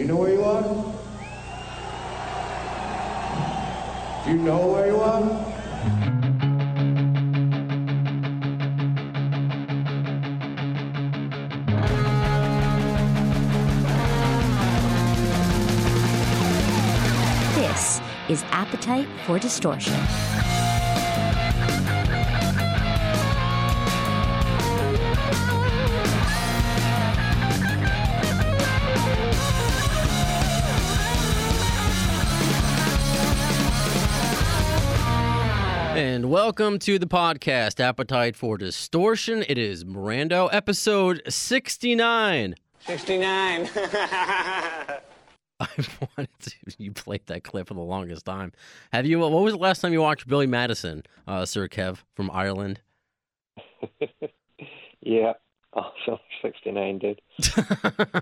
Do you know where you are? Do you know where you are? This is Appetite for Distortion. Welcome to the podcast, Appetite for Distortion. It is Mirando, episode 69. 69. I wanted to, you played that clip for the longest time. Have you, what was the last time you watched Billy Madison, uh, Sir Kev from Ireland? Yeah. Also, 69 dude.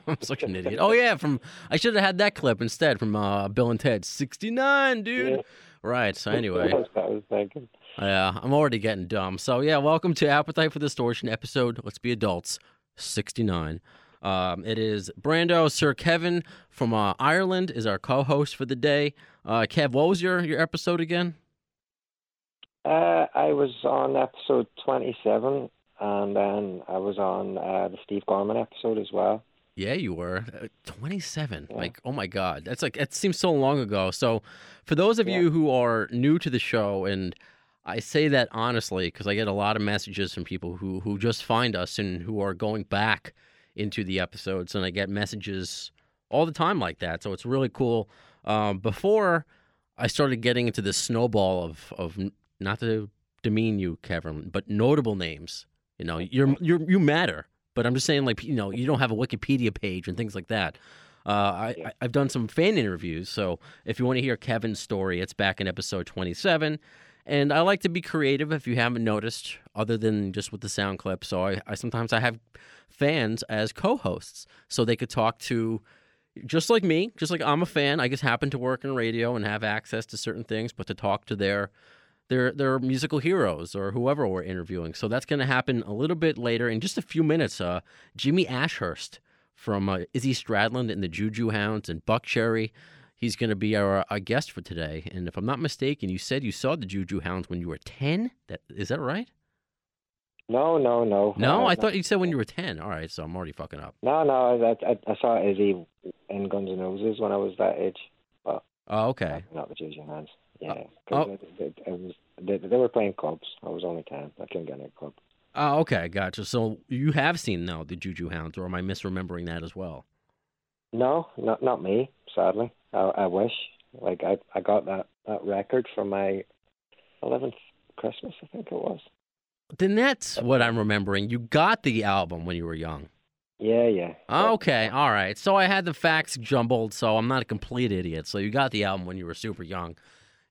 I'm such an idiot. Oh, yeah, from, I should have had that clip instead from uh, Bill and Ted. 69, dude. Yeah. Right, so anyway. That's what I was thinking. Yeah, I'm already getting dumb. So yeah, welcome to Appetite for Distortion episode. Let's be adults. 69. Um, it is Brando Sir Kevin from uh, Ireland is our co-host for the day. Uh, Kev, what was your your episode again? Uh, I was on episode 27, and then I was on uh, the Steve Gorman episode as well. Yeah, you were uh, 27. Yeah. Like, oh my God, that's like it seems so long ago. So, for those of Yeah. you who are new to the show, and I say that honestly because I get a lot of messages from people who who just find us and who are going back into the episodes, and I get messages all the time like that. So it's really cool. Um, before I started getting into this snowball of of not to demean you, Kevin, but notable names. You know, you're you're you matter. But I'm just saying, like you know, you don't have a Wikipedia page and things like that. Uh, I, I I've done some fan interviews, so if you want to hear Kevin's story, it's back in episode 27. And I like to be creative, if you haven't noticed, other than just with the sound clip. So I, I sometimes I have fans as co-hosts, so they could talk to just like me, just like I'm a fan. I just happen to work in radio and have access to certain things, but to talk to their their their musical heroes or whoever we're interviewing. So that's going to happen a little bit later in just a few minutes. Uh, Jimmy Ashhurst from uh, Izzy Stradlin and the Juju Hounds and Buckcherry. He's going to be our, our guest for today. And if I'm not mistaken, you said you saw the Juju Hounds when you were 10. That is that right? No, no, no. No, Uh, I thought you said when you were 10. All right, so I'm already fucking up. No, no. I, I, I saw Izzy in Guns N' Roses when I was that age. Oh, okay. Not the Juju Hounds. Yeah. Oh. it, it, it was, they, they were playing clubs. I was only 10. I couldn't get in a club. Oh, okay, gotcha. So you have seen now the Juju Hounds, or am I misremembering that as well? No, not not me. Sadly, I, I wish. Like I, I got that that record for my eleventh Christmas. I think it was. Then that's what I'm remembering. You got the album when you were young. Yeah, yeah. Okay, all right. So I had the facts jumbled, so I'm not a complete idiot. So you got the album when you were super young.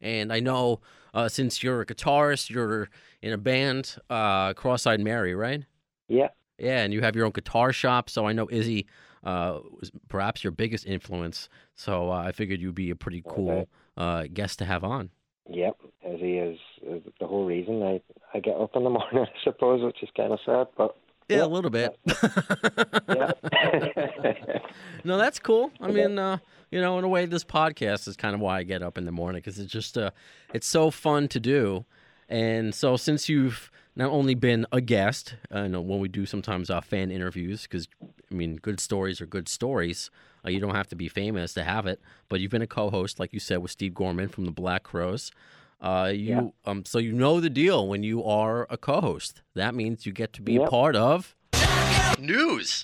And I know uh, since you're a guitarist, you're in a band, uh, Cross-Eyed Mary, right? Yeah. Yeah, and you have your own guitar shop. So I know Izzy uh, was perhaps your biggest influence. So uh, I figured you'd be a pretty cool Okay. uh, guest to have on. Yep. As he is, is the whole reason I I get up in the morning, I suppose, which is kind of sad, but Yeah, a little bit. no, that's cool. I mean, uh, you know, in a way, this podcast is kind of why I get up in the morning because it's just, uh, it's so fun to do. And so, since you've not only been a guest, uh, you know, when we do sometimes uh, fan interviews, because I mean, good stories are good stories. Uh, you don't have to be famous to have it, but you've been a co-host, like you said, with Steve Gorman from the Black Crowes. Uh, you Yeah. um, so you know the deal when you are a co-host. That means you get to be a Yep. part of news.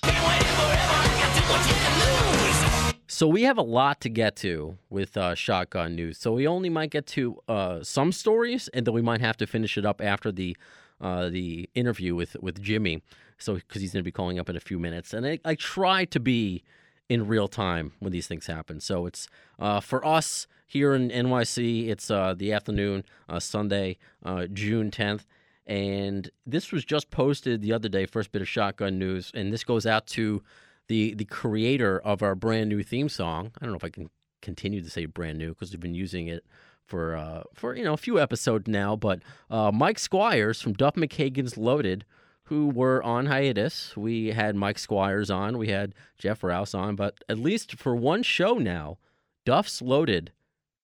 So we have a lot to get to with uh, shotgun news. So we only might get to uh, some stories, and then we might have to finish it up after the uh, the interview with with Jimmy. So because he's going to be calling up in a few minutes, and I, I try to be in real time when these things happen. So it's uh, for us here in NYC. It's uh, the afternoon, uh, Sunday, uh, June tenth. And this was just posted the other day, first bit of shotgun news, and this goes out to the the creator of our brand new theme song. I don't know if I can continue to say brand new because we've been using it for uh, for you know a few episodes now. But uh, Mike Squires from Duff McKagan's Loaded, who were on hiatus. We had Mike Squires on, we had Jeff Rouse on, but at least for one show now, Duff's Loaded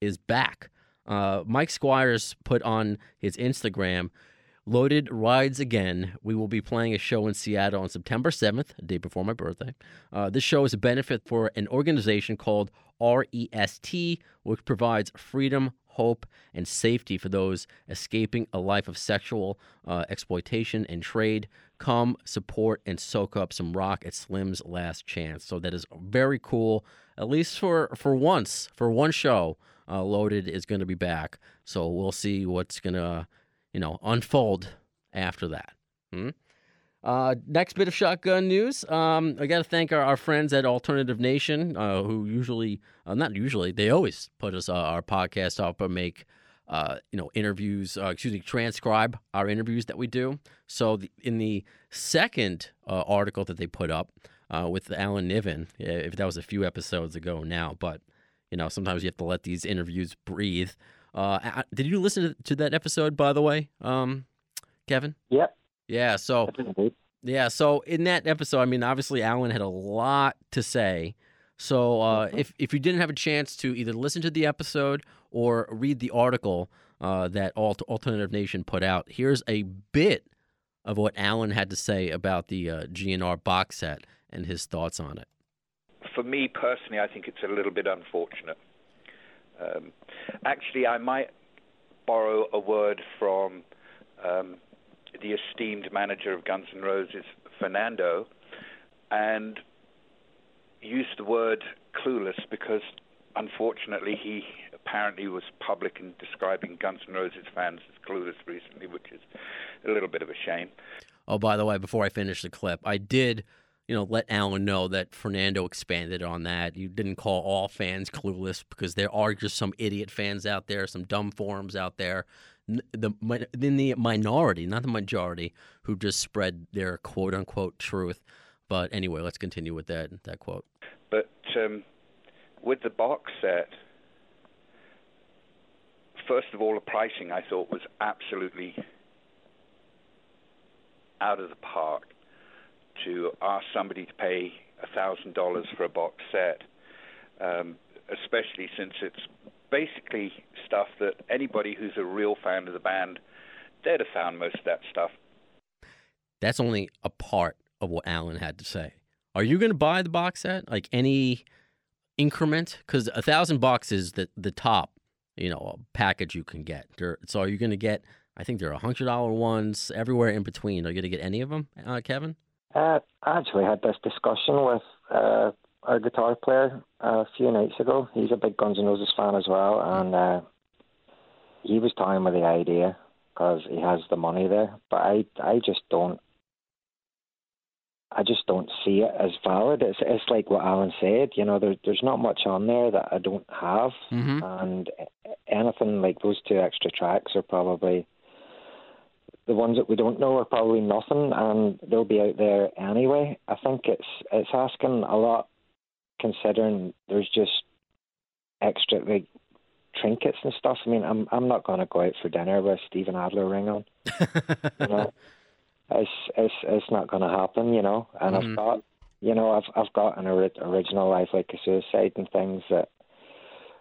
is back. Uh, Mike Squires put on his Instagram, Loaded rides again. We will be playing a show in Seattle on September 7th, a day before my birthday. Uh, this show is a benefit for an organization called REST, which provides freedom, hope, and safety for those escaping a life of sexual uh, exploitation and trade. Come support and soak up some rock at Slim's Last Chance. So that is very cool. At least for for once, for one show, uh, Loaded is going to be back. So we'll see what's going to, you know, unfold after that. Hmm? Uh, next bit of shotgun news. Um, I got to thank our, our friends at Alternative Nation, uh, who usually, uh, not usually, they always put us uh, our podcast up and make, uh, you know, interviews. Uh, excuse me, transcribe our interviews that we do. So the, in the second article that they put up with Alan Niven, if that was a few episodes ago now, but you know, sometimes you have to let these interviews breathe. Did you listen to, to that episode, by the way, um, Kevin? Yep. Yeah. So. I didn't do- Yeah, so in that episode, I mean, obviously Alan had a lot to say. So uh, if if you didn't have a chance to either listen to the episode or read the article uh, that Alt- Alternative Nation put out, here's a bit of what Alan had to say about the uh, GNR box set and his thoughts on it. for me personally, I think it's a little bit unfortunate. Um, actually, I might borrow a word from um, the esteemed manager of Guns N' Roses, Fernando, and use the word clueless because unfortunately he apparently was public in describing Guns N' Roses fans as clueless recently, which is a little bit of a shame. Oh, by the way, before I finish the clip, I did, you know, let Alan know that Fernando expanded on that. You didn't call all fans clueless because there are just some idiot fans out there, some dumb forums out there. The in the minority, not the majority, who just spread their quote unquote truth. But anyway, let's continue with that that quote. But um, with the box set, first of all, the pricing I thought was absolutely out of the park. To ask somebody to pay thousand dollars for a box set, um, especially since it's basically stuff that anybody who's a real fan of the band, they'd have found most of that stuff That's only a part of what Alan had to say. Are you going to buy the box set? Like any increment? Because a thousand bucks is the the top, you know, package you can get. So are you going to get? I think there are hundred dollar ones everywhere in between. Are you going to get any of them, uh, Kevin? Uh, I actually had this discussion with uh, our guitar player a few nights ago. He's a big Guns N' Roses fan as well, and uh, he was toying with the idea because he has the money there. But I, I just don't. I just don't see it as valid. It's it's like what Alan said. You know, there, there's not much on there that I don't have, Mm-hmm. and anything like those two extra tracks are probably the ones that we don't know are probably nothing, and they'll be out there anyway. I think it's it's asking a lot, considering there's just extra like trinkets and stuff. I mean, I'm I'm not going to go out for dinner with Steven Adler ring on. You know, it's it's it's not going to happen. You know, and Mhm. I've got you know I've I've got an ori- original life like a suicide and things that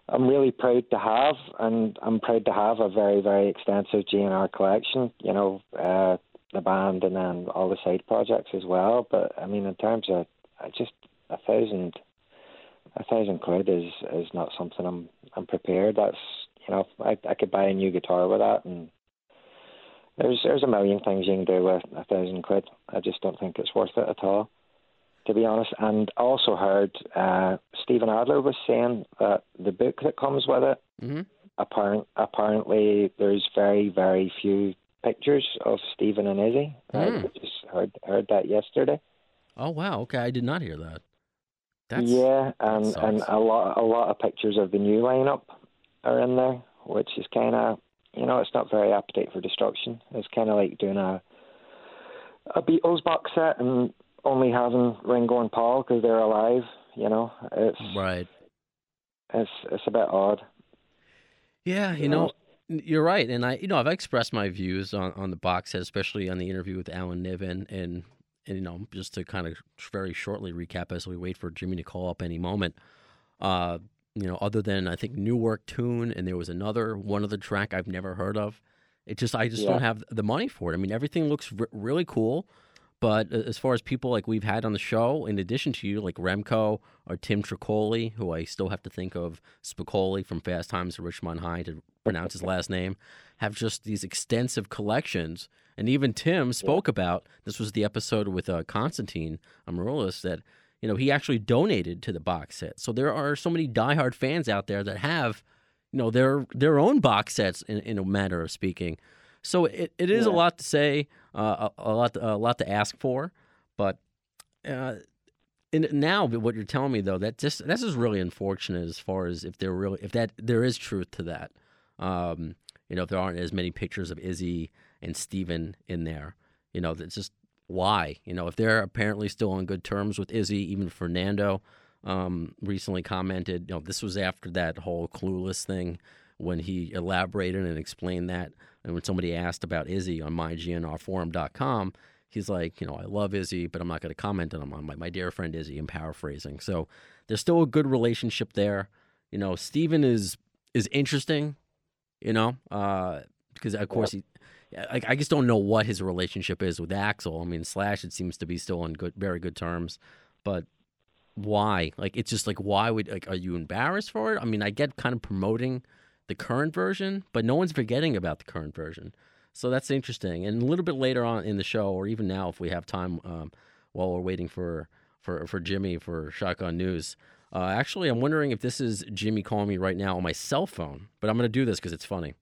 I'm really proud to have, and I'm proud to have a very, very extensive GNR collection. You know, uh, the band and then all the side projects as well. But I mean, in terms of, I just a thousand, a thousand quid is is not something I'm I'm prepared. That's you know, I I could buy a new guitar with that, and there's there's a million things you can do with a thousand quid. I just don't think it's worth it at all to be honest. And also heard uh, Steven Adler was saying that the book that comes with it, mm-hmm. apparent, apparently there's very, very few pictures of Steven and Izzy. Hmm. I just heard heard that yesterday. Oh wow. Okay, I did not hear that. That's yeah, and and a lot a lot of pictures of the new lineup are in there, which is kind of you know it's not very appetite for destruction. It's kind of like doing a a Beatles box set and only having Ringo and Paul because they're alive. You know, it's right. it's it's a bit odd. Yeah, you You know, know? You're right, and I, you know, I've expressed my views on, on the box set, especially on the interview with Alan Niven, and and you know, just to kind of very shortly recap as we wait for Jimmy to call up any moment. Uh, you know, other than I think New Work Tune, and there was another one other track I've never heard of. It just I just Yeah. don't have the money for it. I mean, everything looks r- really cool, but as far as people like we've had on the show, in addition to you, like Remco or Tim Tricoli, who I still have to think of Spicoli from Fast Times at Ridgemont High to pronounce his last name, have just these extensive collections. And even Tim spoke about this was the episode with uh, Constantine Amaryllis that you know he actually donated to the box set. So there are so many diehard fans out there that have you know their their own box sets in, in a matter of speaking. So it, it is a lot to say, uh, a, a lot a lot to ask for, but uh, in, now what you're telling me though that just this is really unfortunate as far as if there really if that there is truth to that. Um, you know, if there aren't as many pictures of Izzy and Steven in there, you know, that's just why. You know, if they're apparently still on good terms with Izzy, even Fernando um, recently commented, you know, this was after that whole clueless thing when he elaborated and explained that. And when somebody asked about Izzy on mygnrforum.com, he's like, you know, I love Izzy, but I'm not going to comment on him. on my, my dear friend Izzy. I'm paraphrasing. So there's still a good relationship there. You know, Steven is is interesting, you know, uh, because of course he. I, I just don't know what his relationship is with Axl. I mean, Slash it seems to be still on good, very good terms, but why? Like, it's just like, why would like, are you embarrassed for it? I mean, I get kind of promoting the current version, but no one's forgetting about the current version. So that's interesting. And a little bit later on in the show, or even now, if we have time, um, while we're waiting for for for Jimmy for Shotgun News. Uh, actually, I'm wondering if this is Jimmy calling me right now on my cell phone, but I'm going to do this because it's funny.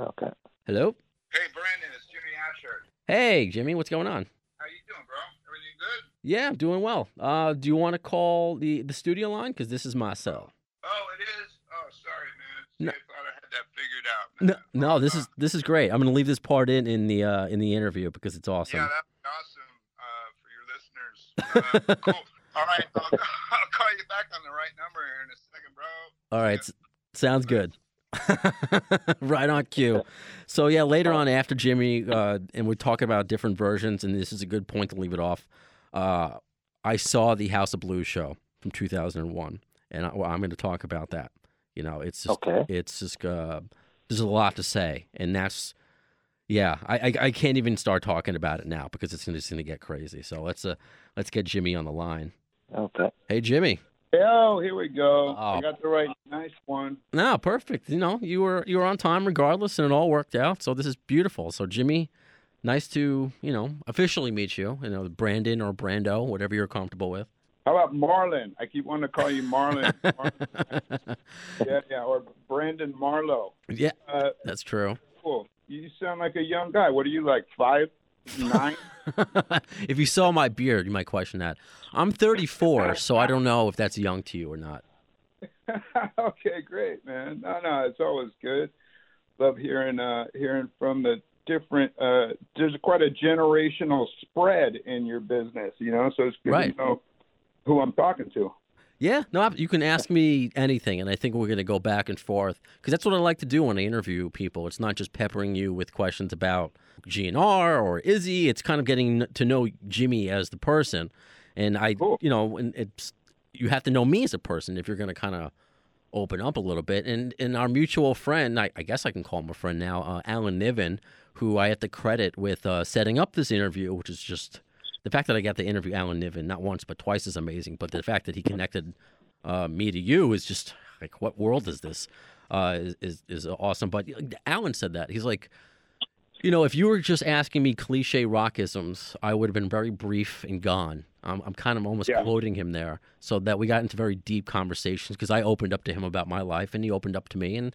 Okay. Hello. Hey, Brandon, it's Jimmy Asher. Hey, Jimmy, what's going on? How you doing, bro? Everything good? Yeah, I'm doing well. Uh, do you want to call the the studio line because this is my cell? Oh, it is. Oh, sorry, man. See, No. I thought I had that figured out. Man. no, no, this Uh, is this is great. I'm going to leave this part in in the uh, in the interview because it's awesome. Yeah, that'd be awesome uh, for your listeners. Uh, cool. All right, I'll, I'll call you back on the right number here in a second, bro. All right, s- sounds good. right on cue. So yeah, later on after Jimmy, uh, and we're talking about different versions, and this is a good point to leave it off. Uh, I saw the House of Blues show from 2001, and I, well, I'm going to talk about that. You know, it's just Okay. it's just uh, there's a lot to say, and that's yeah, I, I I can't even start talking about it now because it's just going to get crazy. So let's uh let's get Jimmy on the line. Okay. Hey Jimmy. Oh, here we go. Oh. I got the right nice one. No, perfect. You know, you were you were on time regardless, and it all worked out. So this is beautiful. So Jimmy, nice to you know officially meet you. You know, Brandon or Brando, whatever you're comfortable with. How about Marlon? I keep wanting to call you Marlon. Marlon. yeah, yeah, or Brandon Marlowe. yeah, Uh, that's true. cool. You sound like a young guy. What are you like? Five, nine? if you saw my beard, you might question that. I'm 34, so I don't know if that's young to you or not. okay, great, man. No, no, it's always good. Love hearing uh hearing from the different uh there's quite a generational spread in your business, you know, so it's good Right. to know who I'm talking to. Yeah, no, you can ask me anything, and I think we're going to go back and forth because that's what I like to do when I interview people. It's not just peppering you with questions about GNR or Izzy. It's kind of getting to know Jimmy as the person, and I, Cool. you know, and it's you have to know me as a person if you're going to kind of open up a little bit. And and our mutual friend, I, I guess I can call him a friend now, uh, Alan Niven, who I have to credit with uh, setting up this interview, which is just the fact that I got to interview Alan Niven not once but twice is amazing. But the fact that he connected uh, me to you is just like, what world is this? Uh, is, is is awesome. But Alan said that he's like, you know, if you were just asking me cliche rockisms, I would have been very brief and gone. I'm, I'm kind of almost Yeah. quoting him there, so that we got into very deep conversations because I opened up to him about my life and he opened up to me, and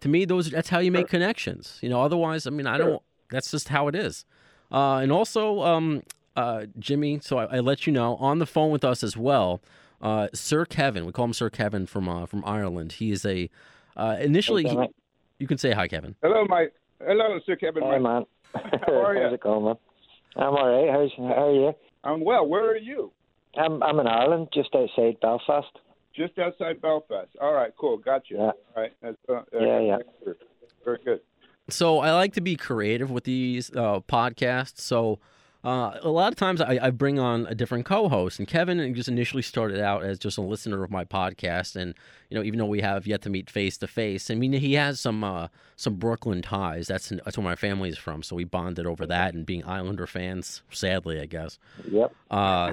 to me, those that's how you make connections. You know, otherwise, I mean, I don't. That's just how it is. Uh, and also, um, uh, Jimmy, so I, I let you know on the phone with us as well. Uh, Sir Kevin, we call him Sir Kevin from uh, from Ireland. He is a uh, initially. Okay, he- you can say hi, Kevin. Hello, my hello, Sir Kevin. Hey, My- man. How are ya? How's it going, man? I'm all right. How's, how are you? I'm well. Where are you? I'm I'm in Ireland, just outside Belfast. Just outside Belfast. All right, cool. Got you. Yeah. All right. That's, uh, Yeah, yeah. very good. So I like to be creative with these uh, podcasts. So uh, a lot of times I, I, bring on a different co-host, and Kevin just initially started out as just a listener of my podcast, and you know, even though we have yet to meet face to face, I mean, he has some uh, some Brooklyn ties. That's that's where my family is from, so we bonded over that and being Islander fans. Sadly, I guess. Yep. Uh,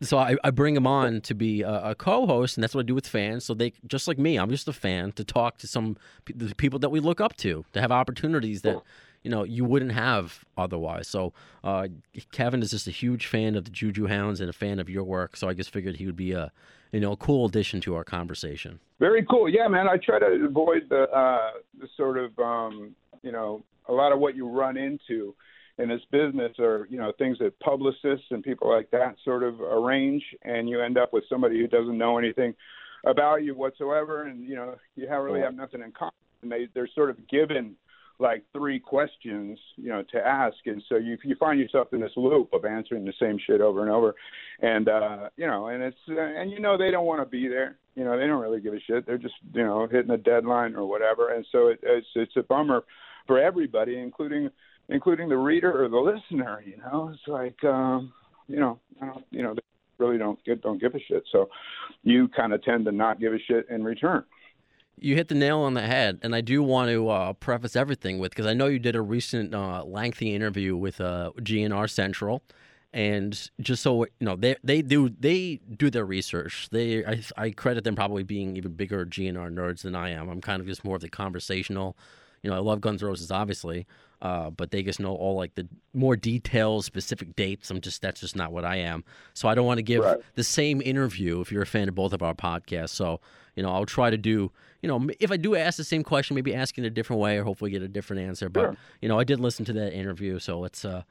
so I, I, bring him on to be a, a, co-host, and that's what I do with fans. So they just like me, I'm just a fan to talk to some the people that we look up to, to have opportunities that you know you wouldn't have otherwise. So uh, Kevin is just a huge fan of the Juju Hounds and a fan of your work. So I just figured he would be a you know a cool addition to our conversation. Very cool. Yeah, man. I try to avoid the uh, the sort of um, you know a lot of what you run into in this business are you know things that publicists and people like that sort of arrange, and you end up with somebody who doesn't know anything about you whatsoever, and you know you have really have nothing in common. And they they're sort of given like three questions, you know, to ask, and so you you find yourself in this loop of answering the same shit over and over, and uh, you know, and it's uh, and you know they don't want to be there, you know, they don't really give a shit. They're just you know hitting a deadline or whatever, and so it, it's it's a bummer for everybody, including including the reader or the listener. You know, it's like um, you know, you know, they really don't get don't give a shit. So you kind of tend to not give a shit in return you hit the nail on the head, and I do want to uh, preface everything with because I know you did a recent uh, lengthy interview with uh, GNR Central, and just so you know, they they do they do their research. They I, I credit them probably being even bigger GNR nerds than I am. I'm kind of just more of the conversational. You know, I love Guns N' Roses, obviously, uh, but they just know all like the more details, specific dates. I'm just that's just not what I am. So I don't want to give right. the same interview if you're a fan of both of our podcasts. So you know, I'll try to do, you know, if I do ask the same question, maybe ask it a different way or hopefully get a different answer. But, sure. you know, I did listen to that interview. So let's, uh,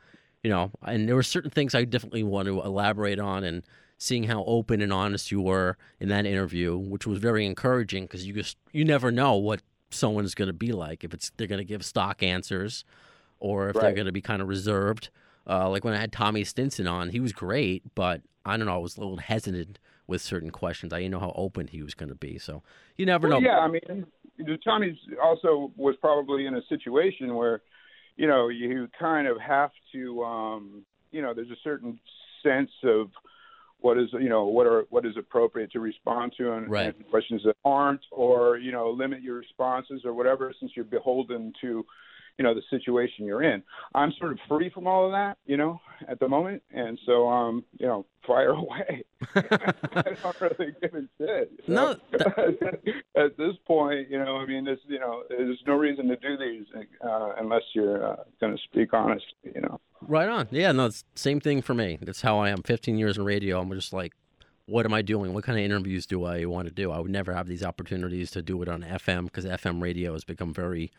you know, and there were certain things I definitely want to elaborate on and seeing how open and honest you were in that interview, which was very encouraging because you just, you never know what someone's going to be like. If it's, they're going to give stock answers or if right. they're going to be kind of reserved. Uh, like when I had Tommy Stinson on, he was great, but I don't know, I was a little hesitant with certain questions. I didn't know how open he was going to be. So you never well, know. Yeah, I mean, Tommy also was probably in a situation where, you know, you kind of have to, um, you know, there's a certain sense of what is you know what are what is appropriate to respond to and, right. and questions that aren't or you know limit your responses or whatever since you're beholden to you know the situation you're in. I'm sort of free from all of that, you know, at the moment, and so um, you know, fire away. I don't really give a shit. No. at this point, you know, I mean, there's you know, there's no reason to do these uh, unless you're uh, going to speak honestly, you know. Right on. Yeah, no, it's same thing for me. That's how I am. 15 years in radio. I'm just like, what am I doing? What kind of interviews do I want to do? I would never have these opportunities to do it on FM because FM radio has become very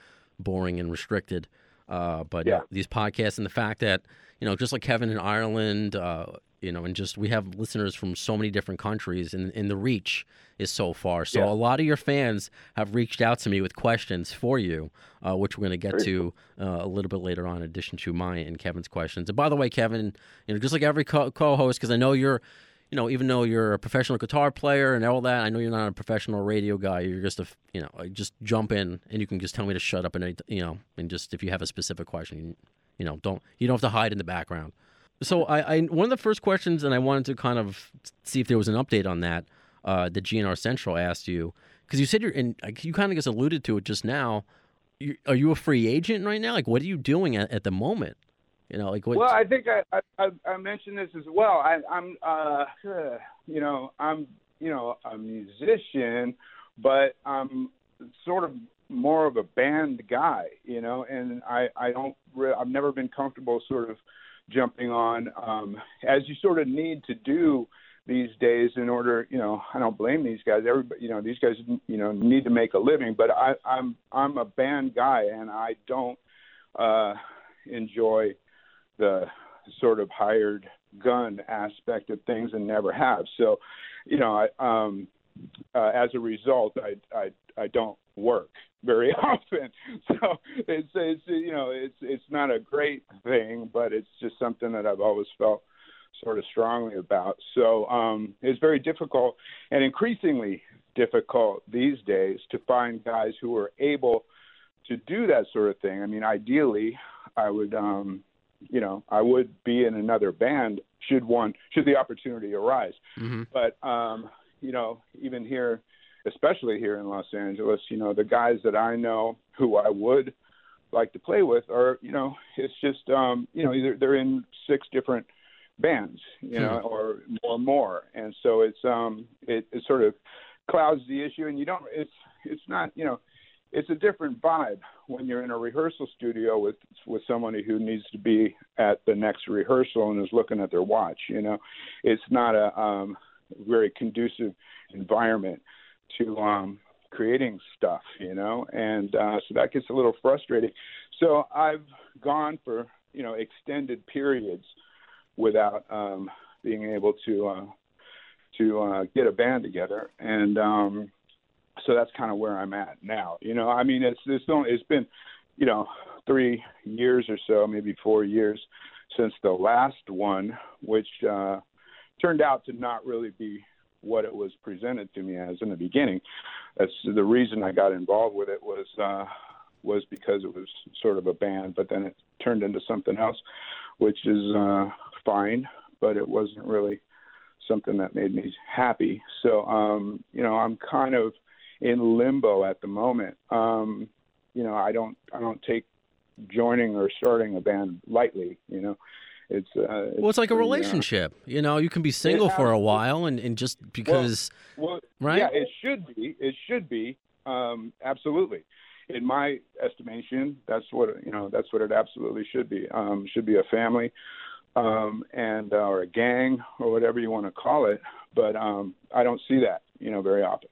boring and restricted. Uh, but yeah. these podcasts and the fact that you know, just like Kevin in Ireland, uh, you know, and just we have listeners from so many different countries, and, and the reach is so far. So yeah. a lot of your fans have reached out to me with questions for you, uh, which we're going to get to uh, a little bit later on, in addition to my and Kevin's questions. And by the way, Kevin, you know, just like every co- co-host, because I know you're you know, even though you're a professional guitar player and all that, I know you're not a professional radio guy. You're just a, you know, just jump in and you can just tell me to shut up and you know, and just if you have a specific question, you know, don't you don't have to hide in the background. So I, I one of the first questions, and I wanted to kind of see if there was an update on that. Uh, that GNR Central asked you because you said you're in. You kind of just alluded to it just now. You, are you a free agent right now? Like, what are you doing at, at the moment? You know, like what? Well, I think I I, I mentioned this as well. I, I'm uh, you know, I'm you know a musician, but I'm sort of more of a band guy, you know, and I I don't re- I've never been comfortable sort of jumping on um, as you sort of need to do these days in order you know i don't blame these guys everybody you know these guys you know need to make a living but i i'm i'm a band guy and i don't uh enjoy the sort of hired gun aspect of things and never have. So, you know, I, um, uh, as a result, I, I I don't work very often. So it's it's you know it's it's not a great thing, but it's just something that I've always felt sort of strongly about. So um, it's very difficult and increasingly difficult these days to find guys who are able to do that sort of thing. I mean, ideally, I would, um, you know, I would be in another band should one should the opportunity arise. Mm-hmm. But um, you know, even here, especially here in Los Angeles, you know, the guys that I know who I would like to play with are, you know, it's just, um, you know, either they're in six different bands, you know, Hmm. or or more, and so it's um, it, it sort of clouds the issue, and you don't, it's it's not, you know, it's a different vibe when you're in a rehearsal studio with with somebody who needs to be at the next rehearsal and is looking at their watch. You know, it's not a um, very conducive environment to um, creating stuff. You know, and uh, so that gets a little frustrating. So I've gone for you know extended periods without um, being able to uh, to uh, get a band together and. Um, so that's kind of where I'm at now. You know, I mean, it's it's only it's been, you know, three years or so, maybe four years since the last one, which uh, turned out to not really be what it was presented to me as in the beginning. That's the reason I got involved with it was uh, was because it was sort of a band, but then it turned into something else, which is uh, fine, but it wasn't really something that made me happy. So, um, you know, I'm kind of in limbo at the moment. Um, you know, I don't I don't take joining or starting a band lightly. You know, it's uh, Well, it's like a uh, relationship. You know, you can be single for a while, and, and just because, well, right? Yeah, it should be. It should be. Um, absolutely. In my estimation, that's what you know. That's what it absolutely should be. Um, should be a family, um, and uh, or a gang or whatever you want to call it. But um, I don't see that, you know, very often.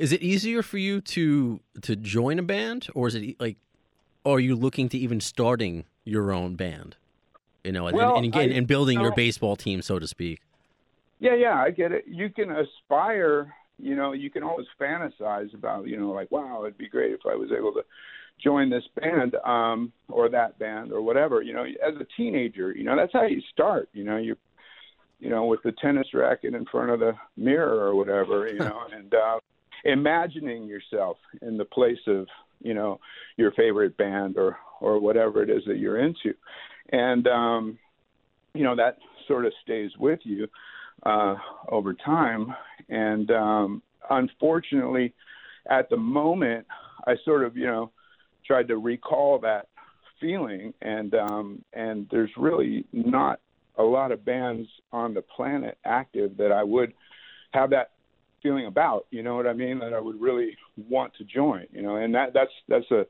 Is it easier for you to to join a band, or is it like, are you looking to even starting your own band? You know, and, Well, and, I- and building your baseball team, so to speak. Yeah, yeah, I get it. You can aspire, you know, you can always fantasize about, you know, like, wow, it'd be great if I was able to join this band um or that band or whatever, you know, as a teenager, you know, that's how you start, you know, you you know, with the tennis racket in front of the mirror or whatever, you know, and uh imagining yourself in the place of, you know, your favorite band or or whatever it is that you're into. And um you know, that sort of stays with you uh, over time. And um, unfortunately, at the moment, I sort of, you know, tried to recall that feeling, and um, and there's really not a lot of bands on the planet active that I would have that feeling about. You know what I mean? That I would really want to join. You know, and that that's that's a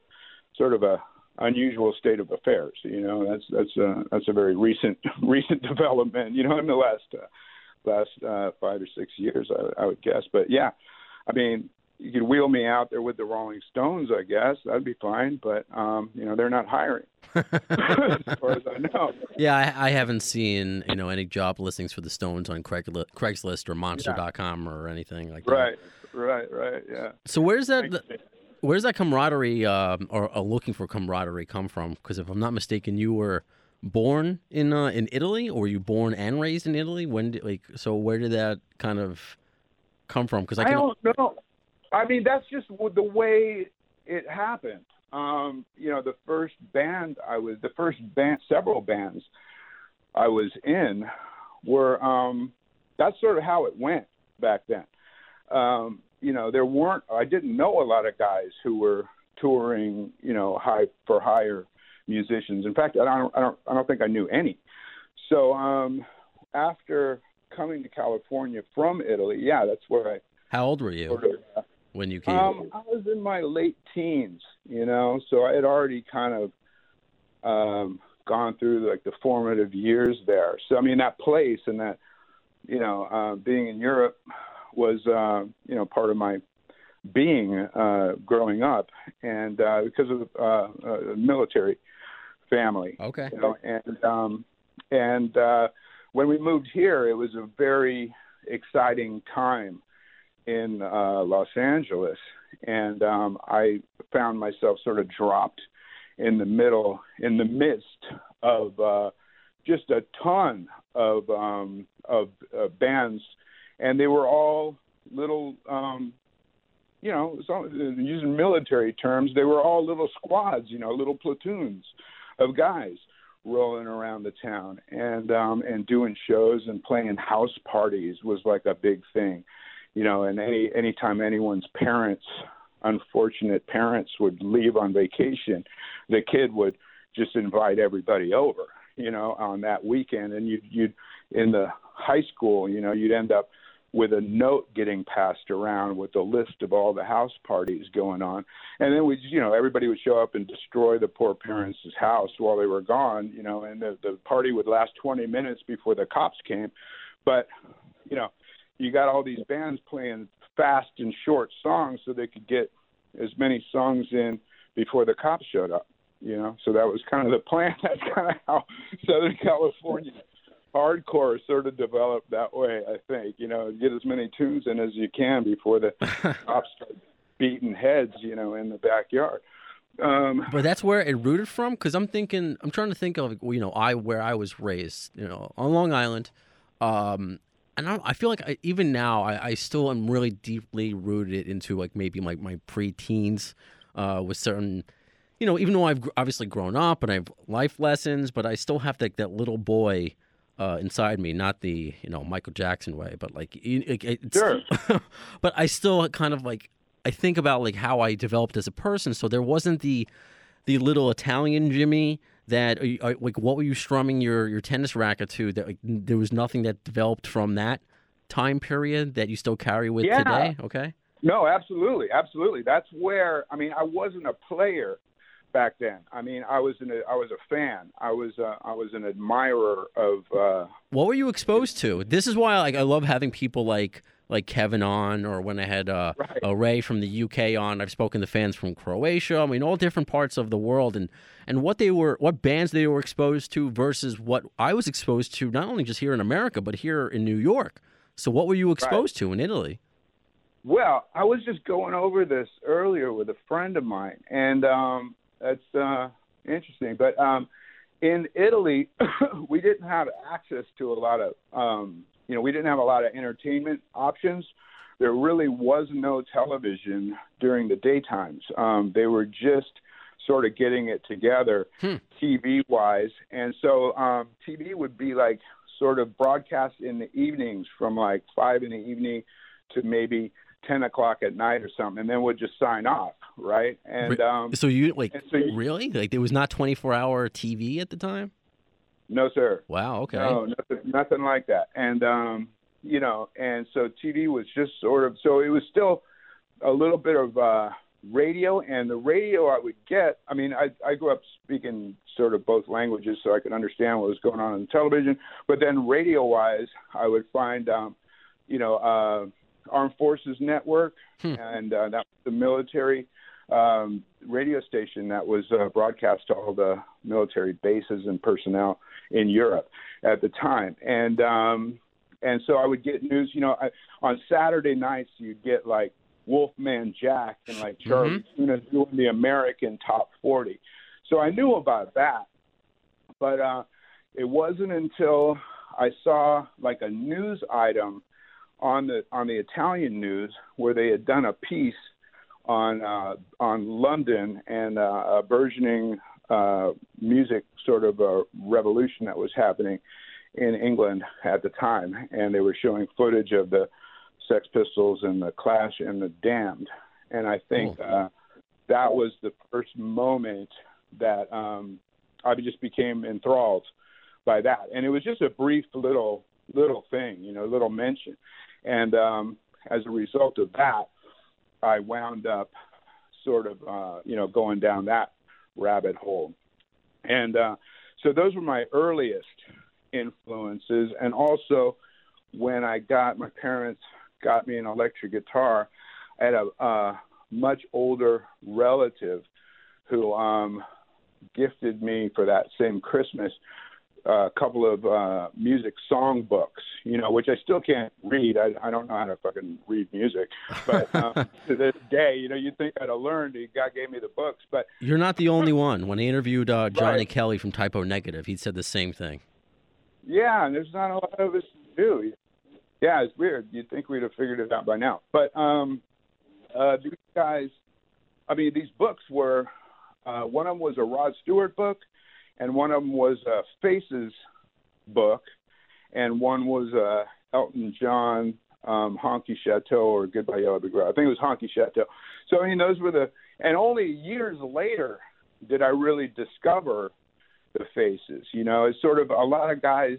sort of a unusual state of affairs. You know, that's that's a that's a very recent recent development. You know, in the last uh, last uh, five or six years, I, I would guess. But yeah, I mean, you could wheel me out there with the Rolling Stones, I guess that'd be fine. But um, you know, they're not hiring, as far as I know. Yeah, I, I haven't seen you know any job listings for the Stones on Craigslist or Monster.com or anything like that. Right, right, right. Yeah. So where's that? Thanks. Where's that camaraderie um, or, or looking for camaraderie come from? Because if I'm not mistaken, you were born in uh, in Italy, or were you born and raised in Italy? When did, like so? Where did that kind of come from? Because I I don't know. I mean, that's just the way it happened. Um, you know, the first band I was, the first band, several bands I was in were, um, that's sort of how it went back then. Um, you know, there weren't, I didn't know a lot of guys who were touring, you know, high for hire musicians. In fact, I don't, I don't, I don't think I knew any. So, um, after coming to California from Italy, yeah, that's where I How old were you sort of uh, when you came? um, I was in my late teens, you know, so I had already kind of um, gone through like the formative years there. So I mean, that place and that, you know, uh, being in Europe was, uh, you know, part of my being uh, growing up, and uh, because of uh, a military family, okay. you know, and um, and uh, when we moved here, it was a very exciting time in uh, Los Angeles, and um, I found myself sort of dropped in the middle, in the midst of uh, just a ton of um, of uh, bands, and they were all little um, you know, so, using military terms, they were all little squads, you know, little platoons of guys rolling around the town. And um and doing shows and playing house parties was like a big thing you know and any anytime anyone's parents unfortunate parents would leave on vacation the kid would just invite everybody over you know on that weekend and you'd you'd in the high school you know you'd end up with a note getting passed around with a list of all the house parties going on. And then we, you know, everybody would show up and destroy the poor parents' house while they were gone, you know, and the, the party would last 20 minutes before the cops came. But, you know, you got all these bands playing fast and short songs so they could get as many songs in before the cops showed up, you know. So that was kind of the plan. That's kind of how Southern California hardcore sort of developed that way. I think you know, get as many tunes in as you can before the cops start beating heads, you know, in the backyard. Um, but that's where it rooted from, because I'm thinking, I'm trying to think of, you know, I where I was raised, you know, on Long Island, um, and I, I feel like I, even now I, I still am really deeply rooted into like maybe like my, my pre-teens uh, with certain you know, even though I've obviously grown up and I have life lessons, but I still have like that little boy uh, inside me, not the you know Michael Jackson way, but like it's, sure. but I still kind of like I think about like how I developed as a person. So there wasn't the the little Italian Jimmy that uh, uh, like what were you strumming your your tennis racket to? That like, there was nothing that developed from that time period that you still carry with yeah. today. Okay. No, absolutely, absolutely. That's where I mean I wasn't a player back then. I mean, I was an I was a fan. I was uh, I was an admirer of. Uh, what were you exposed to? This is why like I love having people like like Kevin on, or when I had uh, right. Ray from the UK on. I've spoken to fans from Croatia. I mean, all different parts of the world, and and what they were, what bands they were exposed to versus what I was exposed to, not only just here in America, but here in New York. So, what were you exposed right. to in Italy? Well, I was just going over this earlier with a friend of mine, and um, that's uh, interesting. But um, in Italy, we didn't have access to a lot of, um, you know, we didn't have a lot of entertainment options. There really was no television during the daytimes. Um, they were just sort of getting it together hmm. TV wise. And so um, TV would be like sort of broadcast in the evenings from like five in the evening to maybe 10 o'clock at night or something, and then would just sign off, right? And um, so you like so you, really like there was not 24 hour TV at the time. No, sir. Wow. Okay. No, nothing, nothing like that. And um, you know, and so TV was just sort of so it was still a little bit of uh, radio, and the radio I would get. I mean, I I grew up speaking sort of both languages, so I could understand what was going on on television. But then radio wise, I would find, um, you know. Uh, Armed Forces Network, hmm. and uh, that was the military um, radio station that was uh, broadcast to all the military bases and personnel in Europe at the time. And um, and so I would get news. You know, I, on Saturday nights you'd get like Wolfman Jack and like Charlie mm-hmm. Tuna doing the American Top 40. So I knew about that, but uh, it wasn't until I saw like a news item on the on the Italian news where they had done a piece on uh, on London and uh, a burgeoning uh, music sort of a revolution that was happening in England at the time, and they were showing footage of the Sex Pistols and the Clash and the Damned, and I think cool. uh, that was the first moment that um, I just became enthralled by that, and it was just a brief little little thing, you know, little mention. And um, as a result of that, I wound up sort of, uh, you know, going down that rabbit hole. And uh, so those were my earliest influences. And also, when I got my parents got me an electric guitar, I had a, a much older relative who um, gifted me for that same Christmas a couple of uh, music song books, you know, which I still can't read. I, I don't know how to fucking read music, but um, to this day, you know, you'd think I'd have learned. God gave me the books, but you're not the only one. When I interviewed uh, Johnny Right. Kelly from Type O Negative, he said the same thing. yeah, and there's not a lot of us to do. Yeah, it's weird. You'd think we'd have figured it out by now, but um, uh, these guys, I mean, these books were uh, one of them was a Rod Stewart book, and one of them was a Faces book, and one was a Elton John um, Honky Chateau or Goodbye Yellow Brick Road. I think it was Honky Chateau. So I mean, those were the, and only years later did I really discover the Faces. You know, it's sort of a lot of guys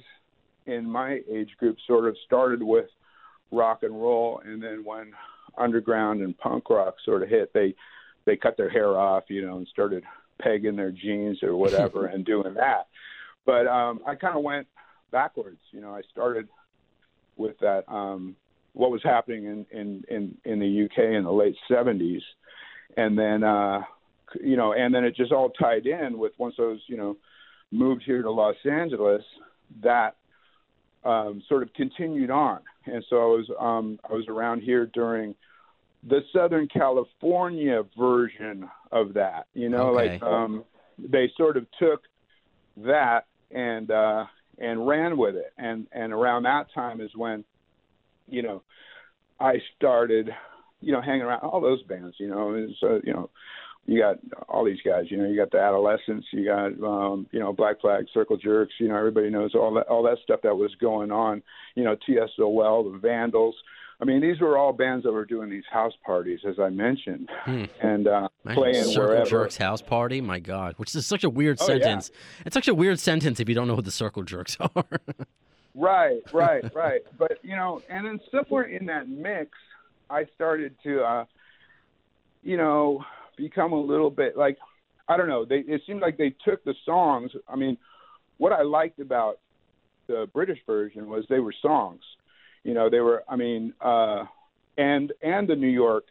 in my age group sort of started with rock and roll, and then when underground and punk rock sort of hit, they they cut their hair off, you know, and started pegging their jeans or whatever and doing that. But um I kind of went backwards, you know. I started with that um what was happening in in in in the UK in the late 70s and then uh you know, and then it just all tied in with once I was, you know, moved here to Los Angeles, that um, sort of continued on. And so I was um, I was around here during the Southern California version of that. You know, Okay. like um, they sort of took that and uh, and ran with it. And and around that time is when, you know, I started, you know, hanging around all those bands. You know, and so you know. You got all these guys, you know. You got the Adolescents, you got, um, you know, Black Flag, Circle Jerks. You know, everybody knows all that, all that stuff that was going on. You know, TSOL, the Vandals. I mean, these were all bands that were doing these house parties, as I mentioned, Hmm. and uh, playing Circle wherever. Jerks house party. My God, which is such a weird Oh, yeah. sentence. It's such a weird sentence if you don't know who the Circle Jerks are. Right, right, right. But you know, and then somewhere in that mix, I started to, uh, you know, become a little bit like, I don't know. They it seemed like they took the songs. I mean, what I liked about the British version was they were songs. You know, they were. I mean, uh, and and the New York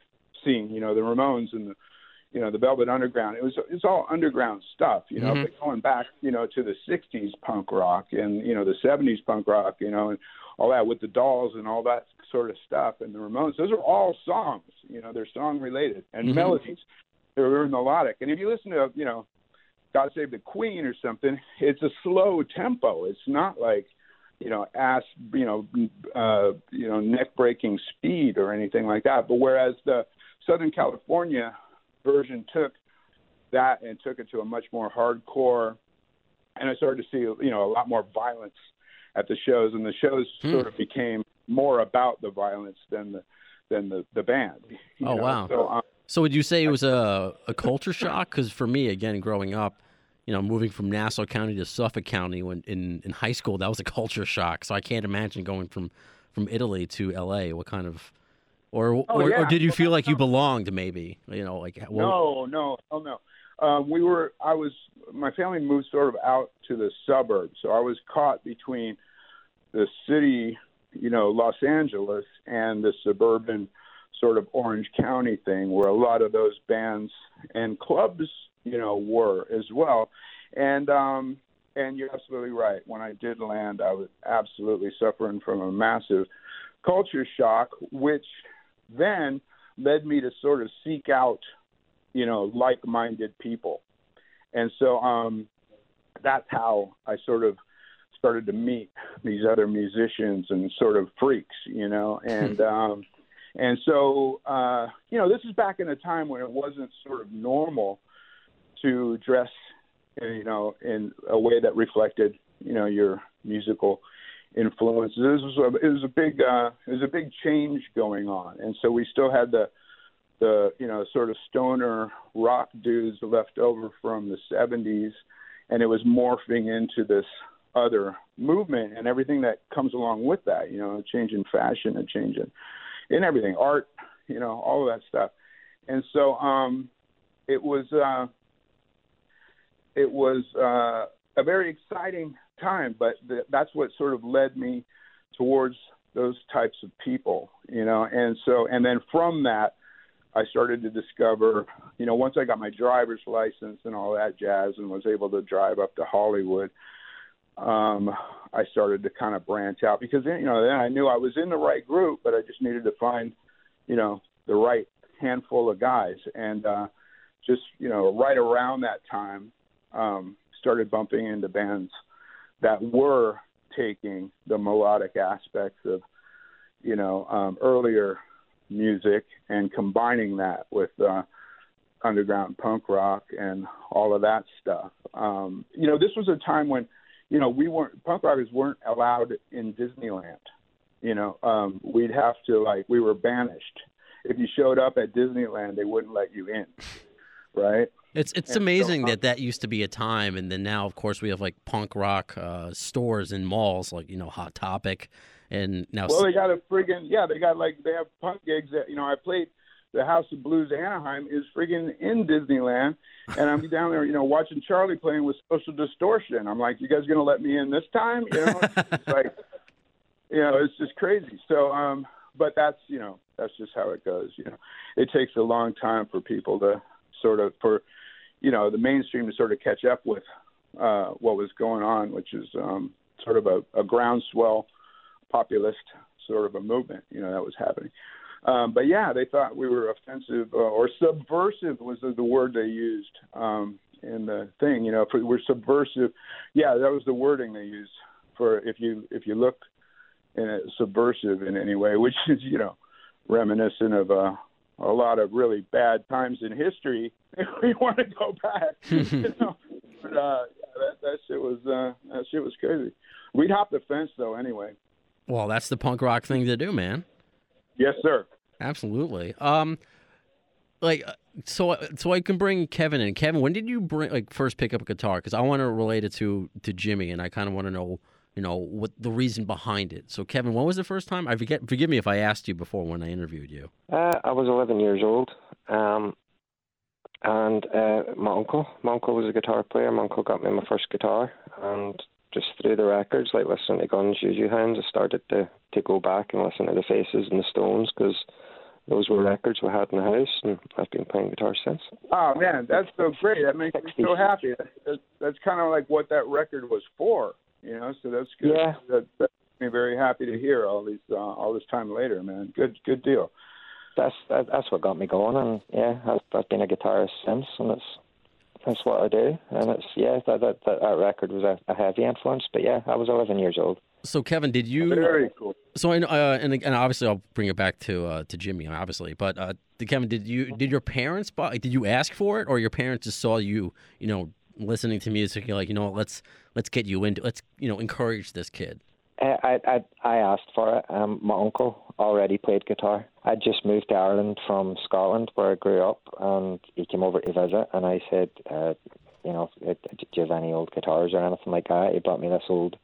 scene. You know, the Ramones and the you know the Velvet Underground. It was it's all underground stuff, you know. Mhm. But going back, you know, to the '60s punk rock and you know the '70s punk rock, you know, and all that with the Dolls and all that sort of stuff, and the Ramones. Those are all songs, you know. They're song related and Mhm. melodies. They're very melodic. And if you listen to you know, God Save the Queen or something, it's a slow tempo. It's not like you know, ass, you know, uh, you know, neck breaking speed or anything like that. But whereas the Southern California version took that and took it to a much more hardcore, and I started to see, you know, a lot more violence at the shows, and the shows Hmm. sort of became more about the violence than the than the the band. Oh, know? wow. So um, so would you say it was a, a culture shock? Because for me, again, growing up, you know, moving from Nassau County to Suffolk County when in, in high school, that was a culture shock. So I can't imagine going from, from Italy to L.A. What kind of, or or, Oh, yeah. or did you feel like you belonged? Maybe you know, like well, No, no, oh no. Um, we were. I was. My family moved sort of out to the suburbs, so I was caught between the city, you know, Los Angeles, and the suburban sort of Orange County thing, where a lot of those bands and clubs, you know, were as well. And um, and you're absolutely right. When I did land, I was absolutely suffering from a massive culture shock, which then led me to sort of seek out you know, like-minded people. And so um, that's how I sort of started to meet these other musicians and sort of freaks, you know, and um, and so uh, you know, this is back in a time when it wasn't sort of normal to dress, uh, you know, in a way that reflected, you know, your musical influences. This was a, it was a big uh, it was a big change going on, and so we still had the the you know sort of stoner rock dudes left over from the 70s and it was morphing into this other movement and everything that comes along with that you know a change in fashion a change in in everything art you know all of that stuff and so um it was uh it was uh a very exciting time but th- that's what sort of led me towards those types of people you know and so and then from that I started to discover, you know, once I got my driver's license and all that jazz and was able to drive up to Hollywood, um, I started to kind of branch out because you know, then I knew I was in the right group, but I just needed to find, you know, the right handful of guys. And uh, just, you know, right around that time, um, started bumping into bands that were taking the melodic aspects of, you know, um, earlier music and combining that with uh, underground punk rock and all of that stuff. Um, you know, this was a time when, you know, we weren't punk rockers weren't allowed in Disneyland. You know, um, we'd have to like we were banished. If you showed up at Disneyland, they wouldn't let you in. Right? It's it's so, amazing that that used to be a time, and then now, of course, we have like punk rock uh, stores and malls, like you know, Hot Topic, and now Well, they got a friggin' yeah, they got like they have punk gigs that you know I played. The House of Blues Anaheim is friggin' in Disneyland, and I'm down there, you know, watching Charlie playing with Social Distortion. I'm like, you guys gonna let me in this time? You know, it's like, you know, it's just crazy. So, um, but that's you know, that's just how it goes. You know, it takes a long time for people to sort of for, you know, the mainstream to sort of catch up with uh, what was going on, which is um, sort of a, a groundswell populist sort of a movement, you know, that was happening. Um, but yeah, they thought we were offensive uh, or subversive was the, the word they used um, in the thing. You know, if we we're subversive, yeah, that was the wording they used for if you if you look in a subversive in any way, which is you know reminiscent of uh, a lot of really bad times in history. If we want to go back, you know, but uh, yeah, that that shit was uh, that shit was crazy. We'd hop the fence though anyway. well, that's the punk rock thing to do, man. Yes, sir. Absolutely. Um, like uh, so, so I can bring Kevin in. Kevin, when did you bring like first pick up a guitar? Because I want to relate it to to Jimmy, and I kind of want to know, you know, what the reason behind it. So, Kevin, when was the first time? I forget. Forgive me if I asked you before when I interviewed you. Uh, I was 11 years old, um, and uh, my uncle, my uncle was a guitar player. My uncle got me my first guitar, and just through the records, like listening to Guns, Juju Hounds, I started to to go back and listen to the Faces and the Stones because those were records we had in the house, and I've been playing guitar since. Oh man, that's so great. That makes me so happy. That's, that's kind of like what that record was for, you know. So that's good. Yeah. That, that makes me very happy to hear all these uh, all this time later, man. Good good deal. That's that, that's what got me going, and yeah, I've, I've been a guitarist since, and it's that's what I do, and it's yeah, that that that, that record was a, a heavy influence, but yeah, I was 11 years old. So, Kevin, did you? Very cool. So, I know, uh, and and obviously, I'll bring it back to uh, to Jimmy, obviously. But uh, Kevin, did you did your parents buy? Did you ask for it, or your parents just saw you, you know, listening to music? You're like, you know, what, let's let's get you into, let's you know, encourage this kid. I I I asked for it. Um, my uncle already played guitar. I just moved to Ireland from Scotland, where I grew up, and he came over to visit. And I said, uh, you know, uh, do you have any old guitars or anything like that? He bought me this old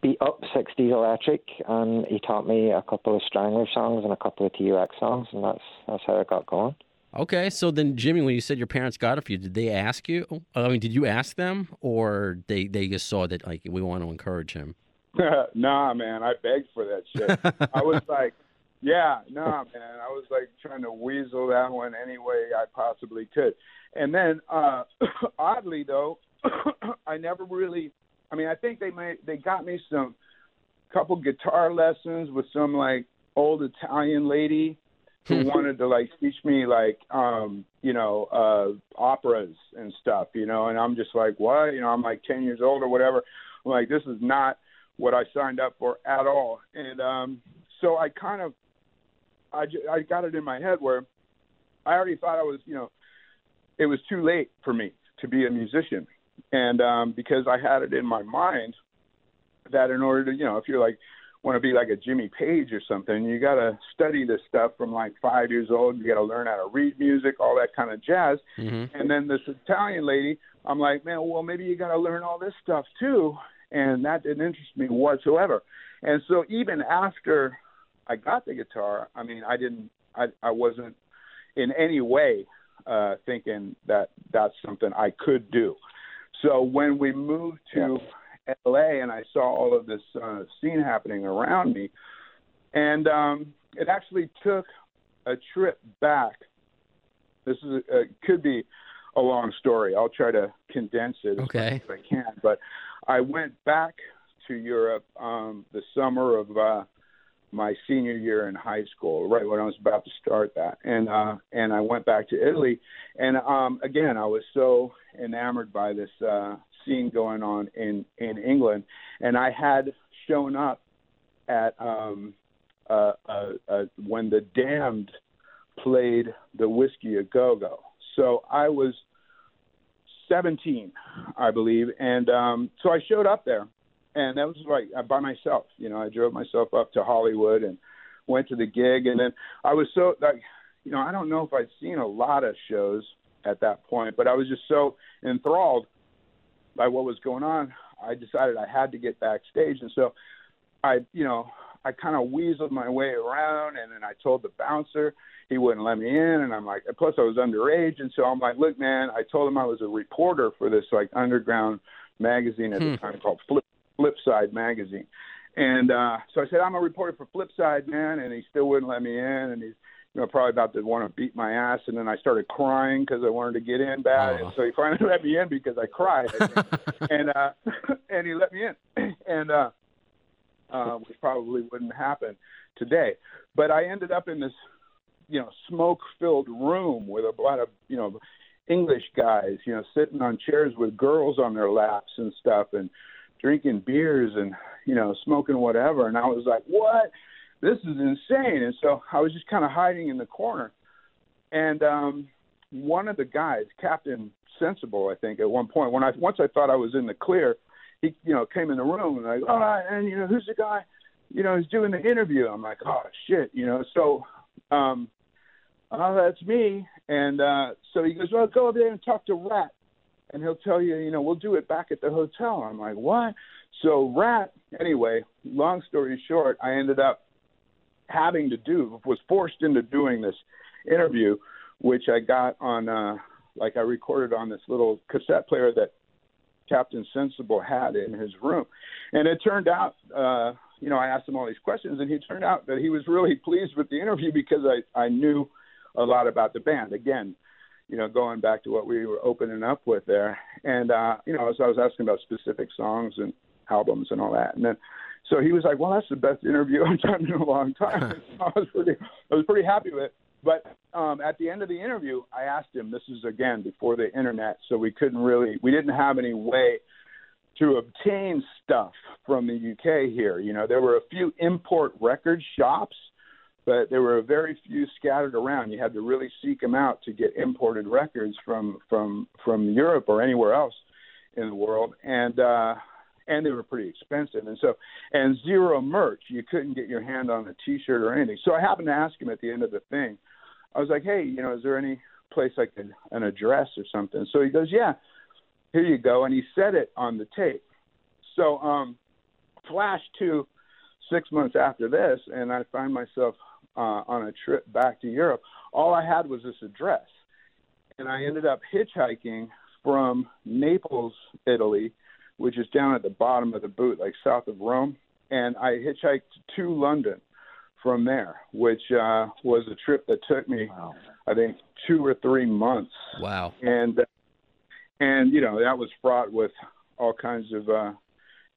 beat up '60s electric, and he taught me a couple of Strangler songs and a couple of T-Rex songs, and that's that's how I got going. Okay, so then Jimmy, when you said your parents got it for you, did they ask you? I mean, did you ask them, or they they just saw that like we want to encourage him? nah, man, I begged for that shit. I was like, yeah, nah, man. I was like trying to weasel that one any way I possibly could. And then, uh oddly though, I never really. I mean, I think they made they got me some couple guitar lessons with some like old Italian lady who wanted to like teach me like um you know uh operas and stuff you know? And i'm just like what? You know i'm like 10 years old or whatever. I'm like this is not what i signed up for at all. And um so i kind of i ju- i got it in my head where i already thought i was you know it was too late for me to be a musician. And um because i had it in my mind that in order to you know if you're like want to be like a Jimmy Page or something, you got to study this stuff from like five years old. You got to learn how to read music, all that kind of jazz. Mm-hmm. And then this Italian lady, I'm like, man, well, maybe you got to learn all this stuff too. And that didn't interest me whatsoever. And so even after I got the guitar, I mean, I didn't, I, I wasn't in any way uh, thinking that that's something I could do. So when we moved to LA and I saw all of this uh, scene happening around me, and um, it actually took a trip back. This is a, uh, could be a long story. I'll try to condense it as Okay. much as I can. But I went back to Europe um, the summer of uh, my senior year in high school, right when I was about to start that, and uh, and I went back to Italy, and um, again I was so enamored by this uh, scene going on in in England, and I had shown up at um, uh, uh, uh, when the Damned played the Whisky a Go Go. So I was 17, I believe, and um, so I showed up there, and that was like uh, by myself. You know, I drove myself up to Hollywood and went to the gig, and then I was so like, you know, I don't know if I'd seen a lot of shows at that point, but I was just so enthralled by what was going on. I decided I had to get backstage, and so I, you know, I kind of weaseled my way around, and then I told the bouncer he wouldn't let me in, and I'm like, plus I was underage, and so I'm like, look, man, I told him I was a reporter for this like underground magazine at hmm. the time called Flip Flipside magazine, and uh, so I said I'm a reporter for Flipside, man, and he still wouldn't let me in, and he's you know, probably about to want to beat my ass. And then I started crying because I wanted to get in bad. Oh. And so he finally let me in because I cried. and, uh, and he let me in. And, uh, uh, which probably wouldn't happen today. But I ended up in this, you know, smoke-filled room with a lot of, you know, English guys, you know, sitting on chairs with girls on their laps and stuff, and drinking beers and, you know, smoking whatever. And I was like, what? This is insane. And so I was just kind of hiding in the corner. And um, one of the guys, Captain Sensible, I think, at one point, when I once I thought I was in the clear, he you know came in the room and like, all right, and you know who's the guy, you know, who's doing the interview. I'm like, oh shit, you know. So, um, oh, that's me. And uh, so he goes, well, go over there and talk to Rat, and he'll tell you, you know, we'll do it back at the hotel. I'm like, what? So Rat, anyway, long story short, I ended up having to do was forced into doing this interview, which I got on. uh like I recorded on this little cassette player that Captain Sensible had in his room. And it turned out, uh, you know, I asked him all these questions, and he turned out that he was really pleased with the interview because I, I knew a lot about the band. Again, you know, going back to what we were opening up with there. And, uh, you know, as I was asking about specific songs and albums and all that. And then, so he was like, well, that's the best interview I've done in a long time. I was pretty, I was pretty happy with it. But um, at the end of the interview, I asked him. This is again before the internet, so we couldn't really, we didn't have any way to obtain stuff from the UK here. You know, there were a few import record shops, but there were very few scattered around. You had to really seek them out to get imported records from from from Europe or anywhere else in the world, and uh, and they were pretty expensive. And so, and zero merch. You couldn't get your hand on a T-shirt or anything. So I happened to ask him at the end of the thing I was like, hey, you know, is there any place like could an address or something? So he goes, yeah, here you go, and he said it on the tape. So um, flash to six months after this, and I find myself uh, on a trip back to Europe. All I had was this address, and I ended up hitchhiking from Naples, Italy, which is down at the bottom of the boot, like south of Rome, and I hitchhiked to London from there, which uh, was a trip that took me, wow. I think, two or three months. Wow. And and you know that was fraught with all kinds of uh,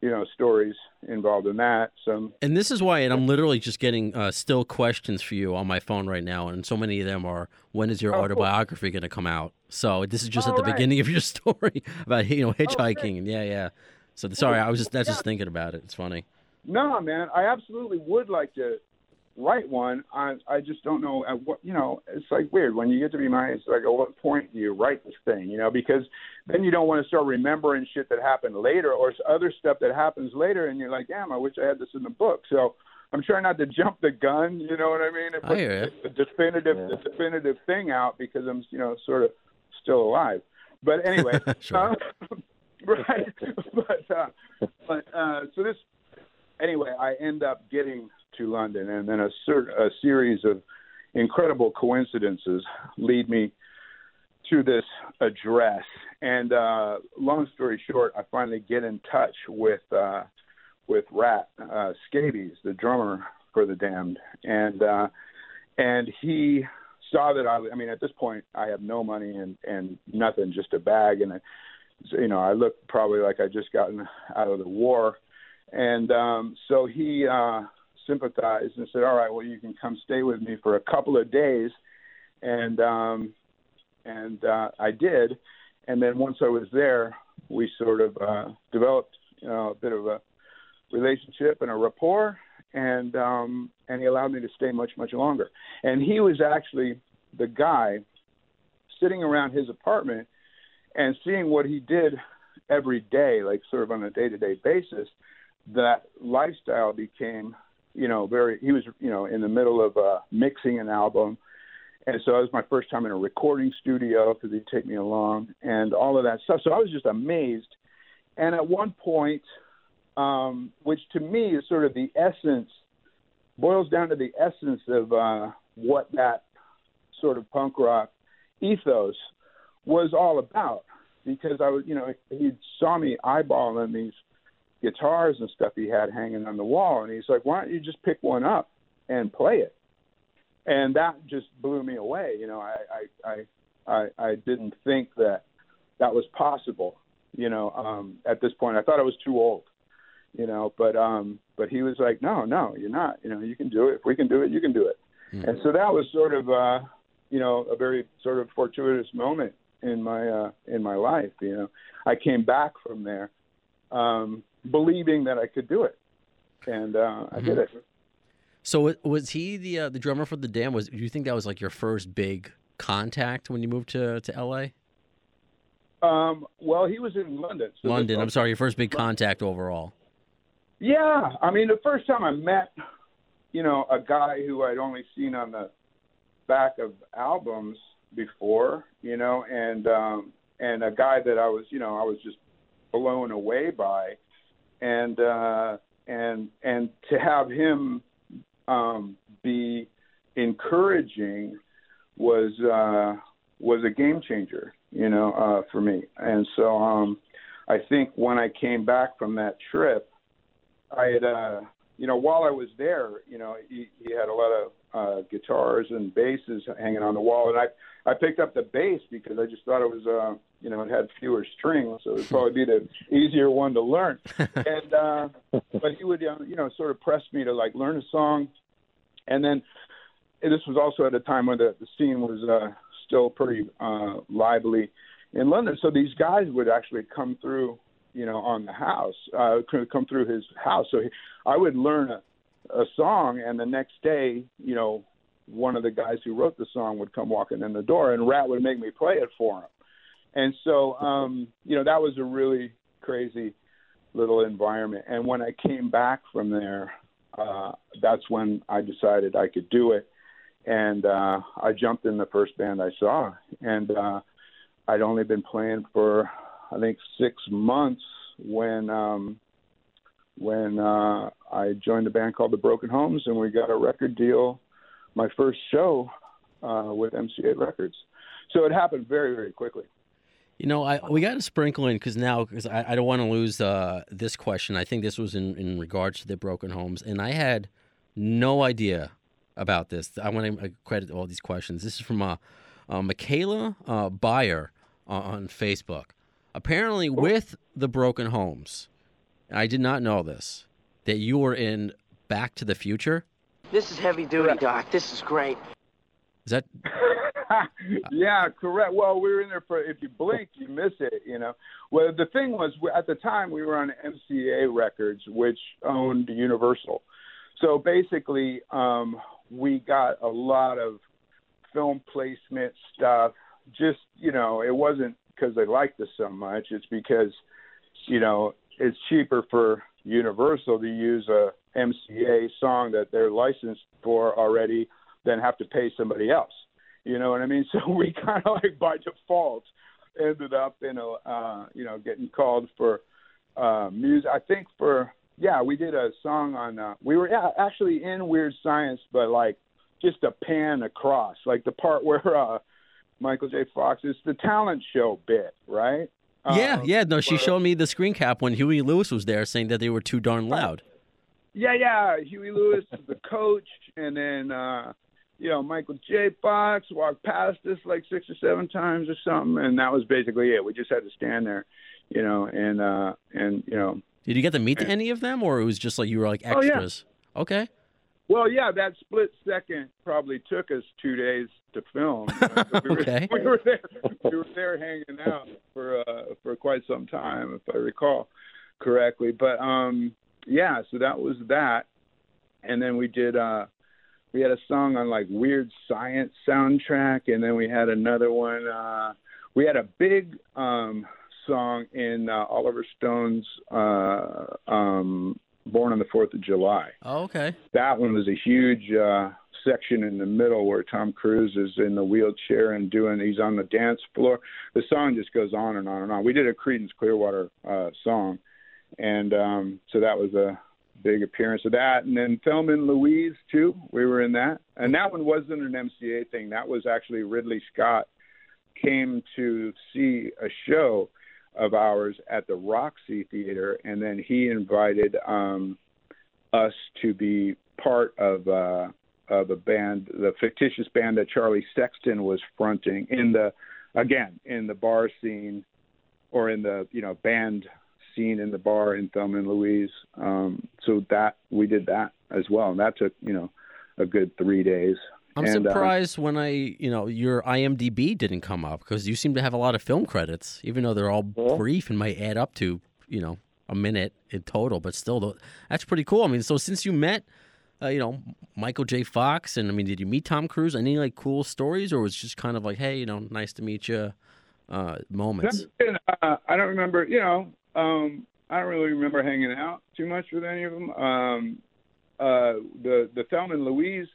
you know stories involved in that. So and this is why, and I'm literally just getting uh, still questions for you on my phone right now, and so many of them are, when is your oh, autobiography cool. going to come out? So this is just at the right. beginning of your story about you know oh, hitchhiking. Oh, yeah, yeah. So sorry, I was just that's yeah. just thinking about it. It's funny. No, man, I absolutely would like to write one. I I just don't know at what you know. It's like weird when you get to be my age. Like at what point do you write this thing? You know, because then you don't want to start remembering shit that happened later or other stuff that happens later, and you're like, damn, I wish I had this in the book. So I'm trying not to jump the gun. You know what I mean? And put I the, the definitive yeah. the definitive thing out because I'm you know sort of still alive. But anyway, sure. uh, right? but uh, but uh, so this anyway, I end up getting to London, and then a, ser- a series of incredible coincidences lead me to this address. And uh, long story short, I finally get in touch with uh, with Rat uh, Scabies, the drummer for the Damned, and uh, and he saw that I. I mean, at this point, I have no money and and nothing, just a bag, and you know, I look probably like I just gotten out of the war, and um, so he uh, sympathized and said, "All right, well, you can come stay with me for a couple of days," and um, and uh, I did. And then once I was there, we sort of uh, developed you know, a bit of a relationship and a rapport. and um, and he allowed me to stay much much longer. And he was actually the guy sitting around his apartment and seeing what he did every day, like sort of on a day to day basis. That lifestyle became, you know, very. He was, you know, in the middle of uh, mixing an album. And so it was my first time in a recording studio because he'd take me along and all of that stuff. So I was just amazed. And at one point, um, which to me is sort of the essence, boils down to the essence of uh, what that sort of punk rock ethos was all about. Because I was, you know, he saw me eyeballing these guitars and stuff he had hanging on the wall, and he's like, "Why don't you just pick one up and play it?" And that just blew me away. You know, I I I I, I didn't think that that was possible. You know, um, at this point, I thought I was too old you know but um but he was like no no you're not you know you can do it if we can do it you can do it mm-hmm. and so that was sort of uh you know a very sort of fortuitous moment in my uh in my life you know i came back from there um believing that i could do it and uh mm-hmm. i did mm-hmm. it so was he the uh, the drummer for the Damned was do you think that was like your first big contact when you moved to to la um, well, he was in London. So London. I'm sorry, your first big contact overall. Yeah, I mean, the first time I met, you know, a guy who I'd only seen on the back of albums before, you know, and um, and a guy that I was, you know, I was just blown away by, and uh, and and to have him um, be encouraging was uh, was a game changer, you know, uh, for me. And so um, I think when I came back from that trip I had, uh, you know, while I was there, you know, he, he had a lot of uh, guitars and basses hanging on the wall, and I I picked up the bass because I just thought it was, uh, you know, it had fewer strings, so it would probably be the easier one to learn. and uh, but he would, uh, you know, sort of press me to like learn a song, and then and this was also at a time when the, the scene was uh, still pretty uh, lively in London. So these guys would actually come through you know, on the house, uh, come through his house. So he, I would learn a, a song, and the next day, you know, one of the guys who wrote the song would come walking in the door, and Rat would make me play it for him. And so, um, you know, that was a really crazy little environment. And when I came back from there, uh, that's when I decided I could do it. And uh, I jumped in the first band I saw, and uh, I'd only been playing for I think six months when um, when uh, I joined a band called the Broken Homes, and we got a record deal. My first show uh, with MCA Records, so it happened very very quickly. You know, I we got to sprinkle in because now because I, I, don't want to lose uh, this question. I think this was in in regards to the Broken Homes, and I had no idea about this. I want to credit all these questions. This is from uh, uh Michaela uh, Bayer on Facebook. Apparently, with the Broken Homes, I did not know this, that you were in Back to the Future. This is heavy duty, Doc. This is great. Is that? yeah, correct. Well, we were in there for. If you blink, you miss it. You know. Well, the thing was, at the time, we were on MCA Records, which owned Universal. So basically, um, we got a lot of film placement stuff. Just you know, it wasn't because they liked us so much. It's because, you know, it's cheaper for Universal to use a MCA song that they're licensed for already than have to pay somebody else. You know what I mean? So we kind of like by default ended up in a, uh, you know, getting called for uh, music. I think for yeah, we did a song on. Uh, we were yeah, actually in Weird Science, but like just a pan across, like the part where uh, Michael J. Fox. is the talent show bit, right? Yeah, um, yeah. No, she but, showed me the screen cap when Huey Lewis was there, saying that they were too darn loud. Yeah, yeah. Huey Lewis is the coach, and then uh, you know Michael J. Fox walked past us like six or seven times or something, and that was basically it. We just had to stand there, you know, and uh, and you know. Did you get to meet and, any of them, or it was just like you were like extras? Oh, yeah. Okay. Well, yeah, that split second probably took us two days to film. we, were, okay. we were there. We were there hanging out for uh, for quite some time, if I recall correctly. But um, yeah, so that was that, and then we did uh we had a song on like weird science soundtrack and then we had another one uh we had a big um song in uh, Oliver Stone's uh um Born on the 4th of July. Oh, okay. That one was a huge uh section in the middle where Tom Cruise is in the wheelchair and doing he's on the dance floor. The song just goes on and on and on. We did a Creedence Clearwater uh song and um so that was a big appearance of that. And then Thelma and Louise too. We were in that, and that one wasn't an MCA thing. That was actually Ridley Scott came to see a show of ours at the Roxy Theater, and then he invited um, us to be part of uh, of a band, the fictitious band that Charlie Sexton was fronting in the again in the bar scene or in the you know band scene in the bar in Thelma and Louise. Um, so that we did that as well, and that took you know a good three days. I'm And, uh, surprised when I, you know, your IMDb didn't come up because you seem to have a lot of film credits, even though they're all brief and might add up to, you know, a minute in total. But still, that's pretty cool. I mean, so since you met, uh, you know, Michael J. Fox, and I mean, did you meet Tom Cruise? Any like cool stories, or was it just kind of like, hey, you know, nice to meet you, uh, moments? Uh, I don't remember, you know, um, I don't really remember hanging out too much with any of them. Um, uh, the the Thelma and Louise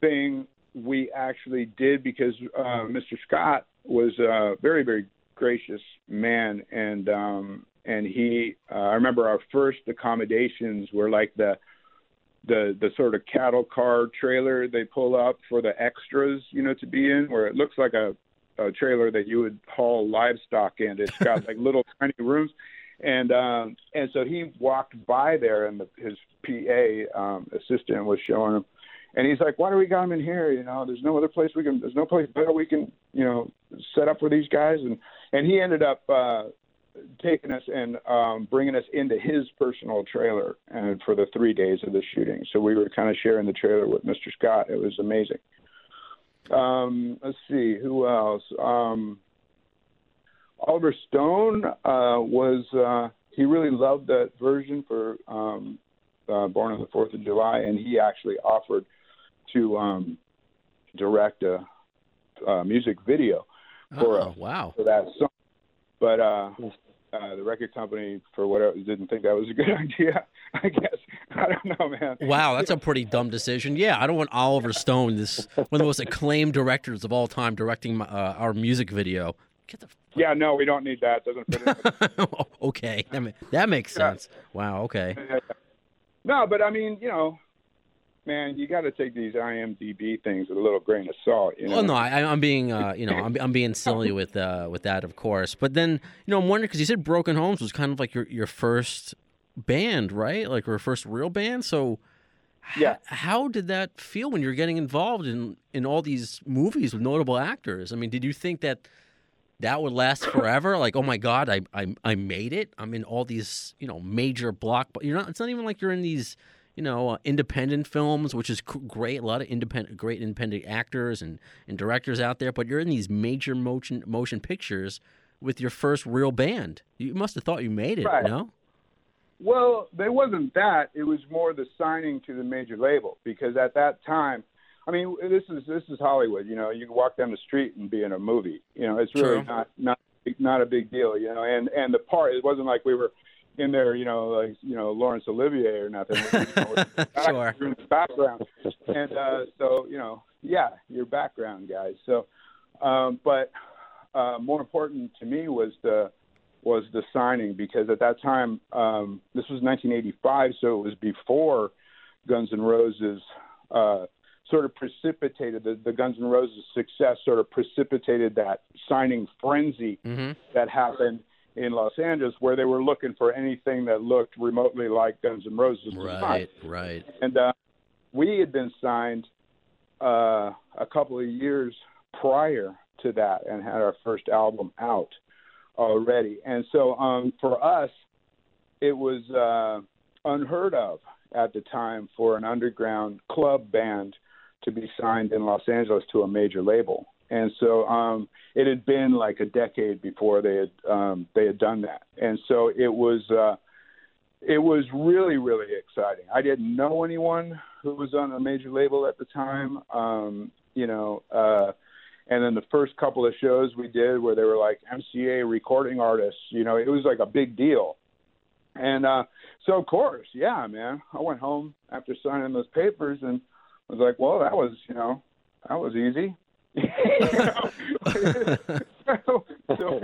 thing we actually did because uh, Mr. Scott was a very very gracious man, and um, and he uh, I remember our first accommodations were like the the the sort of cattle car trailer they pull up for the extras, you know, to be in, where it looks like a a trailer that you would haul livestock in. It's got like little tiny rooms, and um, and so he walked by there, and the, his PA um, assistant was showing him, and he's like, "Why do we got him in here? You know, there's no other place we can. There's no place better we can, you know, set up for these guys." And and he ended up uh, taking us and um, bringing us into his personal trailer, and for the three days of the shooting, so we were kind of sharing the trailer with Mr. Scott. It was amazing. Um, let's see who else. Um, Oliver Stone uh, was uh, he really loved that version for um, uh, Born on the Fourth of July, and he actually offered to um, direct a, a music video for Oh, us wow. for that song. But uh, uh, the record company, for whatever, didn't think that was a good idea. I guess I don't know, man. Wow, that's a pretty dumb decision. Yeah, I don't want Oliver Stone, this one of the most acclaimed directors of all time, directing my, uh, our music video. Get the Yeah, no, we don't need that. Doesn't fit in. okay, that, ma- that makes Yeah. sense. Wow, okay. no, but I mean, you know, man, you got to take these IMDb things with a little grain of salt. You know? Well, no, I, I'm being, uh, you know, I'm, I'm being silly with, uh, with that, of course. But then, you know, I'm wondering because you said Broken Homes was kind of like your, your first band, right? Like your first real band. So, h- Yeah. how did that feel when you're getting involved in in all these movies with notable actors? I mean, did you think that that would last forever? Like, oh my God, I I, I made it. I'm in all these, you know, major block. But You're not. It's not even like you're in these. You know, uh, independent films, which is great. A lot of independent, great independent actors and, and directors out there. But you're in these major motion motion pictures with your first real band. You must have thought you made it, Right. no? Well, there wasn't that. It was more the signing to the major label because at that time, I mean, this is this is Hollywood. You know, you can walk down the street and be in a movie. You know, it's really True. not not not a big deal. You know, and and the part it wasn't like we were in there. You know, like you know Laurence Olivier or nothing. Sure. in the background, and uh, so you know, yeah, your background guys. So, um, but uh, more important to me was the was the signing because at that time um, this was 1985, so it was before Guns N' Roses uh, sort of precipitated the, the Guns N' Roses success, sort of precipitated that signing frenzy Mm-hmm. that happened in Los Angeles, where they were looking for anything that looked remotely like Guns N' Roses. Right, right. and uh, we had been signed uh, a couple of years prior to that and had our first album out already. And so um, for us, it was uh, unheard of at the time for an underground club band to be signed in Los Angeles to a major label. And so um, it had been like a decade before they had um, they had done that, and so it was uh, it was really really exciting. I didn't know anyone who was on a major label at the time. Um, you know, uh, and then the first couple of shows we did where they were like MCA recording artists, you know, it was like a big deal. And uh, so of course, yeah, man, I went home after signing those papers and was like, well, that was you know, that was easy. so, so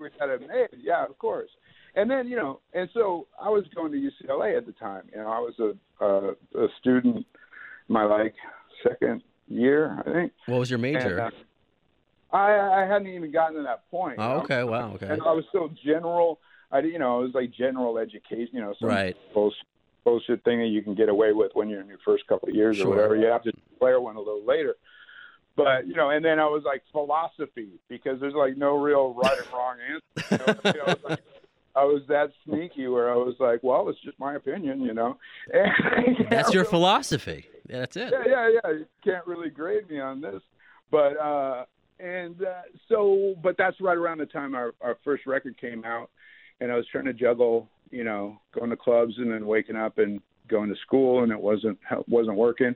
we had it made, yeah, of course and then you know, and so I was going to UCLA at the time. You know, I was a a, a student, my like second year, I think. What was your major? And, uh, I I hadn't even gotten to that point. Oh, okay, wow, okay. And I was so general. I you know, it was like general education. You know, some right. bullshit, bullshit thing that you can get away with when you're in your first couple of years sure. or whatever. You have to declare one a little later but you know, and then I was like philosophy because there's like no real right or wrong answer. You know, I was like, I was that sneaky where I was like, well, it's just my opinion, you know. And, that's your philosophy. Yeah, that's it. Yeah, yeah, yeah. You can't really grade me on this, but uh, and uh, so, but that's right around the time our our first record came out, and I was trying to juggle, you know, going to clubs and then waking up and going to school, and it wasn't wasn't working.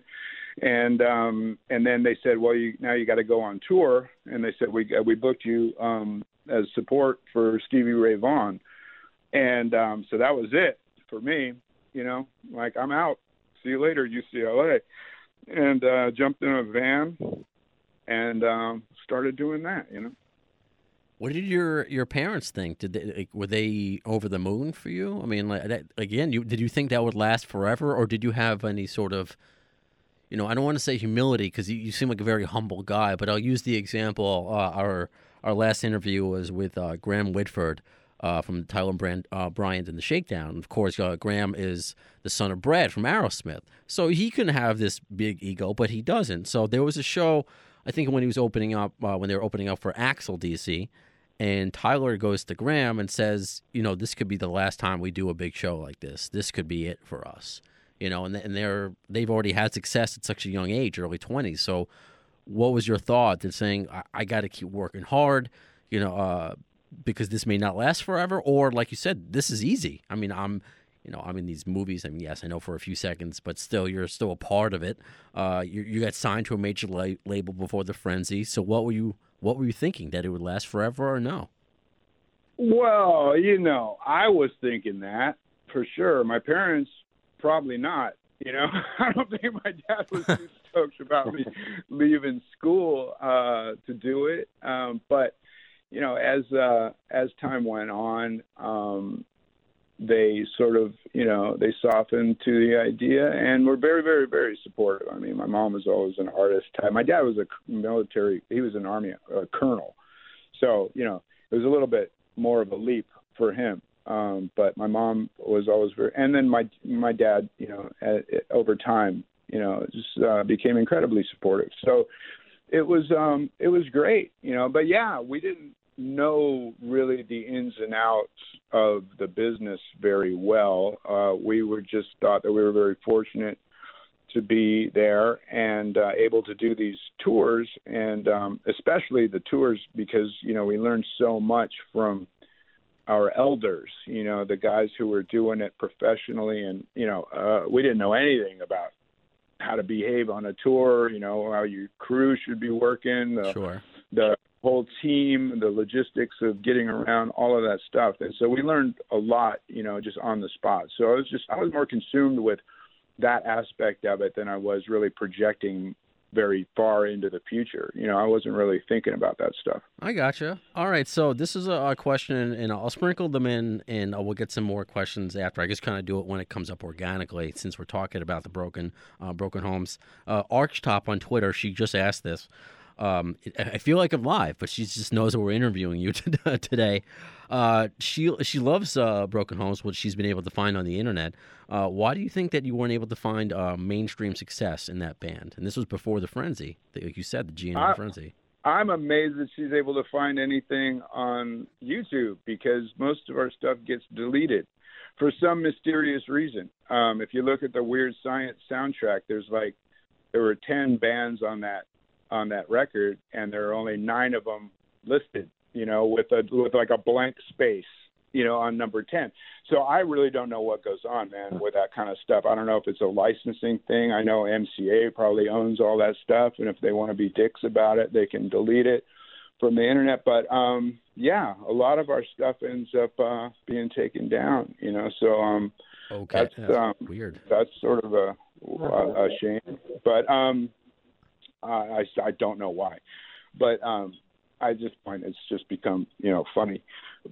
And um, and then they said, well, you now you got to go on tour, and they said we we booked you um, as support for Stevie Ray Vaughan and um, so that was it for me. You know, like I'm out. See you later, UCLA. And uh, jumped in a van and um, started doing that. You know. What did your your parents think? Did they like, were they over the moon for you? I mean, like that, again, you did you think that would last forever, or did you have any sort of, you know, I don't want to say humility because you, you seem like a very humble guy, but I'll use the example. Uh, our our last interview was with uh, Graham Whitford, uh, from Tyler Brand, uh, Bryant and the Shakedown. Of course, uh, Graham is the son of Brad from Aerosmith, so he can have this big ego, but he doesn't. So there was a show, I think, when he was opening up, uh, when they were opening up for AC/DC, and Tyler goes to Graham and says, you know, this could be the last time we do a big show like this. This could be it for us, you know. And and they're they've already had success at such a young age, early twenties. So, what was your thought in saying, I, I got to keep working hard? You know, uh, because this may not last forever, or like you said, this is easy. I mean, I'm, you know, I'm in these movies. I mean, yes, I know for a few seconds, but still, you're still a part of it. Uh, you, you got signed to a major la- label before the frenzy. So, what were you, what were you thinking that it would last forever, or no? Well, you know, I was thinking that for sure. My parents probably not. You know, I don't think my dad was too stoked about me leaving school uh, to do it. Um, but you know, as uh, as time went on, um, they sort of, you know, they softened to the idea and were very, very, very supportive. I mean, my mom was always an artist. My dad was a military; he was an army a colonel, so you know, it was a little bit more of a leap for him. Um, but my mom was always very, and then my my dad, you know, at, at, over time, you know, just uh, became incredibly supportive. So it was um it was great you know but yeah we didn't know really the ins and outs of the business very well. Uh, we were just thought that we were very fortunate to be there and uh, able to do these tours, and um, especially the tours because you know we learned so much from our elders. You know, the guys who were doing it professionally, and you know, uh, we didn't know anything about how to behave on a tour. You know, how your crew should be working. The, sure. The whole team, the logistics of getting around, all of that stuff. And so we learned a lot, you know, just on the spot. So I was just I was more consumed with that aspect of it than I was really projecting very far into the future. You know, I wasn't really thinking about that stuff. I gotcha. All right, so this is a, a question, and I'll sprinkle them in, and we'll get some more questions after. I just kind of do it when it comes up organically, since we're talking about the broken, uh, broken homes. Uh, Archtop on Twitter, she just asked this. Um, I feel like I'm live, but she just knows that we're interviewing you today. Uh, she she loves uh, Broken Homes, what she's been able to find on the internet. Uh, why do you think that you weren't able to find uh, mainstream success in that band? And this was before the Frenzy, like you said, the GNR Frenzy. I'm amazed that she's able to find anything on YouTube because most of our stuff gets deleted for some mysterious reason. Um, if you look at the Weird Science soundtrack, there's like there were ten bands on that on that record, and there are only nine of them listed. You know, with a with like a blank space. you know, on number 10. So I really don't know what goes on, man, with that kind of stuff. I don't know if it's a licensing thing. I know MCA probably owns all that stuff, and if they want to be dicks about it, they can delete it from the internet. But um, yeah, a lot of our stuff ends up uh, being taken down, you know. So um, Okay, that's um, weird. that's sort of a a, a shame. But um, I I I don't know why, but um, I just find it's just become you know funny.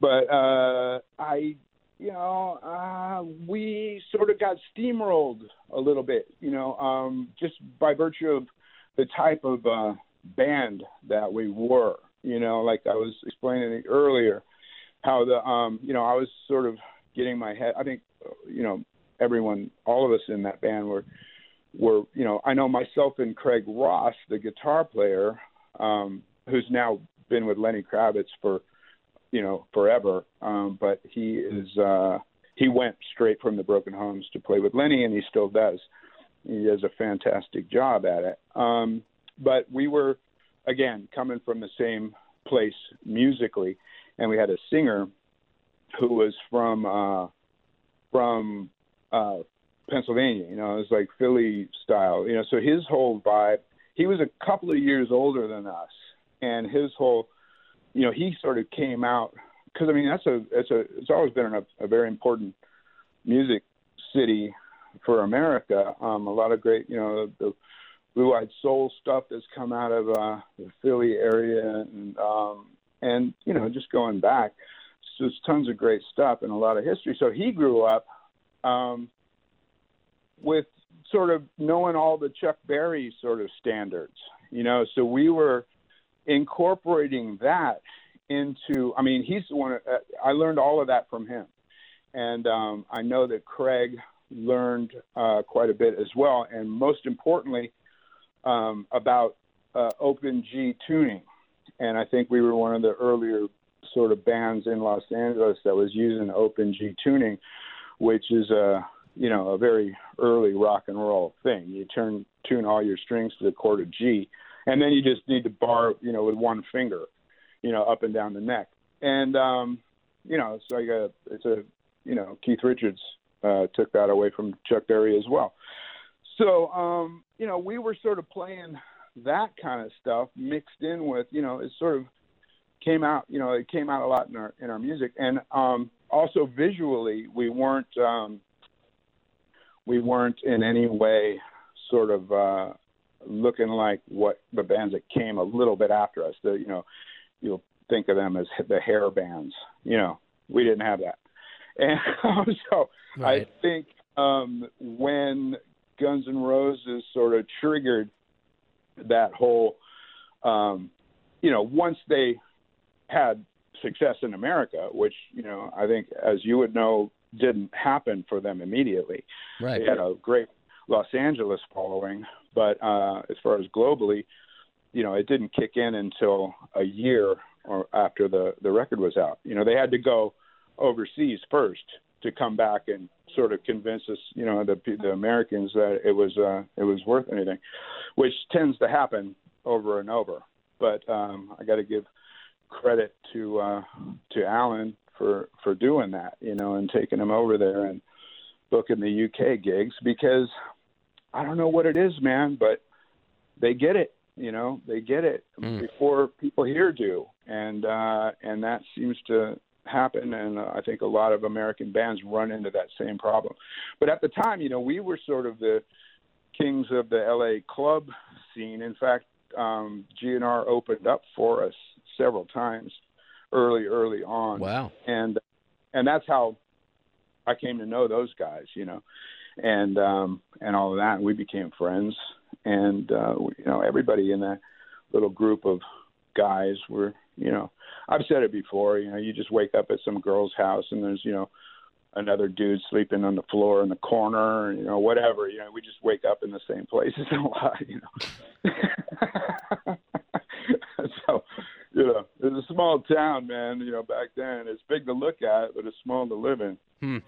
But uh, I you know uh, we sort of got steamrolled a little bit, you know, um, just by virtue of the type of uh, band that we were. You know, like I was explaining earlier, how the um, you know I was sort of getting my head. I think you know everyone, all of us in that band were were you know I know myself and Craig Ross, the guitar player, um, who's now been with Lenny Kravitz for you know forever, um, but he is uh, he went straight from the Broken Homes to play with Lenny, and he still does. He does a fantastic job at it. Um, but we were again coming from the same place musically, and we had a singer who was from uh, from uh, Pennsylvania. You know, it was like Philly style. You know, so his whole vibe. He was a couple of years older than us, and his whole, you know, he sort of came out because I mean that's a it's a it's always been a, a very important music city for America. Um, a lot of great, you know, the, the blue eyed soul stuff that's come out of uh, the Philly area, and um, and you know, just going back, so there's tons of great stuff and a lot of history. So he grew up um, with sort of knowing all the Chuck Berry sort of standards, you know. So we were incorporating that into. I mean, he's the one. Uh, I learned all of that from him, and um, I know that Craig learned uh, quite a bit as well, and most importantly, um, about uh, Open G tuning. And I think we were one of the earlier sort of bands in Los Angeles that was using Open G tuning, which is a you know a very early rock and roll thing. You turn tune all your strings to the chord of G, and then you just need to bar you know with one finger, you know up and down the neck. And um, you know it's like a it's a you know Keith Richards uh, took that away from Chuck Berry as well. So um, you know we were sort of playing that kind of stuff mixed in with you know it sort of came out you know it came out a lot in our in our music and um also visually we weren't um we weren't in any way sort of uh looking like what the bands that came a little bit after us the you know you'll think of them as the hair bands you know we didn't have that and so Right. i think um when guns N' roses sort of triggered that whole um you know once they had success in America, which you know I think, as you would know, didn't happen for them immediately. Right. They had a great Los Angeles following, but uh, as far as globally, you know, it didn't kick in until a year or after the the record was out. You know, they had to go overseas first to come back and sort of convince us, you know, the the Americans that it was uh, it was worth anything, which tends to happen over and over. But um, I got to give credit to uh, to Alan for for doing that, you know, and taking him over there and booking the UK gigs because I don't know what it is, man, but they get it, you know, they get it Mm. before people here do, and uh, and that seems to happen, and uh, I think a lot of American bands run into that same problem. But at the time, you know, we were sort of the kings of the LA club scene. In fact, um, GNR opened up for us several times early, early on Wow. and and that's how I came to know those guys, you know, and um, and all of that. And we became friends, and uh, we- you know, everybody in that little group of guys were, you know, I've said it before. You know, you just wake up at some girl's house, and there's, you know. Another dude sleeping on the floor in the corner, you know, whatever. You know, we just wake up in the same places a lot, you know. so, you know, it's a small town, man. You know, back then it's big to look at, but it's small to live in.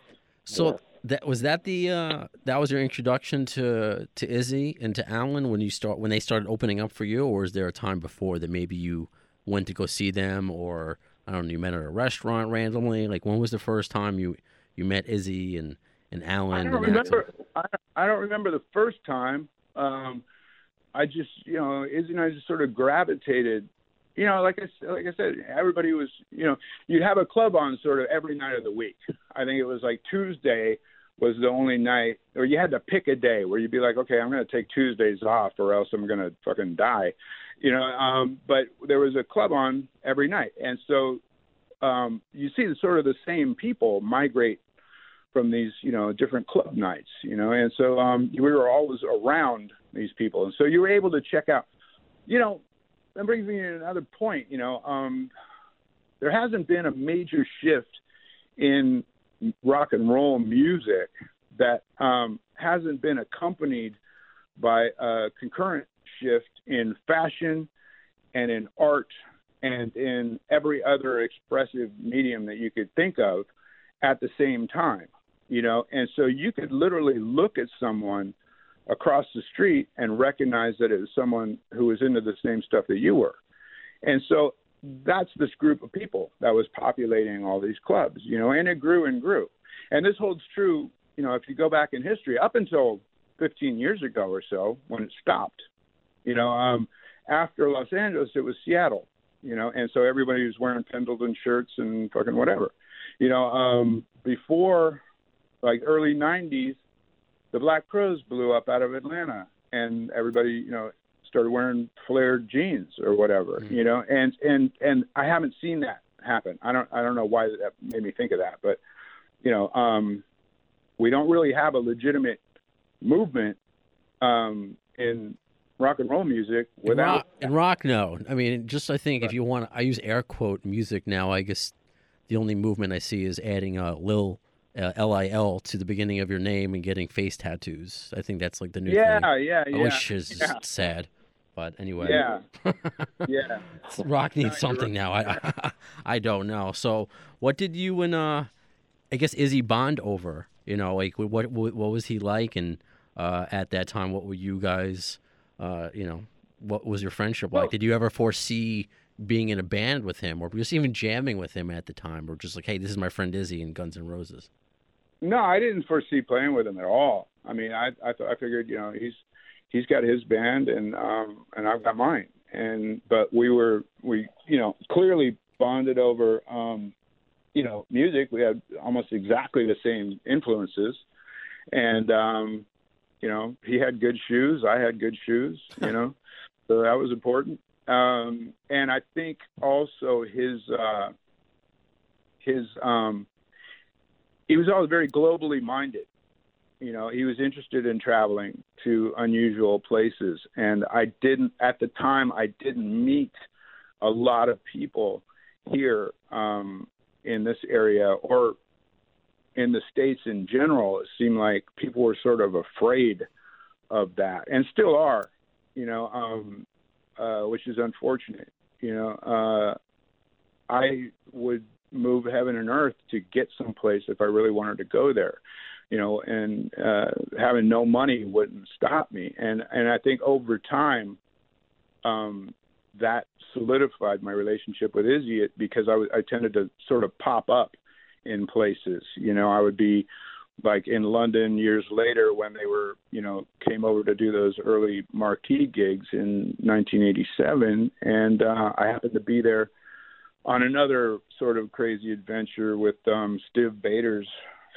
So Yeah. that was that the uh, that was your introduction to to Izzy and to Alan when you start when they started opening up for you, or is there a time before that maybe you went to go see them, or I don't know. You met at a restaurant randomly. Like when was the first time you you met Izzy and and Alan? I don't and remember. I, I don't remember the first time. Um, I just, you know, Izzy and I just sort of gravitated. You know, like I like I said, everybody was, you know, you'd have a club on sort of every night of the week. I think it was like Tuesday was the only night, or you had to pick a day where you'd be like, okay, I'm going to take Tuesdays off, or else I'm going to fucking die. You know, um, but there was a club on every night, and so um, you see the, sort of the same people migrate from these, you know, different club nights, you know, and so um, we were always around these people, and so you were able to check out, you know, that brings me to another point, you know, um, there hasn't been a major shift in rock and roll music that um, hasn't been accompanied by a concurrent shift in fashion and in art and in every other expressive medium that you could think of at the same time you know? And so you could literally look at someone across the street and recognize that it was someone who was into the same stuff that you were. And so that's this group of people that was populating all these clubs you know and it grew and grew. And this holds true you know if you go back in history up until 15 years ago or so when it stopped you know um after los angeles it was seattle you know and so everybody was wearing pendleton shirts and fucking whatever you know um before like early 90s, the Black Crowes blew up out of Atlanta, and everybody, you know, started wearing flared jeans or whatever, mm-hmm. you know, and and and I haven't seen that happen. I don't I don't know why that made me think of that, but you know, um, we don't really have a legitimate movement um, in rock and roll music without in rock, in rock no i mean just i think if you want i use air quote music now i guess the only movement i see is adding a lil uh, L-I-L to the beginning of your name and getting face tattoos. I think that's like the new yeah, thing. Yeah, yeah, Which is yeah. sad. But anyway. Yeah. yeah. Rock needs something now. I, I don't know. So what did you and uh I guess Izzy bond over? You know, like what what, what was he like and uh at that time what were you guys uh you know, what was your friendship like? Did you ever foresee being in a band with him or just even jamming with him at the time or just like, hey, this is my friend Izzy in Guns N' Roses? No, I didn't foresee playing with him at all. I mean, I I, th- I figured, you know, he's he's got his band and um and I've got mine. And but we were we you know clearly bonded over um you know music. We had almost exactly the same influences, and um you know he had good shoes. I had good shoes. You know, so that was important. Um and I think also his uh his um he was always very globally minded. You know, he was interested in traveling to unusual places, and I didn't at the time. I didn't meet a lot of people here um, in this area or in the states in general. It seemed like people were sort of afraid of that, and still are. You know, um, uh, which is unfortunate. You know, uh, I would move heaven and earth to get someplace if I really wanted to go there. You know, and uh, having no money wouldn't stop me. And and I think over time, um, that solidified my relationship with Izzy because I, w- I tended to sort of pop up in places. You know, I would be like in London years later when they were, you know, came over to do those early marquee gigs in 1987, and uh, I happened to be there on another sort of crazy adventure with um Stiv Bators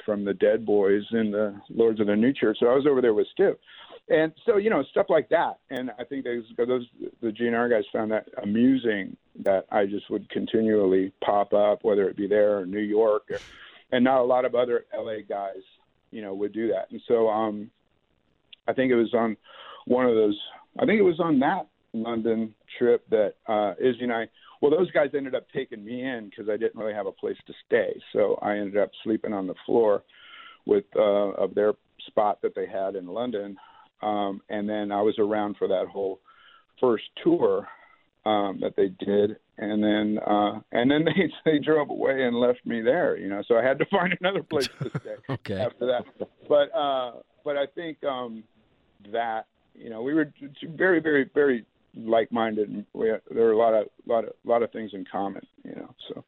from the Dead Boys and the Lords of the New Church. So I was over there with Stiv. And so, you know, stuff like that. And I think those, those the GNR guys found that amusing that I just would continually pop up, whether it be there or New York, or, and not a lot of other LA guys, you know, would do that. And so, um, I think it was on one of those. I think it was on that London trip that uh, Izzy and I well, those guys ended up taking me in because I didn't really have a place to stay, so I ended up sleeping on the floor with uh, of their spot that they had in London, um, and then I was around for that whole first tour um, that they did, and then uh, and then they they drove away and left me there, you know. So I had to find another place to stay okay. after that. But uh, but I think um, that you know we were very very very like-minded, and we there are a lot of lot of lot of things in common, you know. So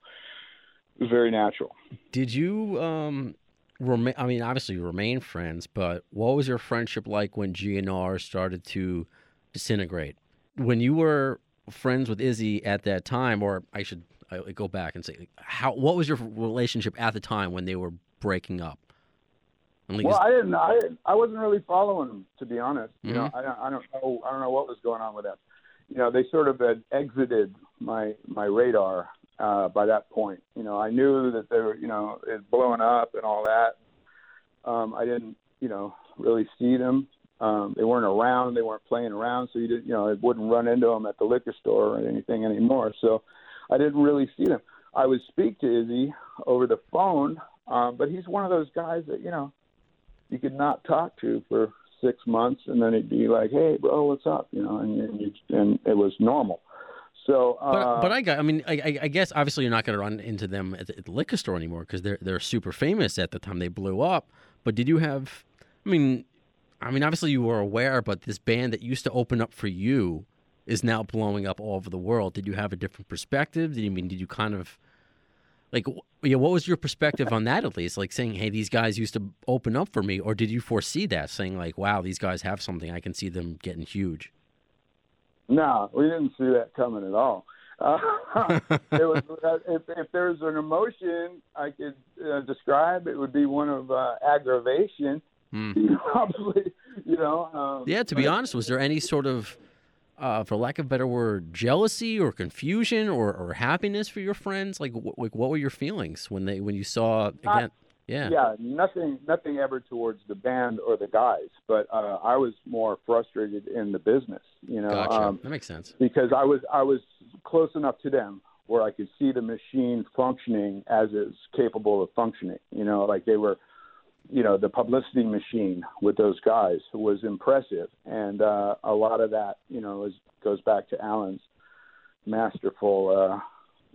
it was very natural. Did you um remain? I mean, obviously you remain friends, but what was your friendship like when GNR started to disintegrate? When you were friends with Izzy at that time, or I should I go back and say, how what was your relationship at the time when they were breaking up? Like, Well, I didn't. I I wasn't really following them, to be honest. You know, Mhm. I don't. I don't know. I don't know what was going on with them. You know, they sort of had exited my my radar uh, by that point. You know, I knew that they were. You know, it blowing up and all that. Um, I didn't. You know, really see them. Um, they weren't around. They weren't playing around, so you didn't. You know, I wouldn't run into them at the liquor store or anything anymore. So, I didn't really see them. I would speak to Izzy over the phone, um, but he's one of those guys that you know you could not talk to for six months, and then he'd be like, "Hey, bro, what's up?" You know, and and, and it was normal. So, uh, But but I got. I mean, I, I- guess obviously you're not going to run into them at the, at the liquor store anymore because they're they're super famous at the time they blew up. But did you have? I mean, I mean, obviously you were aware, but this band that used to open up for you is now blowing up all over the world. Did you have a different perspective? Did you I mean? Did you kind of like? Yeah, what was your perspective on that at least? Like saying, "Hey, these guys used to open up for me," or did you foresee that, saying like, "Wow, these guys have something. I can see them getting huge." no, we didn't see that coming at all. Uh, it was if, if there's an emotion I could uh, describe, it would be one of uh, aggravation. Hmm. Probably, you know. Um, Yeah, to be honest, was there any sort of, uh, for lack of a better word, jealousy or confusion or, or happiness for your friends? Like, wh- like, what were your feelings when they when you saw again? Yeah, yeah, nothing, nothing ever towards the band or the guys, but uh, I was more frustrated in the business. You know, gotcha. um, that makes sense. because I was I was close enough to them where I could see the machine functioning as it's capable of functioning. You know, like they were, you know, the publicity machine with those guys was impressive, and uh, a lot of that, you know, is, goes back to Alan's masterful, uh,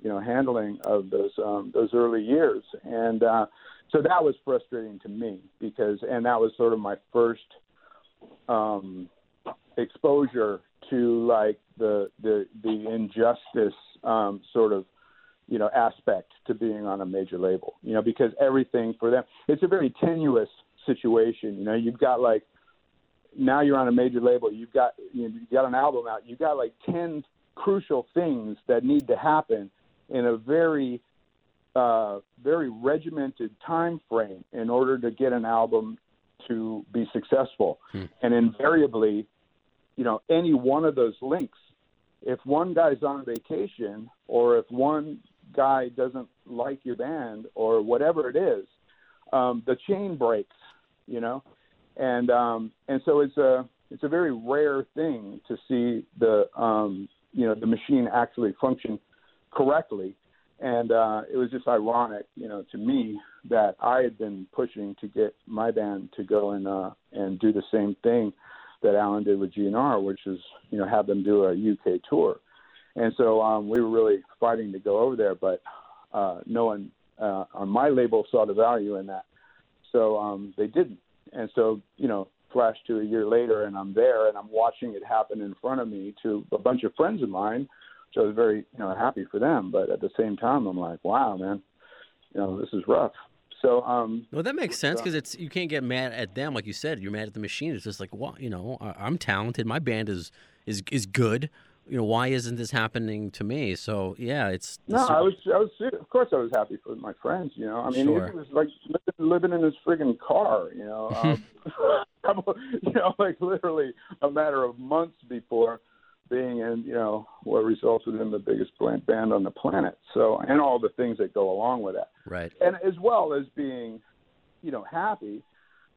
you know, handling of those um, those early years, and uh, so that was frustrating to me because, and that was sort of my first. Um, exposure to like the the the injustice um, sort of you know aspect to being on a major label. You know, because everything for them it's a very tenuous situation. You know, you've got like now you're on a major label. You've got you know, you've got an album out. You've got like ten crucial things that need to happen in a very uh, very regimented time frame in order to get an album to be successful. And invariably, you know, any one of those links, if one guy's on vacation or if one guy doesn't like your band or whatever it is, um, the chain breaks, you know, and um, and so it's a it's a very rare thing to see the um, you know the machine actually function correctly, and uh, it was just ironic, you know, to me that I had been pushing to get my band to go and uh, and do the same thing that Alan did with GNR, which is you know have them do a UK tour, and so um, we were really fighting to go over there, but uh, no one uh, on my label saw the value in that, so um, they didn't, and so you know flash to a year later, and I'm there, and I'm watching it happen in front of me to a bunch of friends of mine, which I was very you know happy for them, but at the same time, I'm like, wow, man, you know this is rough. So um, Well, that makes sense because it's you can't get mad at them like you said. You're mad at the machine. It's just like, well, you know, I, I'm talented. My band is is is good. You know, why isn't this happening to me? So yeah, it's No, I was, I was, of course, I was happy for my friends. You know, I mean, Sure. it was like living, living in this friggin' car. You know, um, couple, you know, like literally a matter of months before being in, you know, what resulted in the biggest band band on the planet. So, and all the things that go along with that right. and as well as being, you know, happy,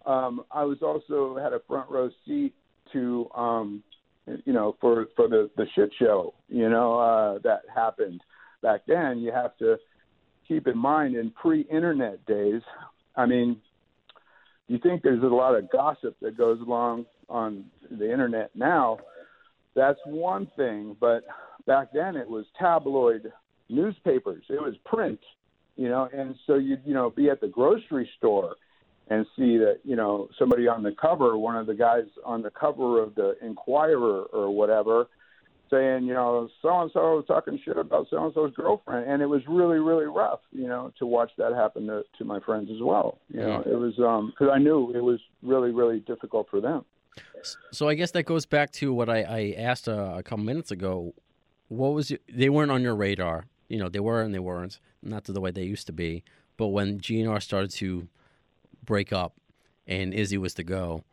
um, I was also had a front row seat to, um, you know, for for the the shit show, you know, uh, that happened back then. You have to keep in mind in pre-internet days. I mean, you think there's a lot of gossip that goes along on the internet now. That's one thing, but back then it was tabloid newspapers. It was print you know, and so you'd, you know, be at the grocery store and see that, you know, somebody on the cover, one of the guys on the cover of the Inquirer or whatever, saying, you know, so and so talking shit about so and so's girlfriend, and it was really, really rough, you know, to watch that happen to, to my friends as well. You know, it was um because I knew it was really, really difficult for them. So I guess that goes back to what I, I asked a, a couple minutes ago. What was it, they weren't on your radar? You know, they were and they weren't, not to the way they used to be. But when GNR started to break up and Izzy was to go,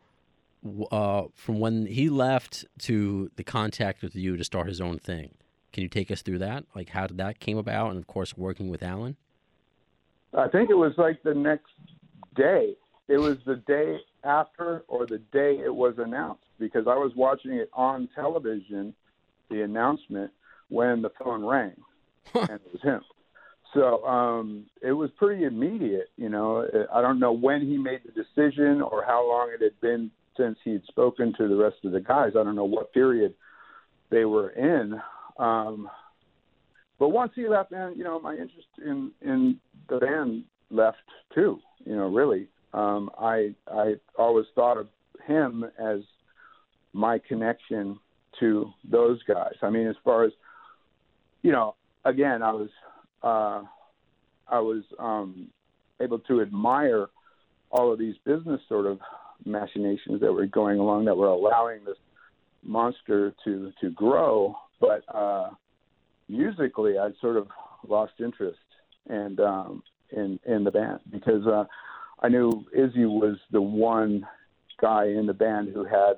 uh, from when he left to the contact with you to start his own thing, can you take us through that? Like how did that came about, and of course working with Alan. I think it was like the next day. It was the day after or the day it was announced because I was watching it on television, the announcement, when the phone rang, and it was him. So um, it was pretty immediate. You know, I don't know when he made the decision or how long it had been since he had spoken to the rest of the guys. I don't know what period they were in. Um, but once he left, man, you know, my interest in in the band left too. You know, really, um, I I always thought of him as my connection to those guys. I mean, as far as you know, again, I was uh, I was um, able to admire all of these business sort of machinations that were going along that were allowing this monster to to grow, but uh, musically, I sort of lost interest and um, in in the band because uh, I knew Izzy was the one guy in the band who had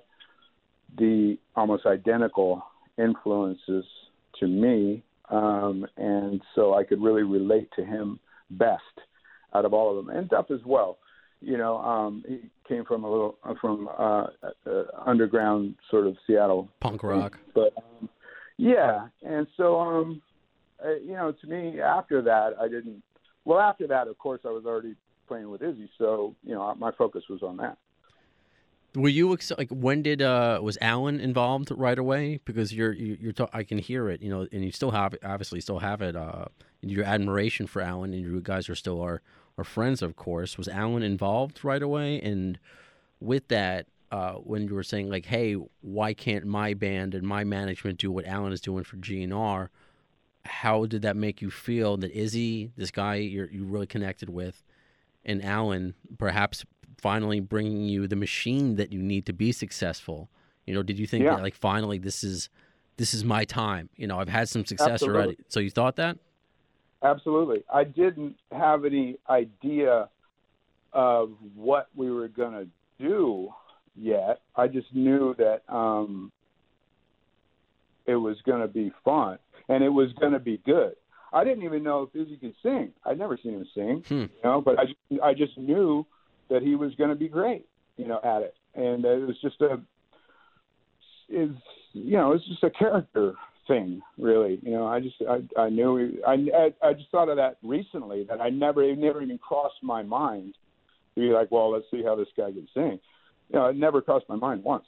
the almost identical influences to me, um, and so I could really relate to him best out of all of them, and Duff as well. You know, um, he came from a little from uh, uh, underground sort of Seattle Punk rock. but um, yeah, and so um, uh, you know, to me, after that, I didn't. Well, after that, of course, I was already playing with Izzy, so you know, my focus was on that. Were you ex- like when did uh was Alan involved right away? Because you're you, you're ta- I can hear it, you know, and you still have obviously still have it. Uh, your admiration for Alan, and you guys are still are are friends, of course. Was Alan involved right away? And with that, uh, when you were saying like, hey, why can't my band and my management do what Alan is doing for GNR? How did that make you feel that Izzy, this guy you're you really connected with, and Alan perhaps finally bringing you the machine that you need to be successful? You know, did you think Yeah. that like finally this is this is my time? You know, I've had some success Absolutely. already. So you thought that? Absolutely, I didn't have any idea of what we were going to do yet. I just knew that um, it was going to be fun and it was going to be good. I didn't even know if Izzy could sing. I'd never seen him sing, Hmm. you know, but I just, I just knew that he was going to be great, you know, at it. And it was just a, is you know, it's just a character thing, really. You know, I just, I, I knew, I, I, just thought of that recently that I never, it never even crossed my mind to be like, well, let's see how this guy can sing. You know, it never crossed my mind once.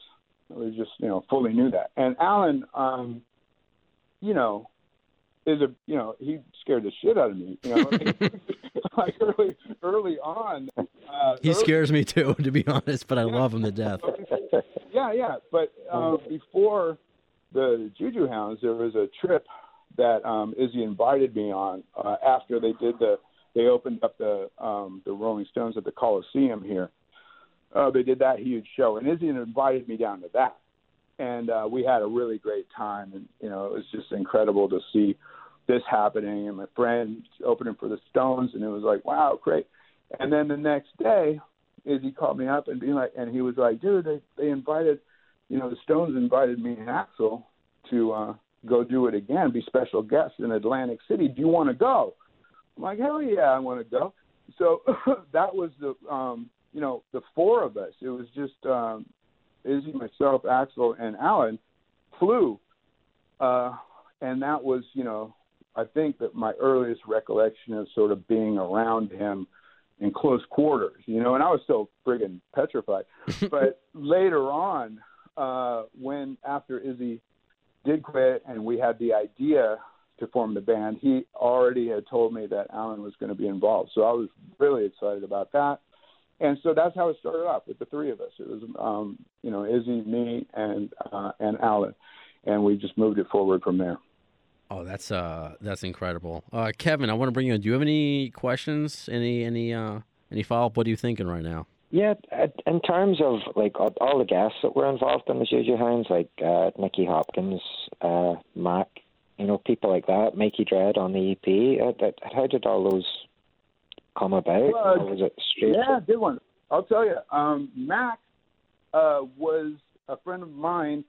I was just, you know, fully knew that. And Alan, um, you know, is a, you know, he scared the shit out of me. You know, like early, early on. Uh, He early- scares me too, to be honest, but I love him to death. yeah, yeah. But uh, before the Juju Hounds, there was a trip that um, Izzy invited me on uh, after they did the. They opened up the um, the Rolling Stones at the Coliseum here. Uh, they did that huge show, and Izzy invited me down to that, and uh, we had a really great time. And you know, it was just incredible to see this happening, and my friend opening for the Stones, and it was like, wow, great. And then the next day, Izzy called me up and being like, and he was like, dude, they they invited, you know, the Stones invited me and Axl to uh, go do it again, be special guests in Atlantic City. Do you want to go? I'm like, hell yeah, I want to go. So that was the, um, you know, the four of us. It was just um, Izzy, myself, Axl, and Alan flew, uh, and that was, you know, I think that my earliest recollection is sort of being around him in close quarters, you know, and I was still friggin' petrified. but later on, uh, when after Izzy did quit and we had the idea to form the band, he already had told me that Alan was going to be involved. So I was really excited about that. And so that's how it started off with the three of us. It was, um, you know, Izzy, me, and uh, and Alan. and we just moved it forward from there. Oh, that's uh, that's incredible. Uh, Kevin, I want to bring you in. Do you have any questions? Any any uh, any follow up? What are you thinking right now? Yeah, in terms of like all the guests that were involved in the Juju Hounds, like uh, Nicky Hopkins, uh, Mac, you know, people like that, Mikey Dread on the EP. Uh, how did all those come about? Well, was it straight? Yeah, good one. I'll tell you. Um, Mac uh, was a friend of mine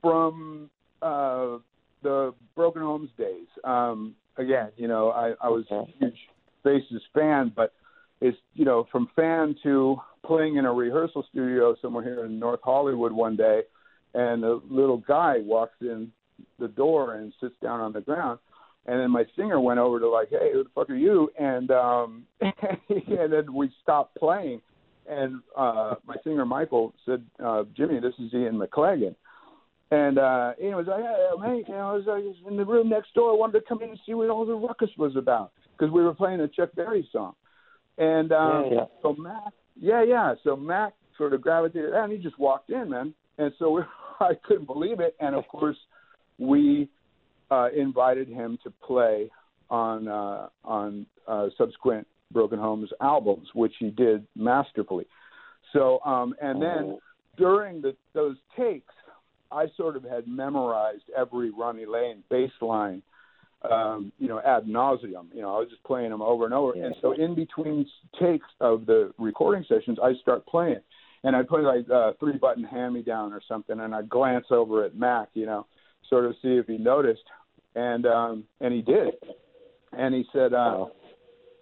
from uh, the Broken Homes days. Um, again, you know, I, I was a huge Faces fan, but it's you know from fan to playing in a rehearsal studio somewhere here in North Hollywood one day, and a little guy walks in the door and sits down on the ground. And then my singer went over to like, hey, who the fuck are you? And um, and then we stopped playing, and uh, my singer Michael said, uh, Jimmy, this is Ian McLagan. And uh, was like, hey, mate, you know, I was, I was in the room next door. I wanted to come in and see what all the ruckus was about because we were playing a Chuck Berry song. And um, yeah, yeah. so Mac, yeah, yeah. So Mac sort of gravitated, and he just walked in, man. And so we, I couldn't believe it. And of course, we uh, invited him to play on uh, on uh, subsequent Broken Homes albums, which he did masterfully. So, um, and then Oh. during the, those takes, I sort of had memorized every Ronnie Lane bass line, um, you know, ad nauseum. You know, I was just playing them over and over. Yeah. And so, in between takes of the recording sessions, I start playing, and I play like uh, three button hand me down or something, and I glance over at Mac, you know, sort of see if he noticed, and um, and he did, and he said, uh, Oh.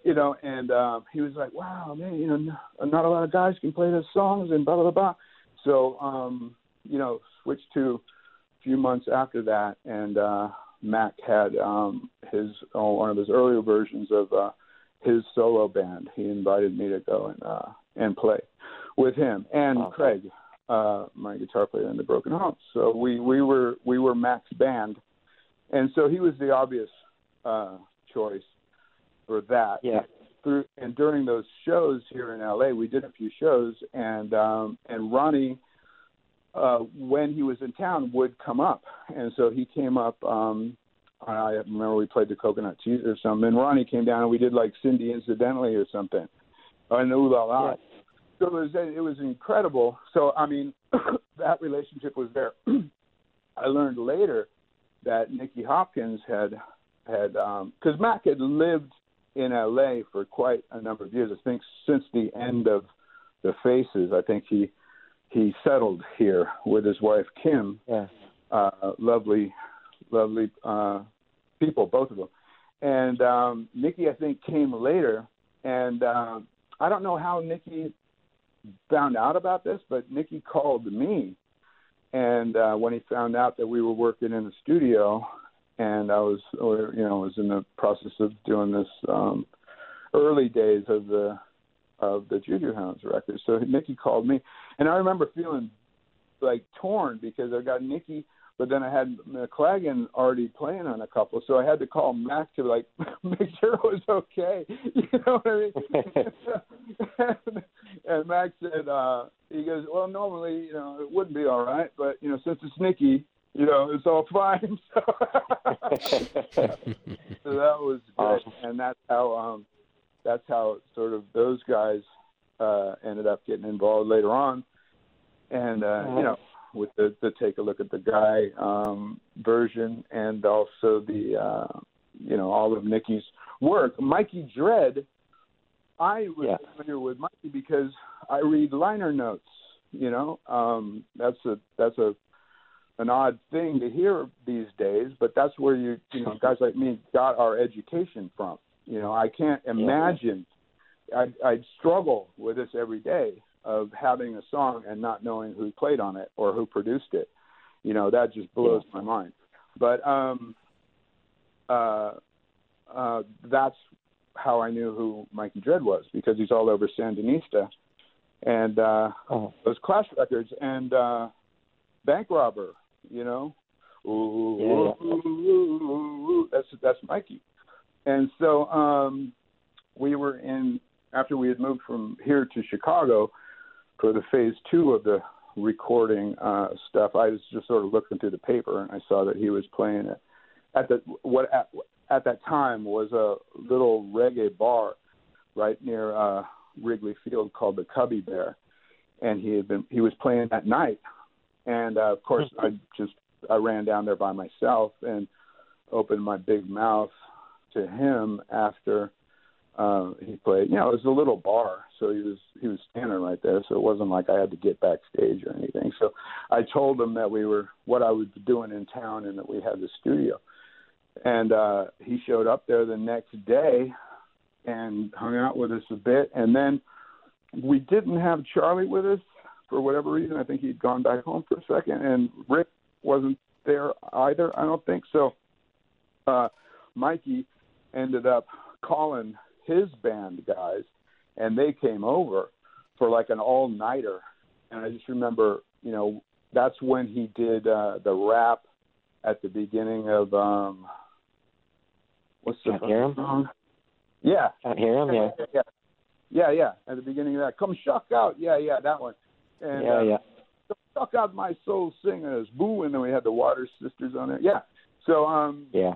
you know, and um, he was like, "Wow, man, you know, not a lot of guys can play those songs," and blah blah blah. So, um, you know, switched to a few months after that, and uh, Mac had um, his oh, one of his earlier versions of uh, his solo band. He invited me to go and uh, and play with him and Okay. Craig, uh, my guitar player in the Broken Hearts. So we we were we were Mac's band, and so he was the obvious uh, choice for that Yeah. through and during those shows here in LA, we did a few shows, and um, and Ronnie, uh, when he was in town, would come up, and so he came up. Um, I remember we played the Coconut Teaszer or something, and Ronnie came down and we did like Cindy incidentally or something, or Ooh La La. Yeah. So it was it was incredible. So I mean, that relationship was there. I learned later that Nicky Hopkins had had because Mac had lived in LA for quite a number of years. I think since the end of the Faces, I think he he settled here with his wife Kim. Yeah. Uh, lovely, lovely uh, people, both of them. And um, Nicky, I think, came later. And um, I don't know how Nicky found out about this, but Nicky called me. And uh, when he found out that we were working in the studio, and I was, or, you know, was in the process of doing this um, early days of the of the Juju Hounds record. So Nicky called me, and I remember feeling like torn because I got Nicky, but then I had McLagan already playing on a couple, so I had to call Mac to like make sure it was okay. You know what I mean? and, and Mac said, uh, he goes, well, normally, you know, it wouldn't be all right, but you know, since it's Nicky, you know, it's all fine. So, so that was good, Awesome. and that's how um, that's how sort of those guys uh, ended up getting involved later on, and uh, you know, with the, the take a look at the guy um, version, and also the uh, you know all of Nicky's work. Mikey Dread, I was Yeah. familiar with Mikey because I read liner notes. You know, um, that's a that's a an odd thing to hear these days, but that's where you you know guys like me got our education from. You know, I can't imagine. I I'd struggle with this every day of having a song and not knowing who played on it or who produced it. You know, that just blows my mind. But um uh uh that's how I knew who Mikey Dread was because he's all over Sandinista and uh Oh. those Clash records and uh Bank Robber, you know. Ooh, Yeah, ooh, ooh, ooh, that's that's Mikey. And so um we were in after we had moved from here to Chicago for the phase two of the recording uh, stuff. I was just sort of looking through the paper and I saw that he was playing it at the what at, at that time was a little reggae bar right near uh, Wrigley Field called the Cubby Bear, and he had been he was playing that night, and uh, of course I just I ran down there by myself and opened my big mouth to him after uh, he played. You know, it was a little bar, so he was he was standing right there, so it wasn't like I had to get backstage or anything. So I told him that we were what I was doing in town and that we had the studio. And uh, he showed up there the next day and hung out with us a bit. And then we didn't have Charlie with us for whatever reason. I think he'd gone back home for a second, and Rick wasn't there either. I don't think so. Uh, Mikey ended up calling his band guys, and they came over for like an all nighter. And I just remember, you know, that's when he did uh, the rap at the beginning of um, what's the Can't hear him? song? Yeah, Can't hear him. Yeah. yeah, yeah, yeah. At the beginning of that, come shuck out. Yeah, yeah, that one. And, Yeah, uh, yeah. Shuck out my soul singers, boo, and then we had the Water Sisters on there. Yeah. So, um, Yeah.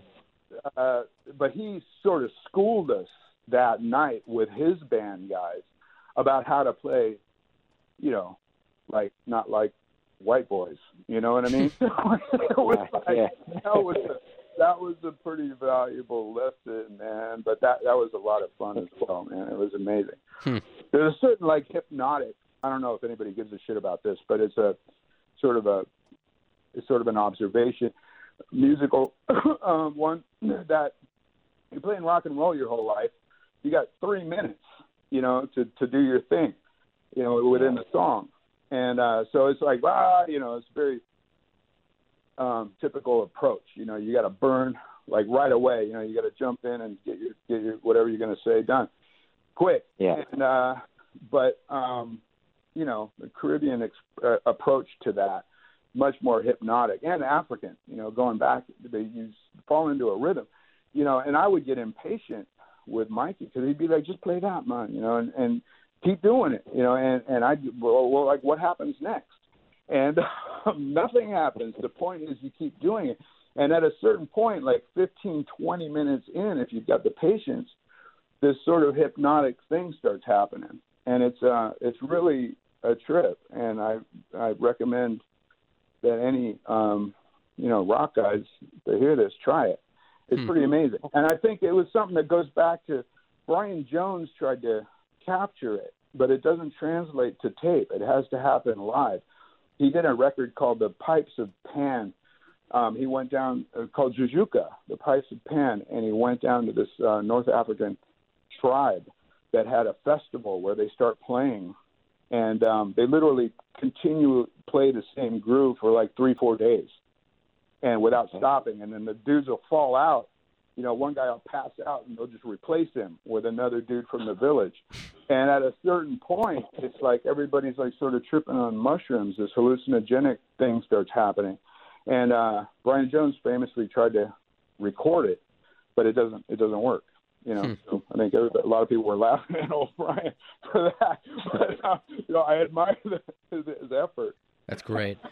uh, but he sort of schooled us that night with his band guys about how to play, you know, like not like white boys. You know what I mean? it was like, Yeah. that was a, that was a pretty valuable lesson, man. But that that was a lot of fun as well, man. It was amazing. Hmm. There's a certain like hypnotic. I don't know if anybody gives a shit about this, but it's a sort of a it's sort of an observation musical um, one that you're playing rock and roll your whole life. You got three minutes, you know, to to do your thing, you know, within the song, and uh, so it's like ah, you know, it's very um, typical approach. You know, you got to burn like right away. You know, you got to jump in and get your get your whatever you're going to say done quick. Yeah. And uh, but um, you know, the Caribbean ex- uh, approach to that much more hypnotic and African. You know, going back, they use fall into a rhythm. You know, and I would get impatient with Mikey because he'd be like, "Just play that, man," you know, and, and keep doing it, you know, and and I well, well, like, what happens next? And um, nothing happens. The point is, you keep doing it, and at a certain point, like 15, 20 minutes in, if you've got the patience, this sort of hypnotic thing starts happening, and it's uh, it's really a trip. And I I recommend that any um, you know rock guys that hear this try it. It's Hmm. pretty amazing, and I think it was something that goes back to Brian Jones tried to capture it, but it doesn't translate to tape. It has to happen live. He did a record called The Pipes of Pan. Um, he went down uh, called Joujouka, The Pipes of Pan, and he went down to this uh, North African tribe that had a festival where they start playing, and um, they literally continue to play the same groove for like three, four days, and without stopping. And then the dudes will fall out. You know, one guy will pass out, and they'll just replace him with another dude from the village. And at a certain point, it's like everybody's like sort of tripping on mushrooms. This hallucinogenic thing starts happening, and uh, Brian Jones famously tried to record it, but it doesn't. It doesn't work. You know, so I think a lot of people were laughing at old Brian for that. But uh, you know, I admire the, his, his effort. That's great.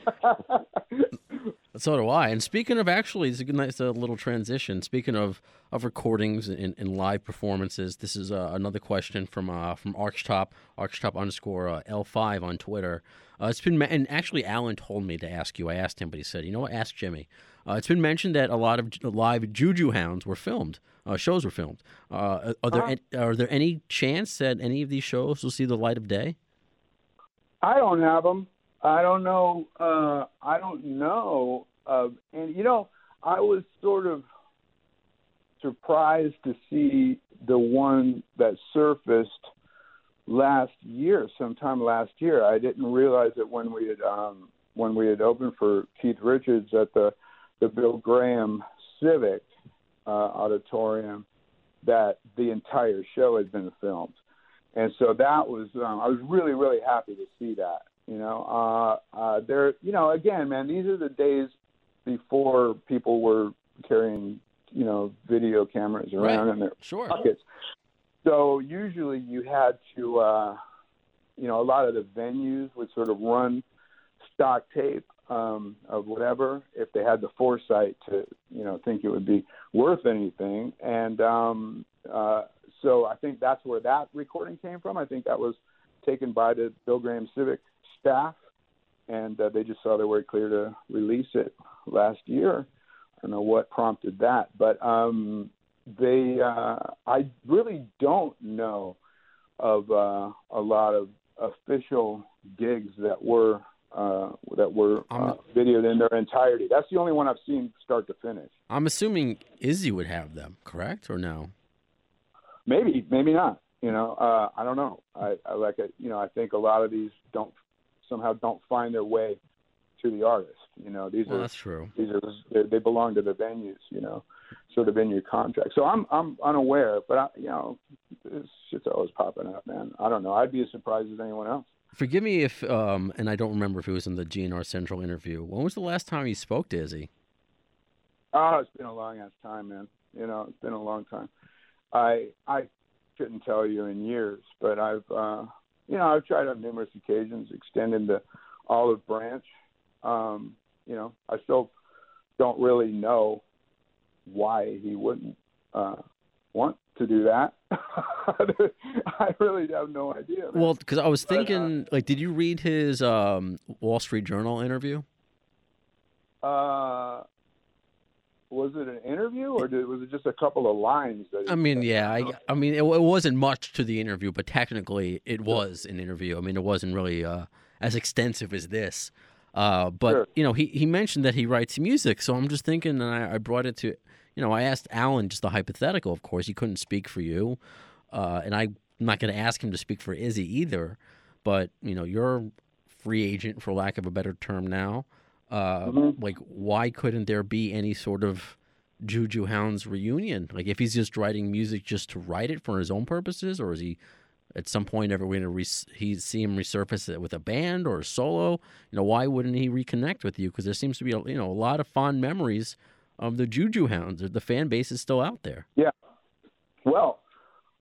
So do I. And speaking of actually, it's a good nice uh, little transition. Speaking of of recordings and, and live performances, this is uh, another question from uh, from Archtop Archtop underscore uh, L five on Twitter. Uh, it's been and actually Alan told me to ask you. I asked him, but he said, you know what? Ask Jimmy. Uh, it's been mentioned that a lot of live Juju Hounds were filmed. Uh, shows were filmed. Uh, are there an- are there any chance that any of these shows will see the light of day? I don't have them. I don't know. Uh, I don't know of, and you know, I was sort of surprised to see the one that surfaced last year, sometime last year. I didn't realize it when we had um, when we had opened for Keith Richards at the the Bill Graham Civic uh, Auditorium that the entire show had been filmed and so that was um, I was really really happy to see that. You know, uh, uh, there. You know, again, man, these are the days before people were carrying you know video cameras around Right. in their Sure. pockets. So usually you had to, uh, you know, a lot of the venues would sort of run stock tape um, of whatever if they had the foresight to you know think it would be worth anything and um, uh, so I think that's where that recording came from. I think that was taken by the Bill Graham Civic staff, and uh, they just saw their way clear to release it last year. I don't know what prompted that, but um, they uh, I really don't know of uh, a lot of official gigs that were uh, that were uh, videoed in their entirety. That's the only one I've seen start to finish. I'm assuming Izzy would have them, correct or no? Maybe, maybe not. You know, uh, I don't know. I, I like it. You know, I think a lot of these don't somehow don't find their way to the artist. You know, these Well, are that's true. these are they, they belong to the venues. You know, sort of in your contract. So I'm I'm unaware, but I, you know, this shit's always popping up, man. I don't know. I'd be as surprised as anyone else. Forgive me if, um, and I don't remember if it was in the GNR Central interview. When was the last time you spoke to Izzy? Oh, it's been a long ass time, man. You know, it's been a long time. I I couldn't tell you in years, but I've uh you know, I've tried on numerous occasions extending the olive branch. Um, you know, I still don't really know why he wouldn't uh want to do that. I really have no idea. man. Well, because I was But, uh, thinking, like, did you read his um, Wall Street Journal interview? uh was it an interview or did, was it just a couple of lines that I mean, said? yeah, I, I mean, it, it wasn't much to the interview, but technically, it was an interview. I mean, it wasn't really uh, as extensive as this. Uh, but Sure. you know, he he mentioned that he writes music, so I'm just thinking, and I, I brought it to, you know, I asked Alan just a hypothetical. Of course, he couldn't speak for you, uh, and I'm not going to ask him to speak for Izzy either. But you know, you're free agent, for lack of a better term now. Uh, Mhm. Like, why couldn't there be any sort of Juju Hounds reunion? Like, if he's just writing music just to write it for his own purposes, or is he at some point ever going to re- he see him resurface it with a band or a solo? You know, why wouldn't he reconnect with you? Because there seems to be a, you know a lot of fond memories of the Juju Hounds. The fan base is still out there. Yeah. Well,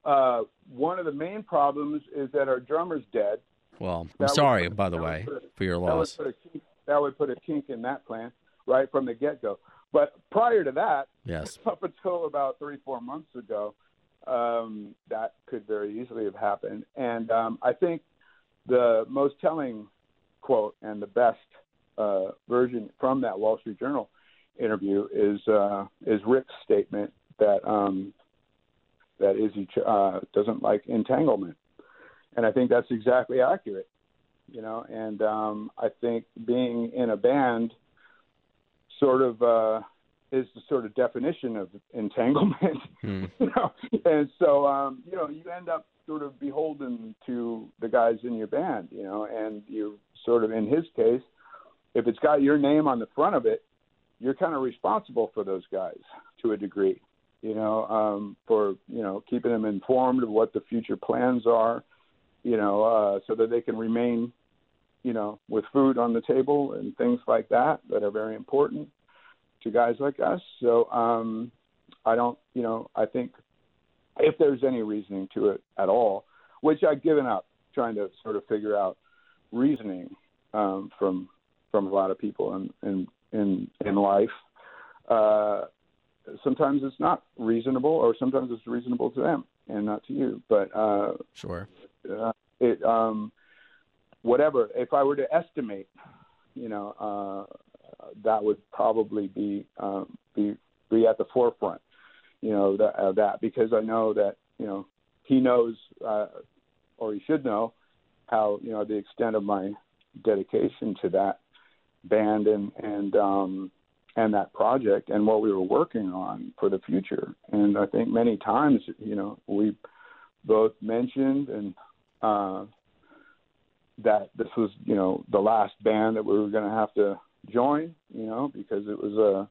uh, one of the main problems is that our drummer's dead. Well, I'm would sorry, by the that way, for your That would loss. put a kink, that would put a kink in that plan right from the get go. But prior to that, Yes. up until about three four months ago, um, that could very easily have happened. And um, I think the most telling quote and the best uh, version from that Wall Street Journal interview is uh, is Rick's statement that um, that Izzy uh, doesn't like entanglement, and I think that's exactly accurate. You know, and um, I think being in a band sort of uh, is the sort of definition of entanglement. Hmm. you know, and so um, you know you end up sort of beholden to the guys in your band. You know, and you sort of in his case, if it's got your name on the front of it, you're kind of responsible for those guys to a degree. You know, um, for you know keeping them informed of what the future plans are. You know, uh, so that they can remain, you know, with food on the table and things like that that are very important to guys like us. So um, I don't, you know, I think if there's any reasoning to it at all, which I've given up trying to sort of figure out reasoning um, from from a lot of people in in in, in life. Uh, sometimes it's not reasonable, or sometimes it's reasonable to them and not to you. But uh, Sure. uh, it um, whatever. If I were to estimate, you know, uh, that would probably be um, be be at the forefront, you know, that, uh, that because I know that you know he knows uh, or he should know how you know the extent of my dedication to that band and and um, and that project and what we were working on for the future. And I think many times, you know, we both mentioned and uh, that this was, you know, the last band that we were going to have to join, you know, because it was a,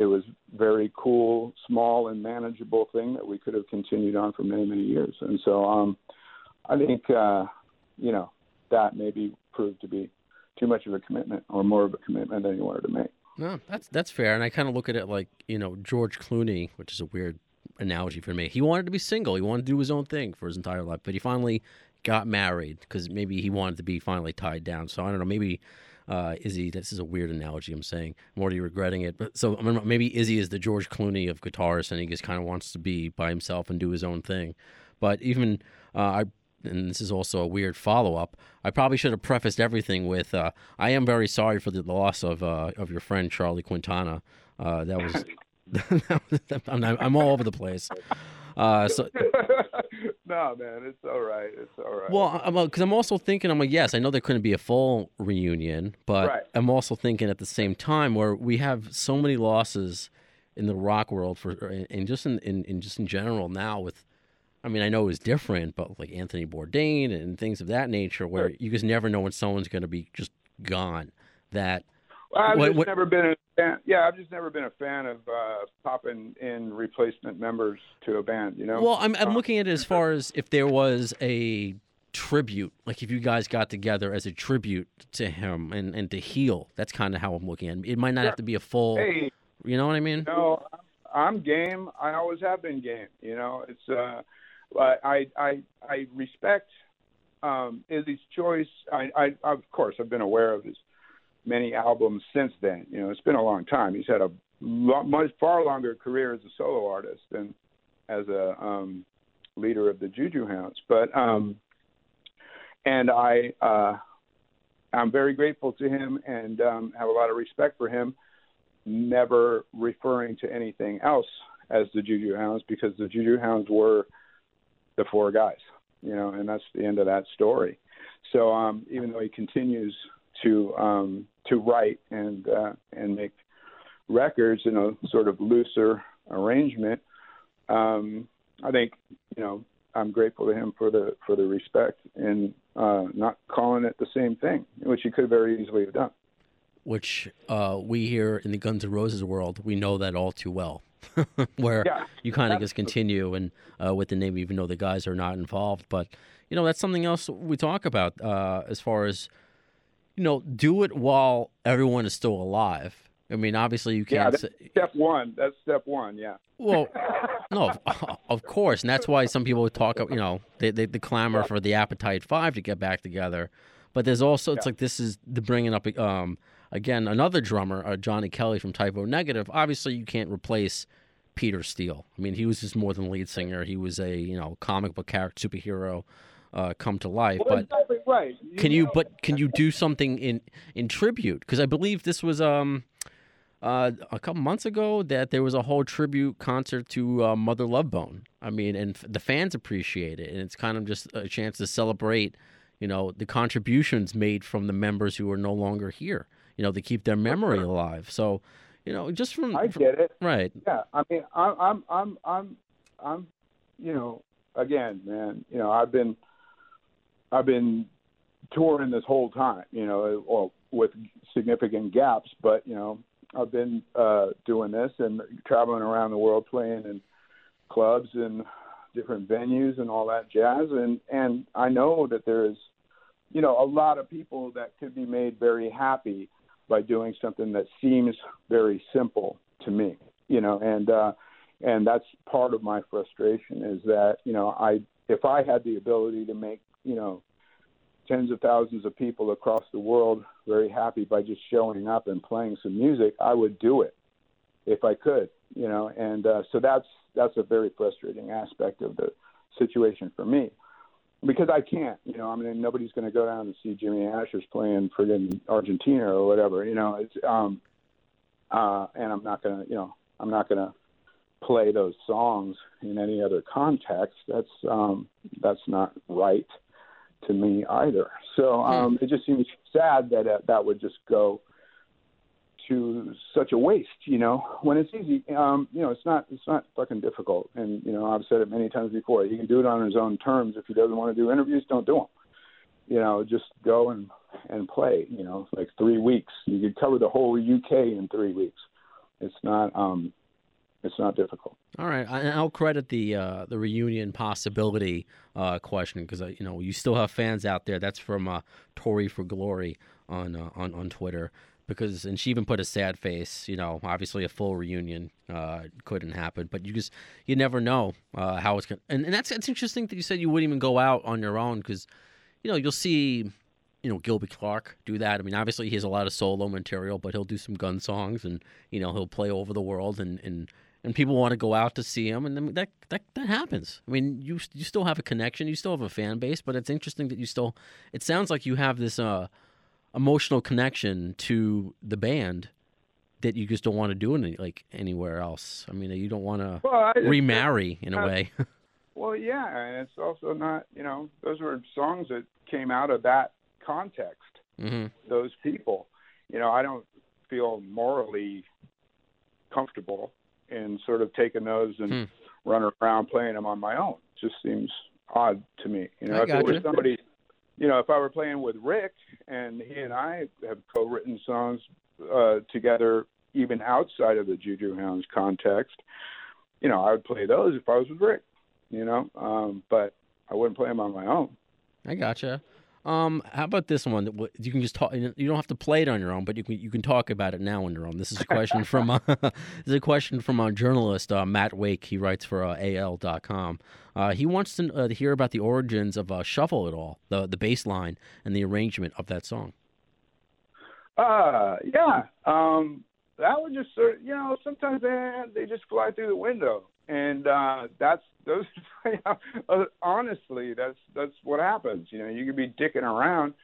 it was very cool, small and manageable thing that we could have continued on for many, many years. And so, um, I think, uh, you know, that maybe proved to be too much of a commitment or more of a commitment than you wanted to make. No, that's that's fair, and I kind of look at it like you know George Clooney, which is a weird analogy for me. He wanted to be single. He wanted to do his own thing for his entire life, but he finally got married because maybe he wanted to be finally tied down. So I don't know. Maybe uh, Izzy. This is a weird analogy. I'm saying I'm already regretting it. But so I mean, maybe Izzy is the George Clooney of guitarists, and he just kind of wants to be by himself and do his own thing. But even uh, I and this is also a weird follow up. I probably should have prefaced everything with, uh, "I am very sorry for the loss of uh, of your friend Charlie Quintana." Uh, that was, I'm, I'm, all over the place. Uh, so, no, man, it's all right. It's all right. Well, because I'm, I'm, also thinking, I'm like, yes, I know there couldn't be a full reunion, but right. I'm also thinking at the same time where we have so many losses in the rock world for, and just in, in, in just in general now with I mean, I know it was different, but like Anthony Bourdain and things of that nature, where you just never know when someone's going to be just gone. That well, I've what, what, never been fan. Yeah, I've just never been a fan of uh, popping in replacement members to a band. You know. Well, I'm I'm uh, looking at it as far as if there was a tribute, like if you guys got together as a tribute to him and and to heal. That's kind of how I'm looking at it. It might not have to be a full. Hey, you know what I mean? No, I'm game. I always have been game. You know, it's. uh I I I respect um, Izzy's choice. I, I of course I've been aware of his many albums since then. You know, it's been a long time. He's had a much far longer career as a solo artist than as a um, leader of the Juju Hounds. But um, and I uh, I'm very grateful to him and um, have a lot of respect for him. Never referring to anything else as the Juju Hounds because the Juju Hounds were the four guys, you know, and that's the end of that story. So um, even though he continues to um, to write and uh, and make records in a sort of looser arrangement, um, I think you know I'm grateful to him for the for the respect and uh, not calling it the same thing, which he could very easily have done. Which uh, we here in the Guns N' Roses world, we know that all too well. where yeah, you kind of just continue and uh, with the name, even though the guys are not involved. But you know, that's something else we talk about uh, as far as you know, do it while everyone is still alive. I mean, obviously you can't. Yeah, say... step one. That's step one. Yeah. Well, no, of course, and that's why some people talk. About you know, they they, they clamor for the Appetite Five to get back together, but there's also it's yeah. like this is the bringing up um, again, another drummer, uh, Johnny Kelly from Type O Negative. Obviously, you can't replace Peter Steele. I mean, he was just more than lead singer. He was a you know comic book character, superhero, uh, come to life. Well, but exactly right. You can know. you? But can you do something in in tribute? Because I believe this was um. Uh, a couple months ago, that there was a whole tribute concert to uh, Mother Love Bone. I mean, and the fans appreciate it, and it's kind of just a chance to celebrate, you know, the contributions made from the members who are no longer here you know, to keep their memory alive. So, you know, just from I from, get it. Right. Yeah. I mean, I'm, I'm, I'm, I'm, I'm, you know, again, man, you know, I've been, I've been touring this whole time, you know, well, with significant gaps, but you know, I've been uh, doing this and traveling around the world playing in clubs and different venues and all that jazz, and and I know that there is, you know, a lot of people that could be made very happy by doing something that seems very simple to me, you know, and uh, and that's part of my frustration is that you know I if I had the ability to make you know tens of thousands of people across the world very happy by just showing up and playing some music, I would do it if I could, you know, and uh, so that's that's a very frustrating aspect of the situation for me because I can't, you know, I mean, nobody's going to go down and see Jimmy Ashhurst playing friggin' Argentina or whatever, you know, it's, um, uh, and I'm not going to, you know, I'm not going to play those songs in any other context. That's, um, that's not right to me either. So, um, it just seems sad that uh, that would just go, to such a waste, you know, when it's easy. Um, you know, it's not it's not fucking difficult. And you know, I've said it many times before. He can do it on his own terms. If he doesn't want to do interviews, don't do them. You know, just go and and play. You know, like three weeks. You could cover the whole UK in three weeks. It's not um, it's not difficult. All right, I'll credit the uh, the reunion possibility uh, question because uh, you know you still have fans out there. That's from uh, Tori for Glory on uh, on on Twitter because and she even put a sad face you know obviously a full reunion uh, couldn't happen but you just you never know uh, how it's going and, and that's it's interesting that you said you wouldn't even go out on your own because you know you'll see you know Gilby Clarke do that. I mean, obviously he has a lot of solo material, but he'll do some gun songs, and you know he'll play over the world, and and, and people want to go out to see him, and then that that that happens. I mean, you you still have a connection, you still have a fan base, but it's interesting that you still. It sounds like you have this uh, emotional connection to the band that you just don't want to do any, like anywhere else. I mean, you don't want to Well, I remarry in a uh, way. Well, yeah, and it's also not, you know, those were songs that came out of that context. hmm Those people, you know, I don't feel morally comfortable in sort of taking those and Hmm. running around playing them on my own. It just seems odd to me. You know, I if it was somebody, you know, if I were playing with Rick and he and I have co-written songs uh, together, even outside of the Juju Hounds context, you know, I would play those if I was with Rick. You know, um, but I wouldn't play them on my own. I gotcha. Um, how about this one? You can just talk. You don't have to play it on your own, but you can you can talk about it now on your own. This is a question from uh, this is a question from our journalist uh, Matt Wake. He writes for uh, AL.com. Uh, he wants to, uh, to hear about the origins of uh, "Shuffle It All," the the bass line and the arrangement of that song. Uh, yeah. Um, that would just sort of, you know, sometimes they they just fly through the window, and uh, that's those. uh, honestly, that's that's what happens. You know, you could be dicking around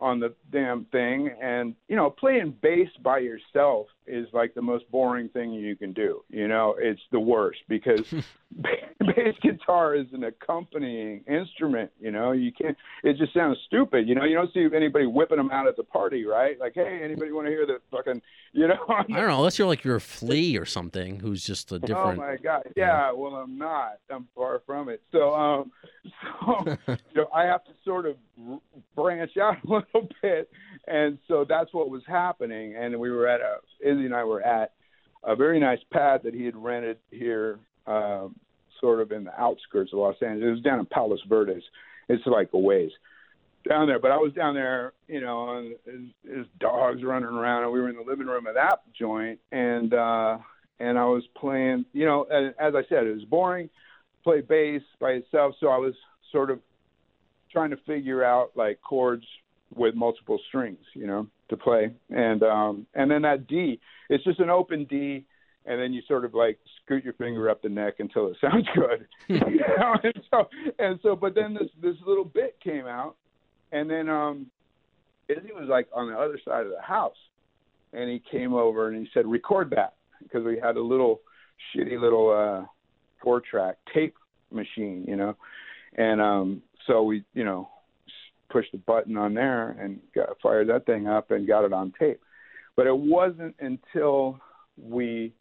on the damn thing, and you know, playing bass by yourself is like the most boring thing you can do. You know, it's the worst because bass guitar is an accompanying instrument. You know, you can't. It just sounds stupid. You know, you don't see anybody whipping them out at the party, right? Like, hey, anybody want to hear the fucking, you know? I don't know, unless you're like you're a flea or something who's just a different. Oh my god! Yeah, well, I'm not. I'm far from it. So, um, so you know, I have to sort of branch out a little bit, and so that's what was happening. And we were at a And I were at a very nice pad that he had rented here, um, sort of in the outskirts of Los Angeles. It was down in Palos Verdes. It's like a ways down there. But I was down there, you know, and his, his dogs running around, and we were in the living room of that joint, and uh, and I was playing, you know, and as I said, it was boring, play bass by itself, so I was sort of trying to figure out like chords with multiple strings, you know, to play, and um, and then that D, it's just an open D. And then you sort of like scoot your finger up the neck until it sounds good, you know. And so, and so, but then this this little bit came out, and then um Izzy was like on the other side of the house and he came over and he said record that because we had a little shitty little uh four track tape machine you know and um so we you know pushed the button on there and got fired that thing up and got it on tape. But it wasn't until we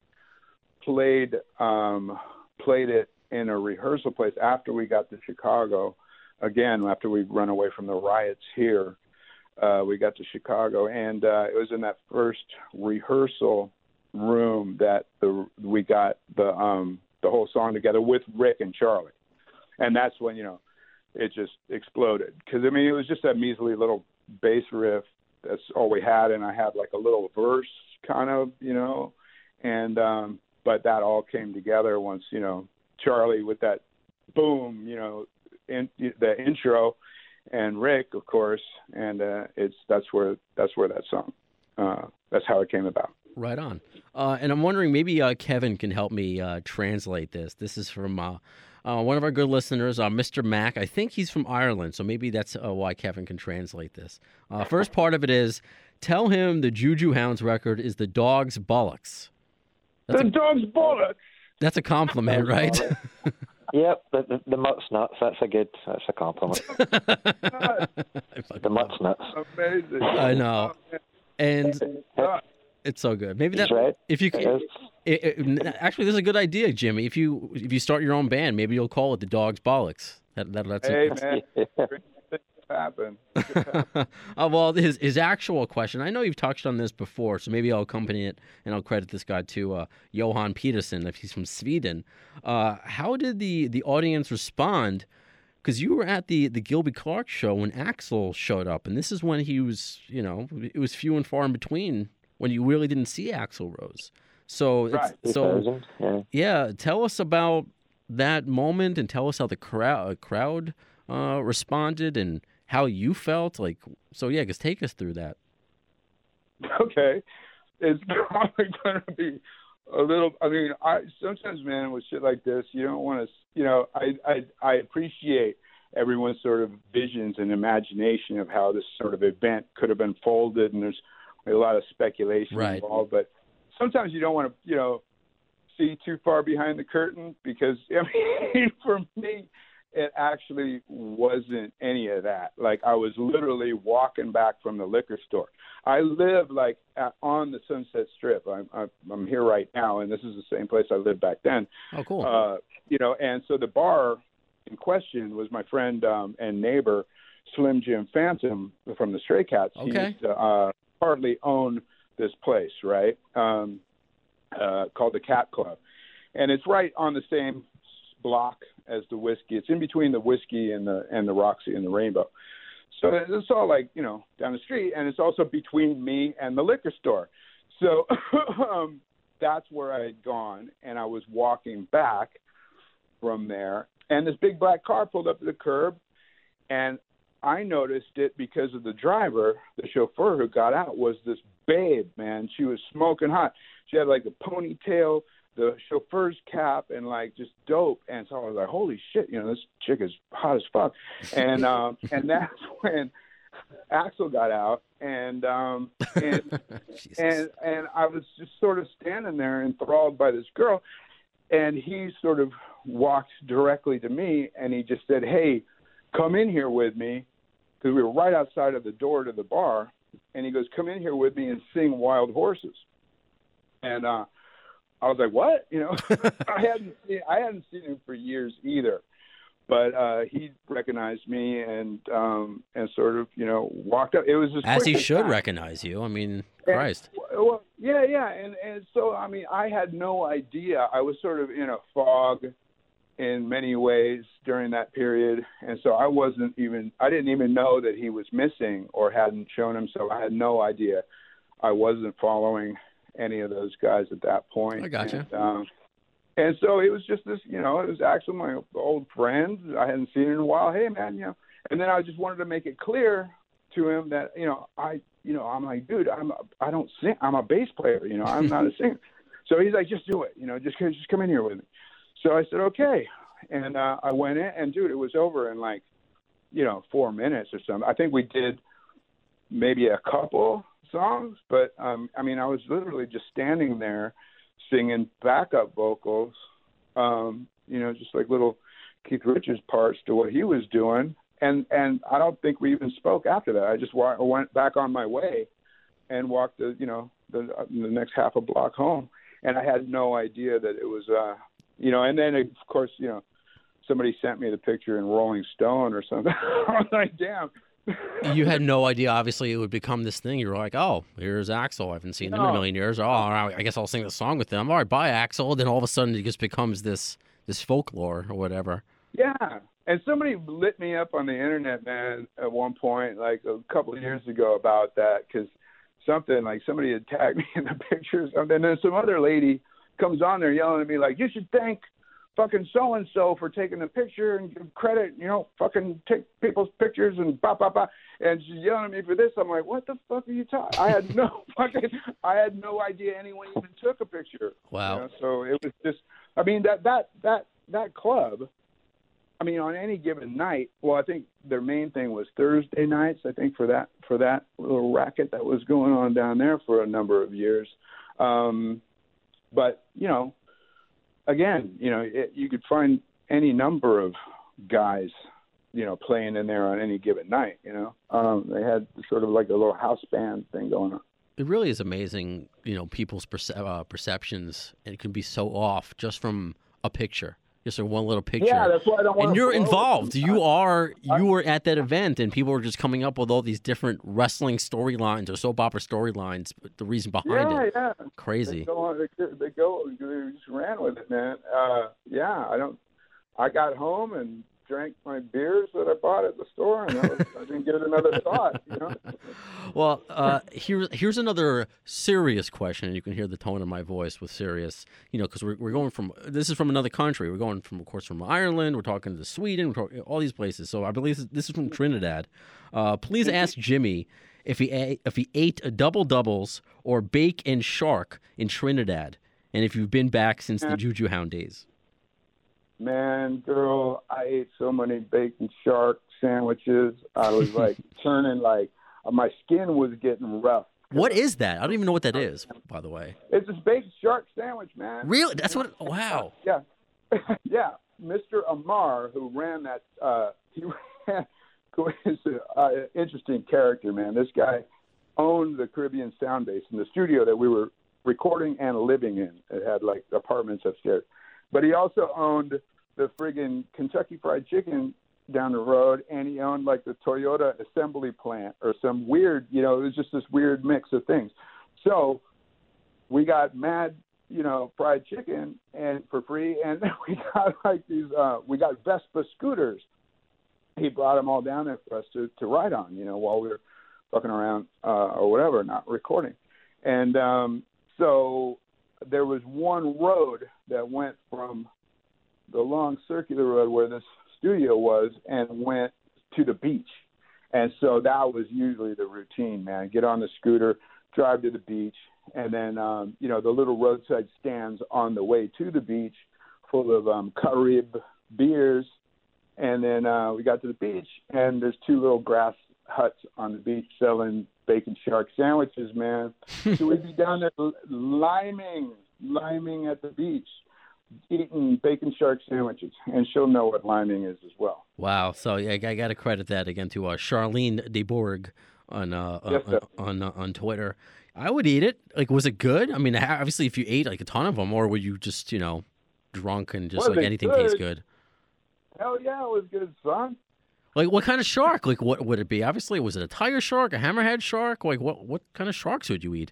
played um played it in a rehearsal place after we got to Chicago again after we'd run away from the riots here uh we got to chicago. And uh it was in that first rehearsal room that the we got the um the whole song together with rick and charlie. And that's when you know it just exploded because i mean it was just that measly little bass riff that's all we had and i had like a little verse kind of you know and um but that all came together once you know charlie with that boom you know in the intro and Rick, of course, and uh, it's that's where that's where that song uh, that's how it came about. Right on. Uh, and I'm wondering, maybe uh, Kevin can help me uh, translate this. This is from uh, uh, one of our good listeners, uh, Mr. Mack. I think he's from Ireland, so maybe that's uh, why Kevin can translate this. Uh, first part of it is tell him the Juju Hounds record is the dog's bollocks. That's the a, dog's bollocks. that's a compliment, right? Yep, the, the, the mutt's nuts. That's a good. That's a compliment. The mutt's nuts. Amazing. I know. And Uh, it's so good. Maybe that right. if you It can. It, it, actually, this is a good idea, Jimmy. If you if you start your own band, maybe you'll call it the Dog's Bollocks. That, that that's hey it. man, great things happen. uh, well, his his actual question. I know you've touched on this before, so maybe I'll accompany it and I'll credit this guy to uh, Johan Peterson, if he's from Sweden. Uh, how did the the audience respond? Because you were at the the Gilby Clarke show when Axl showed up, and this is when he was, you know, it was few and far in between when you really didn't see Axl Rose. So it's, Right. so yeah. yeah, tell us about that moment and tell us how the crowd crowd uh, responded and how you felt. Like, so yeah, just take us through that. Okay, it's probably going to be a little. I mean, I sometimes, man, with shit like this, you don't want to. You know, I I I appreciate everyone's sort of visions and imagination of how this sort of event could have unfolded, and there's a lot of speculation Right. involved. But sometimes you don't want to, you know, see too far behind the curtain because I mean, for me, it actually wasn't any of that. Like I was literally walking back from the liquor store. I live like at, on the Sunset Strip. I'm, I'm I'm here right now, and this is the same place I lived back then. Oh, cool. Uh, you know, and so the bar in question was my friend um, and neighbor Slim Jim Phantom from the Stray Cats. He Okay. used to uh, partly own this place, right? Um, uh, called the Cat Club, and it's right on the same block as the Whisky. It's in between the Whisky and the and the Roxy and the Rainbow. So it's all like you know down the street, and it's also between me and the liquor store. So um, that's where I had gone, and I was walking back from there, and this big black car pulled up to the curb, and I noticed it because of the driver, the chauffeur who got out was this babe, man. She was smoking hot. She had like a ponytail, the chauffeur's cap, and like just dope. And so I was like, holy shit, you know, this chick is hot as fuck. And um, and that's when Axl got out, and um, and and and I was just sort of standing there enthralled by this girl, and he sort of walked directly to me, and he just said, "Hey, come in here with me," because we were right outside of the door to the bar, and he goes, "Come in here with me and sing Wild Horses," and uh, I was like, "What?" You know, I hadn't seen I hadn't seen him for years either. But uh, he recognized me and um, and sort of you know walked up. It was just As he should that. recognize you. I mean, And- Christ. Well, yeah, yeah, and and so I mean, I had no idea. I was sort of in a fog in many ways during that period, and so I wasn't even. I didn't even know that he was missing or hadn't shown himself. I had no idea. I wasn't following any of those guys at that point. I gotcha. And, um, and so it was just this, you know, it was actually my old friend. I hadn't seen in a while. Hey, man, you know. And then I just wanted to make it clear to him that, you know, I, you know, I'm like, dude, I'm, a, I don't sing. I'm a bass player. You know, I'm not a singer. So he's like, just do it. You know, just just come in here with me. So I said, okay. And uh, I went in, and dude, it was over in like, you know, four minutes or something. I think we did maybe a couple songs, but um, I mean, I was literally just standing there singing backup vocals, um, you know, just like little Keith Richards parts to what he was doing. And and I don't think we even spoke after that. I just wa- went back on my way and walked the you know the the next half a block home. And I had no idea that it was uh you know. And then of course you know somebody sent me the picture in Rolling Stone or something. I was like, damn. You had no idea, obviously, it would become this thing. You were like, oh, here's Axl. I haven't seen him in a million years. Oh, I guess I'll sing the song with them. All right, bye, Axl. Then all of a sudden, it just becomes this this folklore or whatever. Yeah. And somebody lit me up on the internet, man, at one point, like a couple of years ago, about that because something like somebody had tagged me in the picture or something. And then some other lady comes on there yelling at me, like, you should thank fucking so and so for taking the picture and give credit, you know, fucking take people's pictures and blah, blah, blah. And she's yelling at me for this. I'm like, what the fuck are you talking? I had no fucking, I had no idea anyone even took a picture. Wow. You know, so it was just, I mean, that, that, that, that club, I mean, on any given night, well, I think their main thing was Thursday nights. I think for that for that little racket that was going on down there for a number of years. Um, but you know, again, you know, it, you could find any number of guys, you know, playing in there on any given night. You know, um, they had sort of like a little house band thing going on. It really is amazing, you know, people's perce- uh, perceptions, and it can be so off just from a picture, just a one little picture. Yeah, that's why I don't want. and you're involved. You are you were at that event, and people were just coming up with all these different wrestling storylines or soap opera storylines. but The reason behind Yeah, it, yeah. crazy. They go, on, they, they go, they just ran with it, man. Uh, yeah, I don't. I got home and drank my beers that I bought at the store, and I, was, I didn't give it another thought. You know. Well, uh, here's here's another serious question. You can hear the tone of my voice with serious, you know, because we're we're going from this is from another country. We're going from, of course, from Ireland. We're talking to Sweden. We're talking, all these places. So I believe this, this is from Trinidad. Uh, please ask Jimmy if he a- if he ate a double doubles or bake and shark in Trinidad, and if you've been back since the Juju Hound days. Man, girl, I ate so many bake and shark sandwiches. I was like turning like my skin was getting rough. What is that? I don't even know what that is. By the way, It's this bake and shark sandwich, man. really, that's what. Wow. Yeah, yeah. Mr. Amar, who ran that, uh, he ran. who is an uh, interesting character, man. This guy owned the Caribbean Sound Basin the studio that we were recording and living in. It had like apartments upstairs, but he also owned the friggin' Kentucky Fried Chicken down the road, and he owned like the Toyota assembly plant or some weird, you know, it was just this weird mix of things. So we got mad, you know, fried chicken and for free, and we got like these, uh, we got Vespa scooters. He brought them all down there for us to to ride on, you know, while we were fucking around uh, or whatever, not recording. And um, so there was one road that went from the long circular road where this studio was and went to the beach. And so that was usually the routine, man. Get on the scooter, drive to the beach, and then um, you know the little roadside stands on the way to the beach, full of um, Carib beers. And then uh, we got to the beach, and there's two little grass huts on the beach selling bake and shark sandwiches, man. so we'd be down there liming, liming at the beach, eating bake and shark sandwiches, and she'll know what liming is as well. Wow. So yeah, I got to credit that again to uh, Charlene DeBorg on uh, Yes, on on, uh, on Twitter. I would eat it. Like, was it good? I mean, obviously, if you ate like a ton of them, or were you just you know drunk and just like anything tastes good? good? Hell yeah, it was good, son. Like, what kind of shark? Like, what would it be? Obviously, was it a tiger shark, a hammerhead shark? Like, what what kind of sharks would you eat?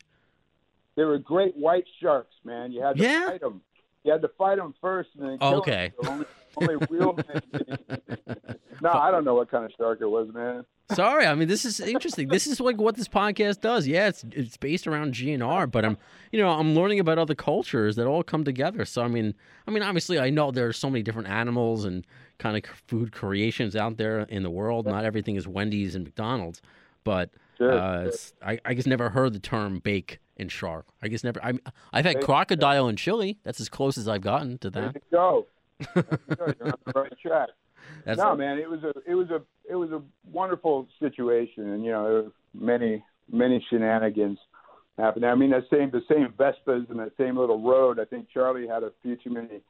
They were great white sharks, man. You had to Yeah? fight them. You had to fight him first, and then Oh, kill okay. So only, only real no, I don't know what kind of shark it was, man. Sorry, I mean this is interesting. This is like what this podcast does. Yeah, it's it's based around GNR, but I'm you know I'm learning about other cultures that all come together. So I mean, I mean obviously I know there are so many different animals and kind of food creations out there in the world. Not everything is Wendy's and McDonald's, but Sure, uh, sure. it's, I I guess never heard the term bake and shark. I guess never. I I've had crocodile and chili. That's as close as I've gotten to that. There you go. You're on the right track. That's no, man, it was a it was a it was a wonderful situation, and you know, many many shenanigans happened. I mean, that same the same Vespas and that same little road. I think Charlie had a few too many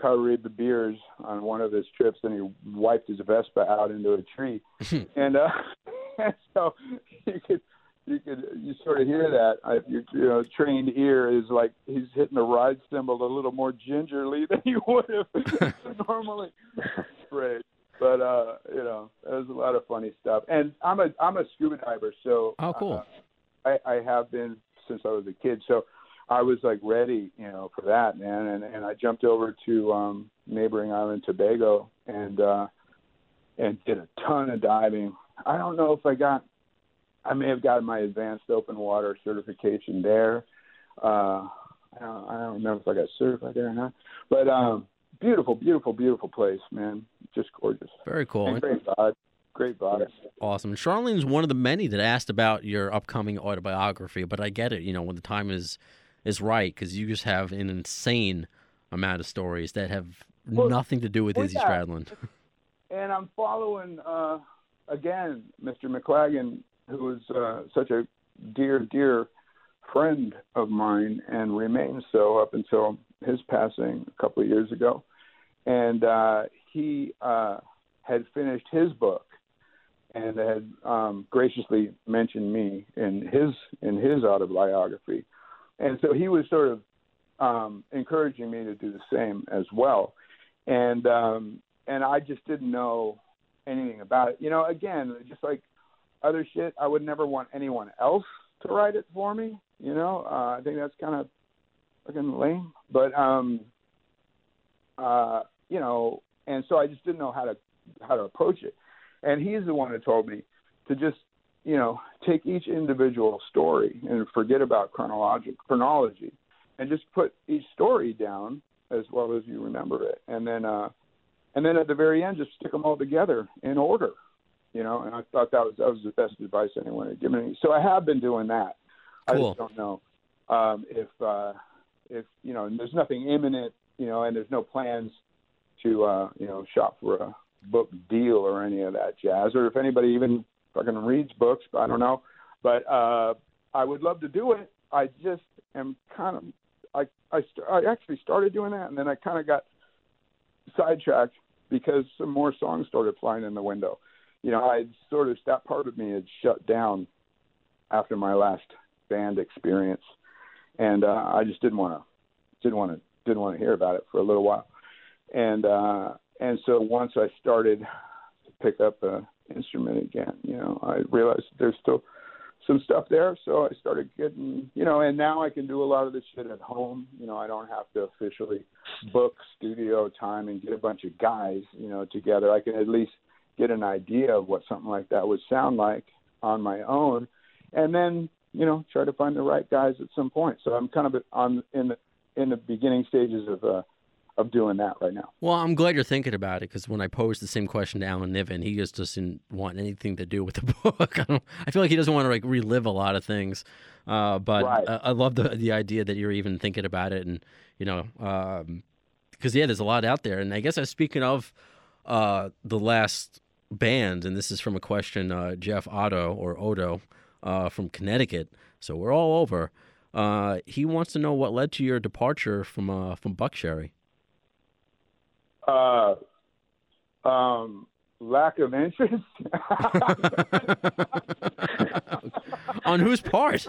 Carib beers on one of his trips, and he wiped his Vespa out into a tree, and uh, and so you could. You could you sort of hear that uh, your you know trained ear is like he's hitting the ride cymbal a little more gingerly than he would have normally. Great but uh, you know, there's a lot of funny stuff. And I'm a I'm a scuba diver, so Oh, cool. uh, I, I have been since I was a kid. So I was like ready, you know, for that, man. And and I jumped over to um, neighboring island Tobago and uh, and did a ton of diving. I don't know if I got. I may have gotten my advanced open water certification there. Uh, I don't, I don't remember if I got certified there or not. But um, beautiful, beautiful, beautiful place, man. Just gorgeous. very cool. And great vibe. Great vibe. Awesome. Charlene's one of the many that asked about your upcoming autobiography, but I get it. You know, when the time is is right, because you just have an insane amount of stories that have Well- nothing to do with well, Izzy yeah. Stradlin. And I'm following uh, again Mr. McLagan, who is uh, such a dear, dear friend of mine and remains so up until his passing a couple of years ago. And uh, he uh, had finished his book and had um, graciously mentioned me in his in his autobiography. And so he was sort of um, encouraging me to do the same as well. And um, and I just didn't know anything about it. You know, again, just like other shit, I would never want anyone else to write it for me. You know, uh, I think that's kind of fucking lame. But um, uh, you know, and so I just didn't know how to how to approach it. And he's the one who told me to just you know take each individual story and forget about chronologic chronology, and just put each story down as well as you remember it, and then uh, and then at the very end just stick them all together in order. You know, and I thought that was that was the best advice anyone had given me. So I have been doing that. I just don't know um, if uh, if you know, and there's nothing imminent, you know, and there's no plans to uh, you know shop for a book deal or any of that jazz, or if anybody even fucking reads books. I don't know, but uh, I would love to do it. I just am kind of I I, st- I actually started doing that, and then I kind of got sidetracked because some more songs started flying in the window. You know, I sort of that part of me had shut down after my last band experience, and uh, I just didn't want to didn't want to didn't want to hear about it for a little while, and uh, and so once I started to pick up a instrument again, you know, I realized there's still some stuff there, so I started getting, you know, and now I can do a lot of this shit at home. You know, I don't have to officially book studio time and get a bunch of guys, you know, together. I can at least get an idea of what something like that would sound like on my own, and then you know try to find the right guys at some point. So I'm kind of on in the in the beginning stages of uh, of doing that right now. Well, I'm glad you're thinking about it because when I posed the same question to Alan Niven, he just doesn't want anything to do with the book. I, don't, I feel like he doesn't want to like relive a lot of things. Uh, but Right. I, I love the the idea that you're even thinking about it, and you know, because yeah, there's a lot out there. And I guess uh, speaking of uh, the last band, and this is from a question uh, Jeff Otto or Odo uh, from Connecticut. So we're all over. Uh, he wants to know what led to your departure from uh, from Buckcherry. Uh, um, lack of interest. On whose part?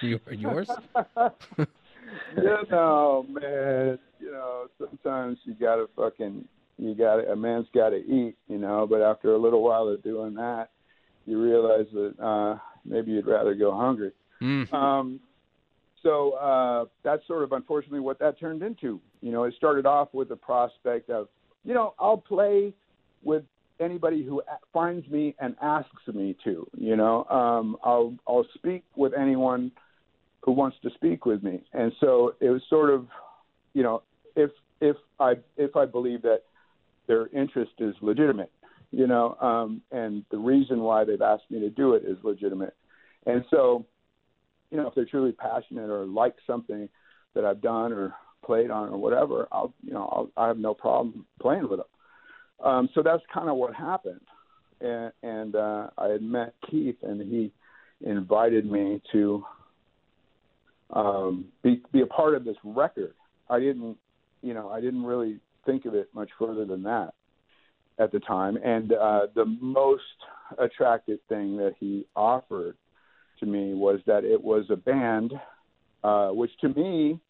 Yours? you know, man. You know, sometimes you gotta fucking you gotta a man's gotta eat, you know. But after a little while of doing that, you realize that uh, maybe you'd rather go hungry. Mm. Um, so uh, that's sort of unfortunately what that turned into. You know, it started off with the prospect of, you know, I'll play with anybody who finds me and asks me to. You know, um, I'll I'll speak with anyone who wants to speak with me. And so it was sort of, you know, if if I if I believe that their interest is legitimate, you know, um, and the reason why they've asked me to do it is legitimate. And so, you know, if they're truly passionate or like something that I've done or played on or whatever, I'll, you know, I'll, I have no problem playing with them. Um, so that's kind of what happened. And, and uh, I had met Keith, and he invited me to um, be be a part of this record. I didn't, you know, I didn't really think of it much further than that at the time. And uh, the most attractive thing that he offered to me was that it was a band, uh, which to me,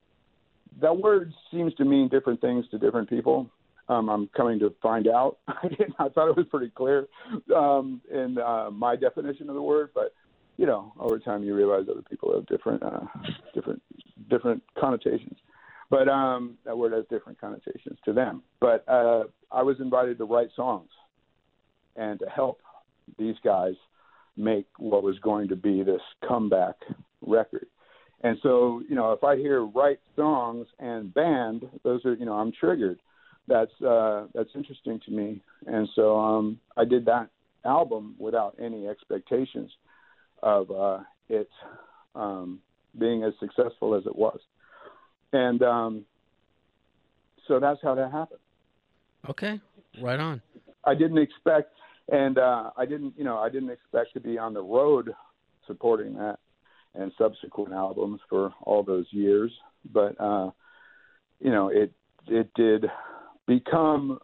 that word seems to mean different things to different people. Um, I'm coming to find out. I didn't. I thought it was pretty clear um, in uh, my definition of the word, but you know, over time you realize other people have different, uh, different, different connotations. But um, that word has different connotations to them. But uh, I was invited to write songs and to help these guys make what was going to be this comeback record. And so, you know, if I hear write songs and band, those are, you know, I'm triggered. That's uh, that's interesting to me. And so um, I did that album without any expectations of uh, it um, being as successful as it was. And um, so that's how that happened. Okay, right on. I didn't expect, and uh, I didn't, you know, I didn't expect to be on the road supporting that and subsequent albums for all those years. But uh, you know, it it did become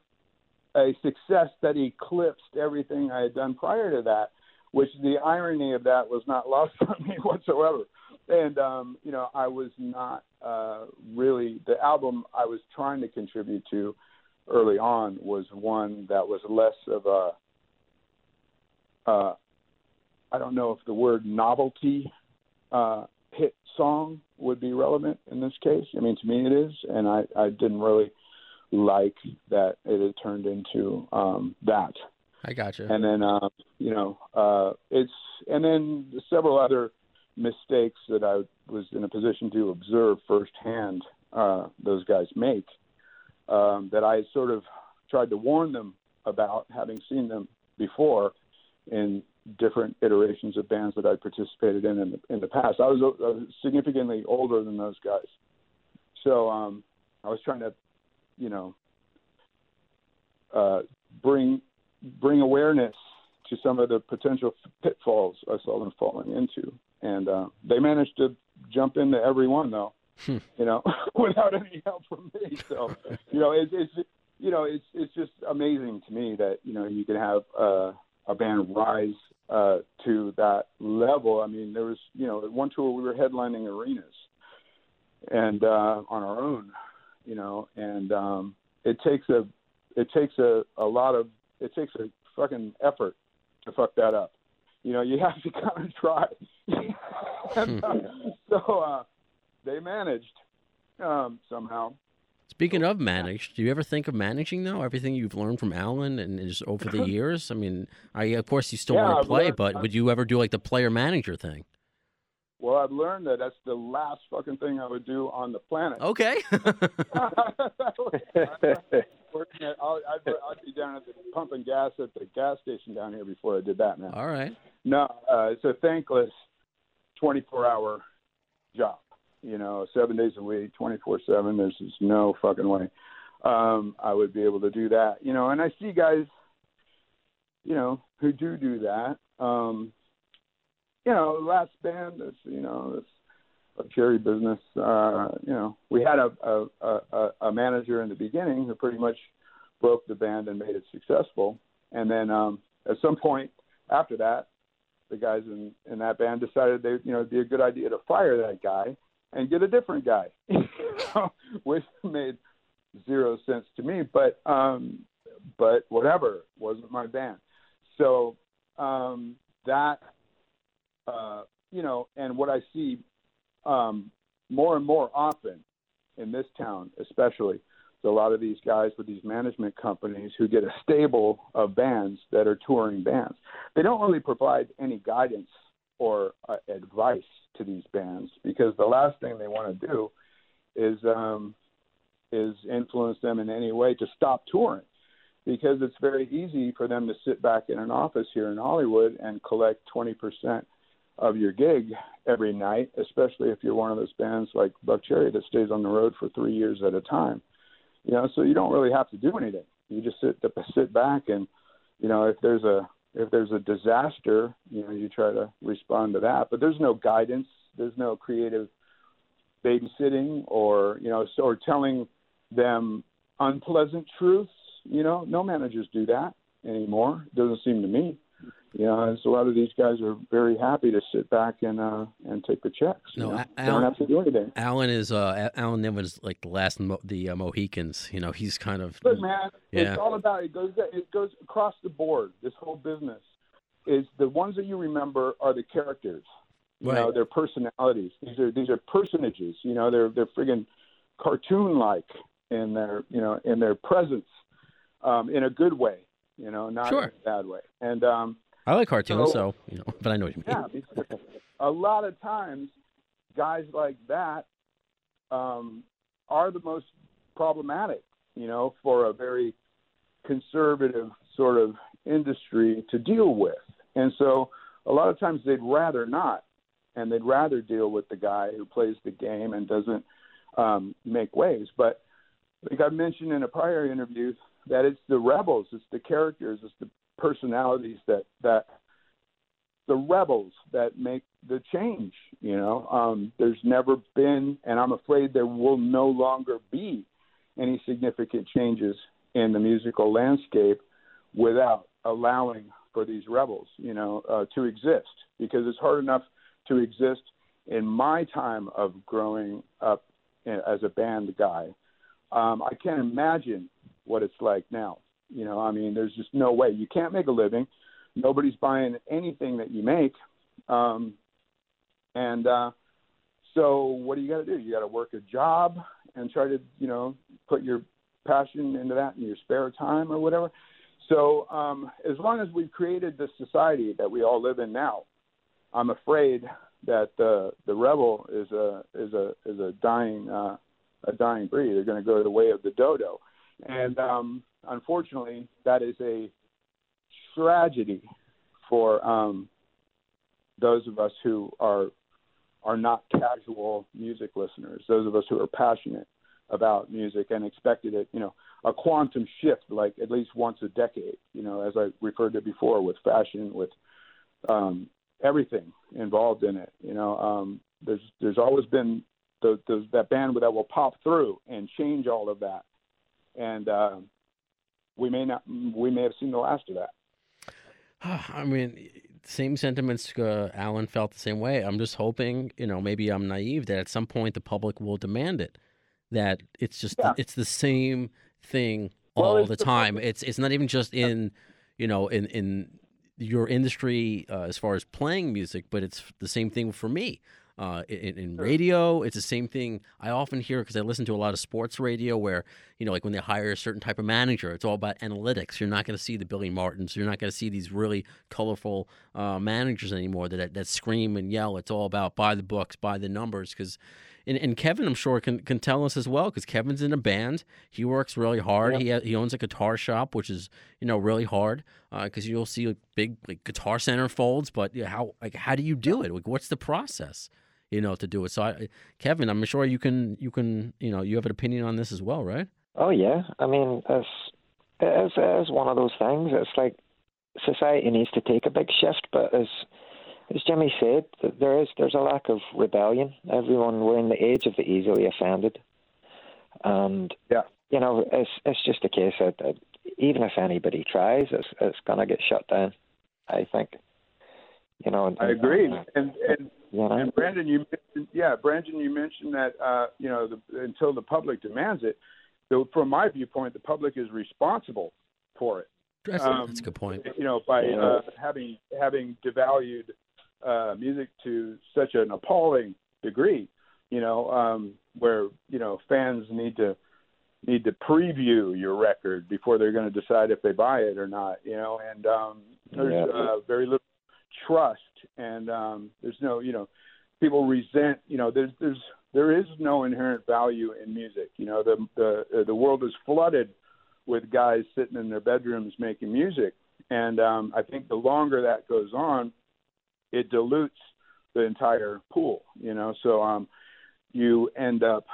a success that eclipsed everything I had done prior to that. Which the irony of that was not lost on me whatsoever. And um, you know, I was not uh, really the album I was trying to contribute to early on was one that was less of a uh, I don't know if the word novelty uh, hit song would be relevant in this case. I mean, to me it is, and I, I didn't really like that it had turned into um, that. I gotcha. And then, uh, you know, uh, it's and then several other mistakes that I was in a position to observe firsthand uh, those guys make um, that I sort of tried to warn them about, having seen them before in different iterations of bands that I participated in in the, in the past. I was uh, significantly older than those guys, so um, I was trying to, you know, uh, bring bring awareness to some of the potential pitfalls I saw them falling into, and uh, they managed to jump into every one though, Hmm. you know, without any help from me. So, you know, it's it's you know it's it's just amazing to me that you know you can have uh, a band rise uh, to that level. I mean, there was you know one tour we were headlining arenas, and uh, on our own, you know, and um, it takes a it takes a a lot of it takes a fucking effort to fuck that up. You know, you have to kind of try. and, uh, so uh, they managed um, somehow. Speaking of managed, do you ever think of managing though? Everything you've learned from Alan and just over the years. I mean, I of course you still Yeah, want to play, but would you ever do like the player manager thing? Well, I've learned that that's the last fucking thing I would do on the planet. Okay. Working at- I'll, I'd, I'd be down at the pumping gas at the gas station down here before I did that, man. All right. No, uh, it's a thankless 24-hour job. You know, seven days a week, 24/7. There's just no fucking way um, I would be able to do that. You know, and I see guys, you know, who do do that. Um, you know, the last band, this, you know, this cherry business. Uh, you know, we had a, a a a manager in the beginning who pretty much broke the band and made it successful, and then um, at some point after that, the guys in in that band decided they you know it'd be a good idea to fire that guy and get a different guy, which made zero sense to me. But um, but whatever wasn't my band. So um, that uh, you know, and what I see um, more and more often in this town, especially, a lot of these guys with these management companies who get a stable of bands that are touring bands. They don't really provide any guidance or uh, advice to these bands because the last thing they want to do is um, is influence them in any way to stop touring because it's very easy for them to sit back in an office here in Hollywood and collect 20% of your gig every night, especially if you're one of those bands like Buckcherry that stays on the road for three years at a time. You know, so you don't really have to do anything. You just sit sit back and, you know, if there's a if there's a disaster, you know, you try to respond to that. But there's no guidance. There's no creative babysitting or you know, or telling them unpleasant truths. You know, no managers do that anymore. Doesn't seem to me. You know, and so a lot of these guys are very happy to sit back and uh and take the checks. you No, know? A- they don't Alan- have to do anything. Alan is uh Alan Niven is like the last Mo- the uh, Mohicans. You know, he's kind of Look, man, Yeah. it's all about it goes it goes across the board. This whole business is the ones that you remember are the characters. You know, their personalities. These are these are personages. You know, they're they're friggin' cartoon like in their you know in their presence, um, in a good way. You know, not Sure. in a bad way. And um, I like cartoons, So- so you know, but I know what you mean. yeah, a lot of times, guys like that um, are the most problematic, you know, for a very conservative sort of industry to deal with. And so a lot of times they'd rather not, and they'd rather deal with the guy who plays the game and doesn't um, make waves. But like I mentioned in a prior interview, that it's the rebels, it's the characters, it's the personalities that that the rebels that make the change. You know, um, there's never been, and I'm afraid there will no longer be any significant changes in the musical landscape without allowing for these rebels, you know, uh, to exist. Because it's hard enough to exist in my time of growing up as a band guy. Um, I can't imagine what it's like now. You know, I mean, there's just no way. You can't make a living. Nobody's buying anything that you make. Um, and uh, so, what do you got to do? You got to work a job and try to, you know, put your passion into that in your spare time or whatever. So um, as long as we've created the society that we all live in now, I'm afraid that the the rebel is a is a is a dying uh, a dying breed. They're going to go the way of the dodo, and um, unfortunately, that is a tragedy for um, those of us who are are not casual music listeners. Those of us who are passionate about music and expected it, you know, a quantum shift like at least once a decade. You know, as I referred to before, with fashion, with um, everything involved in it. You know, um, there's there's always been the, the, that band that will pop through and change all of that, and uh, we may not we may have seen the last of that. I mean, same sentiments. Uh, Alan felt the same way. I'm just hoping, you know, maybe I'm naive that at some point the public will demand it. That it's just Yeah. it's the same thing all it's the the time. public- It's it's not even just in, you know, in in your industry uh, as far as playing music, but it's the same thing for me. Uh, in, in radio, it's the same thing. I often hear because I listen to a lot of sports radio where, you know, like when they hire a certain type of manager, it's all about analytics. You're not going to see the Billy Martins. You're not going to see these really colorful uh, managers anymore that that scream and yell. It's all about buy the books, buy the numbers. Because, and, and Kevin, I'm sure can can tell us as well because Kevin's in a band. He works really hard. He he owns a guitar shop, which is you know really hard because you'll see like, big like guitar center folds. But yeah, how like how do you do it? Like, what's the process? You know, to do it. So, I, Kevin, I'm sure you can you can you know you have an opinion on this as well, right? Oh yeah, I mean, it's it's, it's one of those things. It's like society needs to take a big shift, but as as Jimmy said, there is there's a lack of rebellion. Everyone we're in the age of the easily offended, and Yeah. you know, it's it's just a case that, that even if anybody tries, it's it's gonna get shut down. I think. You know, and, I agree. And and You know, And Brandon, you mentioned, yeah, Brandon, you mentioned that uh, you know the, until the public demands it. So from my viewpoint, the public is responsible for it. That's, Um, that's a good point. You know, by Yeah. uh, having having devalued uh, music to such an appalling degree. You know, um, where you know fans need to need to preview your record before they're going to decide if they buy it or not. You know, and um, there's Yeah. uh, very little trust, and um, there's no, you know, people resent. You know, there's there's there is no inherent value in music. You know, the the the world is flooded with guys sitting in their bedrooms making music, and um, I think the longer that goes on, it dilutes the entire pool. You know, so um, you end up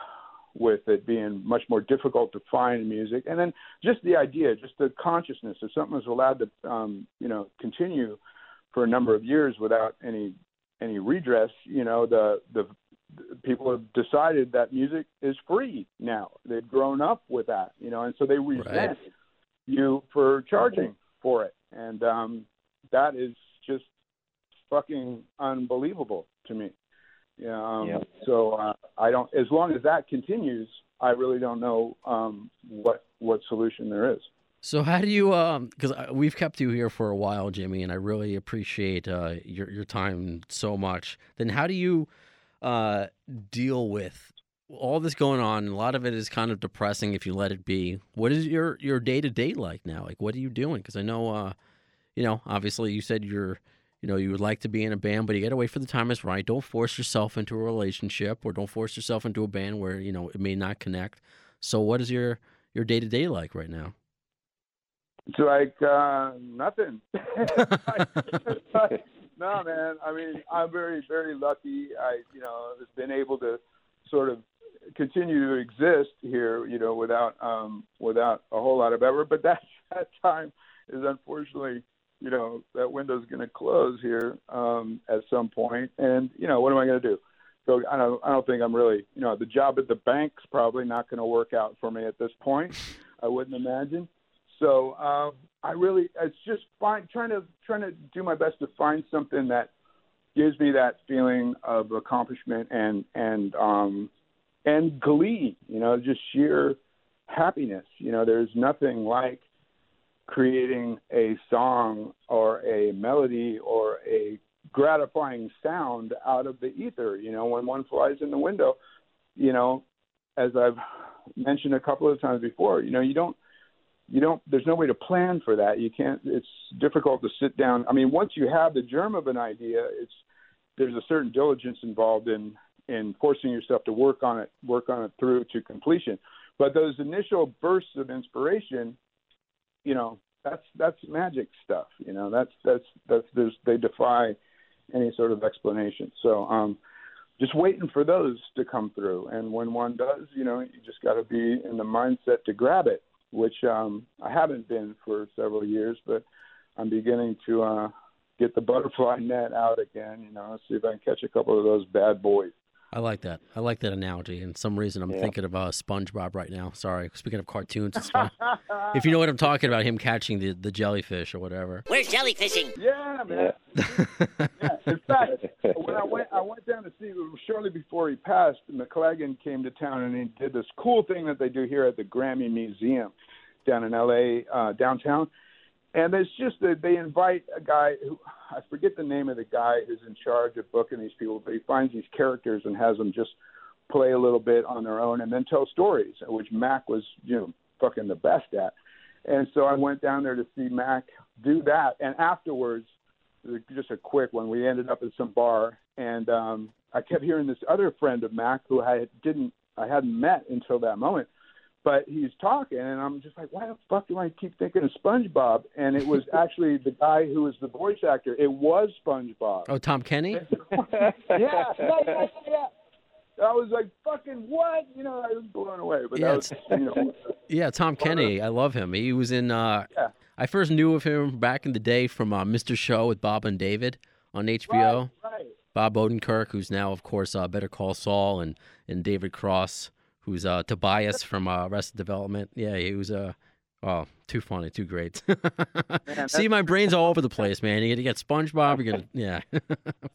with it being much more difficult to find music, and then just the idea, just the consciousness, if something is allowed to, um, you know, continue for a number of years without any any redress, you know, the the people have decided that music is free now. They've grown up with that, you know, and so they resent you for charging for it, and um, that is just fucking unbelievable to me. Yeah. Um, Yeah. So uh, I don't. As long as that continues, I really don't know um, what what solution there is. So how do you um because we've kept you here for a while, Jimmy, and I really appreciate uh, your your time so much. Then how do you uh, deal with all this going on? A lot of it is kind of depressing if you let it be. What is your your day to day like now? Like what are you doing? Because I know, uh, you know, obviously you said you're. You know, you would like to be in a band, but you got to wait for the time is right. Don't force yourself into a relationship, or don't force yourself into a band where you know it may not connect. So, what is your your day to day like right now? It's like uh, nothing. no, man. I mean, I'm very, very lucky. I, you know, have been able to sort of continue to exist here, you know, without um, without a whole lot of effort. But that that time is unfortunately, you know, that window's going to close here um, at some point. And you know, what am I going to do? So I don't, I don't think I'm really, you know, the job at the bank's probably not going to work out for me at this point. I wouldn't imagine. So um, I really, it's just trying to trying to do my best to find something that gives me that feeling of accomplishment and and um, and glee. You know, just sheer happiness. You know, there's nothing like creating a song or a melody or a gratifying sound out of the ether. You know, when one flies in the window, you know, as I've mentioned a couple of times before, you know, you don't you don't there's no way to plan for that. You can't it's difficult to sit down. I mean, once you have the germ of an idea, it's there's a certain diligence involved in in forcing yourself to work on it, work on it through to completion. But those initial bursts of inspiration, you know, that's that's magic stuff. You know, that's that's that's there's they defy any sort of explanation. So um just waiting for those to come through. And when one does, you know, you just got to be in the mindset to grab it, which um, I haven't been for several years, but I'm beginning to uh, get the butterfly net out again. You know, see if I can catch a couple of those bad boys. I like that. I like that analogy. And some reason I'm Yeah. thinking of uh, SpongeBob right now. Sorry. Speaking of cartoons, it's fun. if you know what I'm talking about, him catching the, the jellyfish or whatever. Where's jellyfishing? Yeah, man. Yeah. In fact, when I went, I went down to see shortly before he passed. McLagan came to town and he did this cool thing that they do here at the Grammy Museum down in L.A. Uh, downtown. And it's just that they invite a guy who I forget the name of the guy who's in charge of booking these people, but he finds these characters and has them just play a little bit on their own and then tell stories, which Mac was, you know, fucking the best at. And so I went down there to see Mac do that. And afterwards, just a quick one, we ended up at some bar, and um, I kept hearing this other friend of Mac who I didn't, I hadn't met until that moment. But he's talking, and I'm just like, why the fuck do I keep thinking of SpongeBob? And it was actually the guy who was the voice actor. It was SpongeBob. Oh, Tom Kenny? yeah, yeah, yeah, yeah. I was like, fucking what? You know, I was blown away. But Yeah, that was, you know, Yeah, Tom Kenny. I love him. He was in. Uh, Yeah. I first knew of him back in the day from uh, Mr. Show with Bob and David on HBO. right, right. Bob Odenkirk, who's now, of course, uh, Better Call Saul, and and David Cross, who's uh, Tobias from uh, Arrested Development. Yeah, he was Uh, Oh, too funny, too great. See, my brain's all over the place, man. You got to get SpongeBob. You got to, yeah,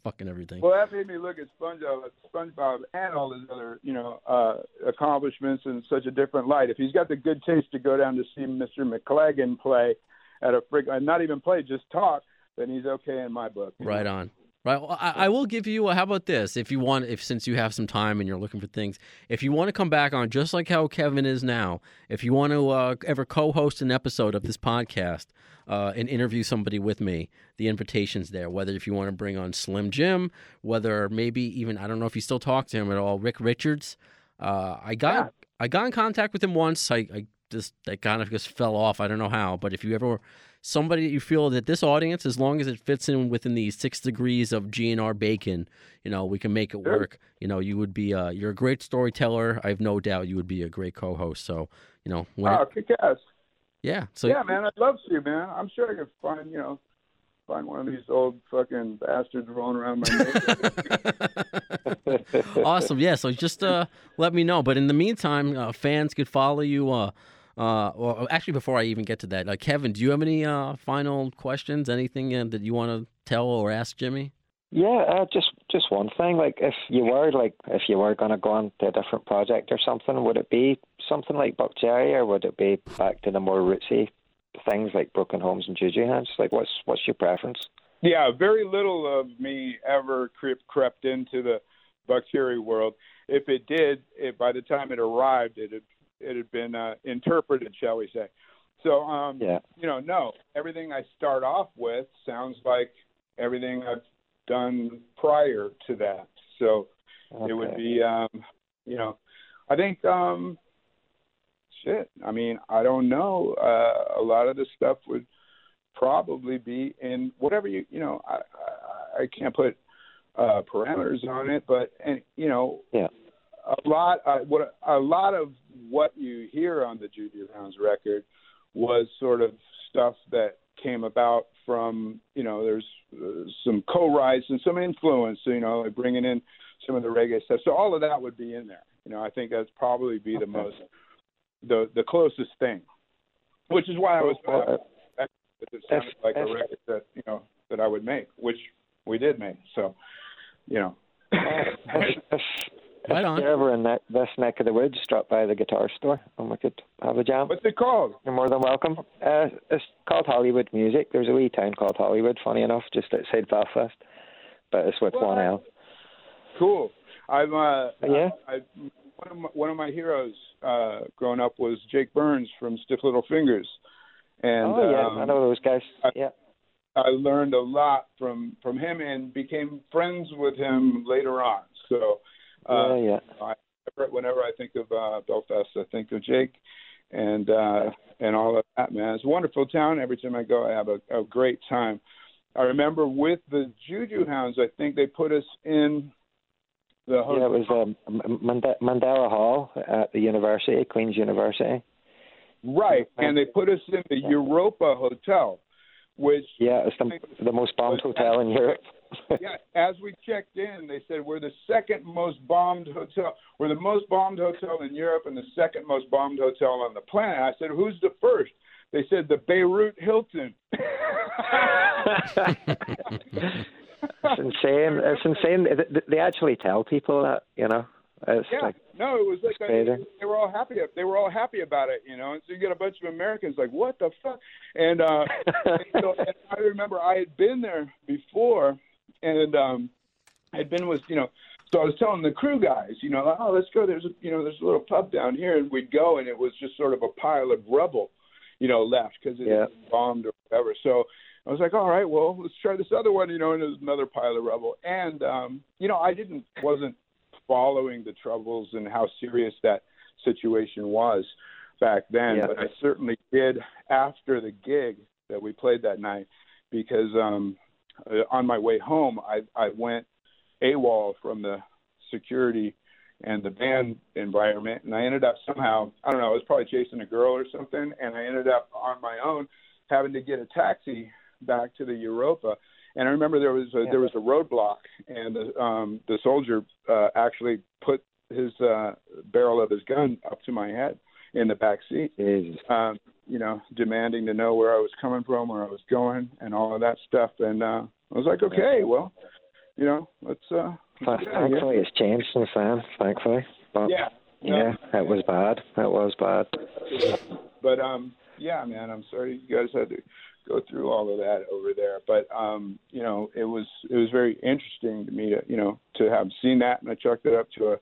fucking everything. Well, that made me look at SpongeBob, SpongeBob, and all his other, you know, uh, accomplishments in such a different light. If he's got the good taste to go down to see Mr. McLagan play at a frig, and not even play, just talk, then he's okay in my book. Right know? on. Right. Well, I, I will give you. How about this? If you want, if since you have some time and you're looking for things, if you want to come back on, just like how Kevin is now, if you want to uh, ever co-host an episode of this podcast uh, and interview somebody with me, the invitation's there. Whether if you want to bring on Slim Jim, whether maybe even I don't know if you still talk to him at all, Rick Richards. Uh, I got Yeah. I got in contact with him once. I, I just I kind of just fell off. I don't know how, but if you ever somebody that you feel that this audience, as long as it fits in within these six degrees of GNR bacon, you know, we can make it Sure. work. You know, you would be uh, you're a great storyteller. I have no doubt you would be a great co-host. So, you know, when Oh, kick ass. yeah. So yeah, man, I'd love to, man. I'm sure I could find, you know, find one of these old fucking bastards rolling around my neighborhood. awesome. Yeah. So just uh, let me know. But in the meantime, uh, fans could follow you. Uh, uh, or actually, before I even get to that, uh, Kevin, do you have any uh, final questions? Anything uh, that you want to tell or ask Jimmy? Yeah, uh, just just one thing. Like, if you were like, if you were going to go on to a different project or something, would it be something like Buckcherry, or would it be back to the more rootsy things like Broken Homes and Juju Hounds? Like, what's what's your preference? Yeah, very little of me ever crept crept into the Buckcherry world. If it did, it, by the time it arrived, it had it had been uh, interpreted, shall we say? So, um, Yeah. you know, no, everything I start off with sounds like everything I've done prior to that. So it would be, um, you know, I think, um, shit. I mean, I don't know. Uh, a lot of the stuff would probably be in whatever you, you know, I, I, I can't put uh, parameters on it, but and you know, Yeah. A lot, uh, what a lot of what you hear on the Juju Hounds record was sort of stuff that came about from, you know, there's uh, some co-writes and some influence, you know, like bringing in some of the reggae stuff. So all of that would be in there. You know, I think that's probably be the Okay. most, the the closest thing, which is why I was. Uh, it sounded like a record that you know that I would make, which we did make. So, you know. If, if, Right if on. you're ever in that, this neck of the woods, drop by the guitar store and we could have a jam. What's it called? You're more than welcome. Uh, it's called Hollywood Music. There's a wee town called Hollywood, funny enough, just outside Belfast, but it's with one L. Cool. I'm uh Yeah? I one of my, one of my heroes uh, growing up was Jake Burns from Stiff Little Fingers, and oh yeah, um, I know those guys. I- yeah. I learned a lot from from him and became friends with him later on. So uh, yeah, yeah. I, whenever I think of uh, Belfast, I think of Jake and uh, and all of that. Man, it's a wonderful town. Every time I go, I have a, a great time. I remember with the Juju Hounds, I think they put us in the hotel. Yeah, it was um, Mandela Hall at the university, Queen's University. right, and they put us in the Europa Hotel, which Yeah, it's the, the most bombed hotel in Europe. yeah, as we checked in, they said we're the second most bombed hotel. We're the most bombed hotel in Europe and the second most bombed hotel on the planet. I said, who's the first? They said the Beirut Hilton. it's insane. It's insane. They- actually tell people that, you know. It's yeah, like, no, it was like they were all happy. They were all happy about it, you know. And so you get a bunch of Americans like, what the fuck? And uh, and so and I remember I had been there before, and um, I'd been with you know. So I was telling the crew guys, you know, oh, let's go. There's a you know, there's a little pub down here, and we'd go, and it was just sort of a pile of rubble, you know, left because it Yeah. bombed or whatever. So I was like, all right, well, let's try this other one, you know, and there's another pile of rubble. And um, you know, I didn't wasn't following the troubles and how serious that situation was back then, Yeah. but I certainly did after the gig that we played that night because um uh, on my way home I I went AWOL from the security and the band environment and I ended up somehow I don't know, I was probably chasing a girl or something and I ended up on my own having to get a taxi back to the Europa. And I remember there was a, there was a roadblock, and the um, the soldier uh, actually put his uh, barrel of his gun up to my head in the back seat, Jesus. um, you know, demanding to know where I was coming from, where I was going, and all of that stuff. And uh, I was like, okay, well, you know, let's. Uh, let's get out of here. Thankfully, it's changed since then. Thankfully, but Yeah. yeah, it was bad. It was bad. but um yeah man i'm sorry you guys had to go through all of that over there but um you know it was it was very interesting to me to you know to have seen that and i chalked it up to a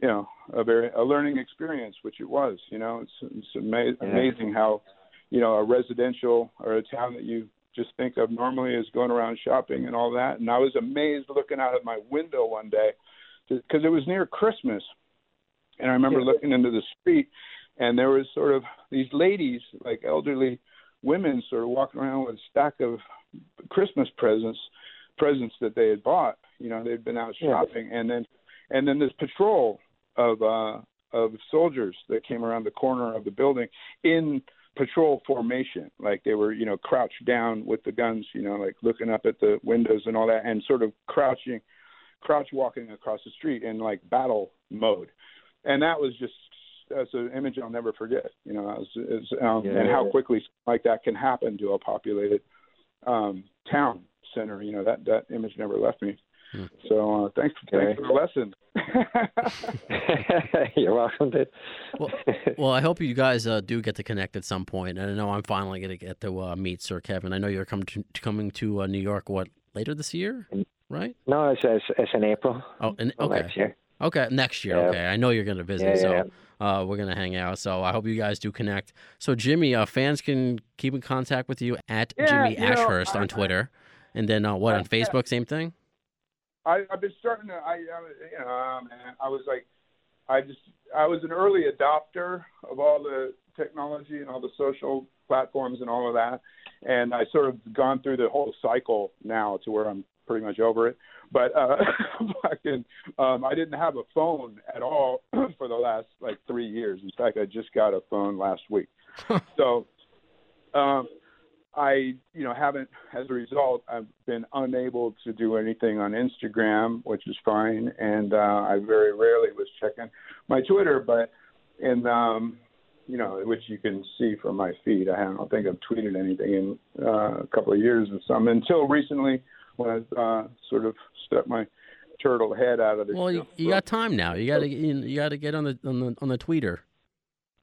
you know a very a learning experience which it was you know it's it's ama- Yeah. amazing how you know a residential or a town that you just think of normally as going around shopping and all that and i was amazed looking out of my window one day because it was near christmas and i remember Yeah. looking into the street and there was sort of these ladies, like elderly women, sort of walking around with a stack of Christmas presents, presents that they had bought. You know, they'd been out Yeah. shopping, and then and then this patrol of uh, of soldiers that came around the corner of the building in patrol formation, like they were, you know, crouched down with the guns, you know, like looking up at the windows and all that, and sort of crouching, crouch walking across the street in like battle mode, and that was just that's an image I'll never forget. You know, as, as, um, Yeah. and how quickly something like that can happen to a populated um, town center. You know, that that image never left me. Hmm. So uh, thanks, Okay. thanks for the lesson. You're welcome, dude. Well, well, I hope you guys uh, do get to connect at some point. And I know I'm finally going to get to uh, meet Sir Kevin. I know you're coming to, coming to uh, New York. What later this year, right? no, it's, it's it's in April. Oh, and, okay, Next year. okay, next year. Yeah. Okay, I know you're going to visit, Yeah, so yeah. Uh, we're going to hang out. So I hope you guys do connect. So Jimmy, uh, fans can keep in contact with you at Yeah, Jimmy you know, Ashhurst I- on Twitter, and then uh, what on Facebook? Same thing. I, I've been starting to. I, I you know, uh, man, I was like, I just, I was an early adopter of all the technology and all the social platforms and all of that, and I sort of gone through the whole cycle now to where I'm pretty much over it. But uh, fucking, um, I didn't have a phone at all for the last like three years. In fact, I just got a phone last week. so, um, I, you know, haven't, as a result, I've been unable to do anything on Instagram, which is fine. And uh, I very rarely was checking my Twitter, but in, um, you know, which you can see from my feed, I don't think I've tweeted anything in uh, a couple of years or some until recently when I uh, sort of stuck my turtle head out of the. Well, you, you got time now. You got to you got to get on the on the on the tweeter.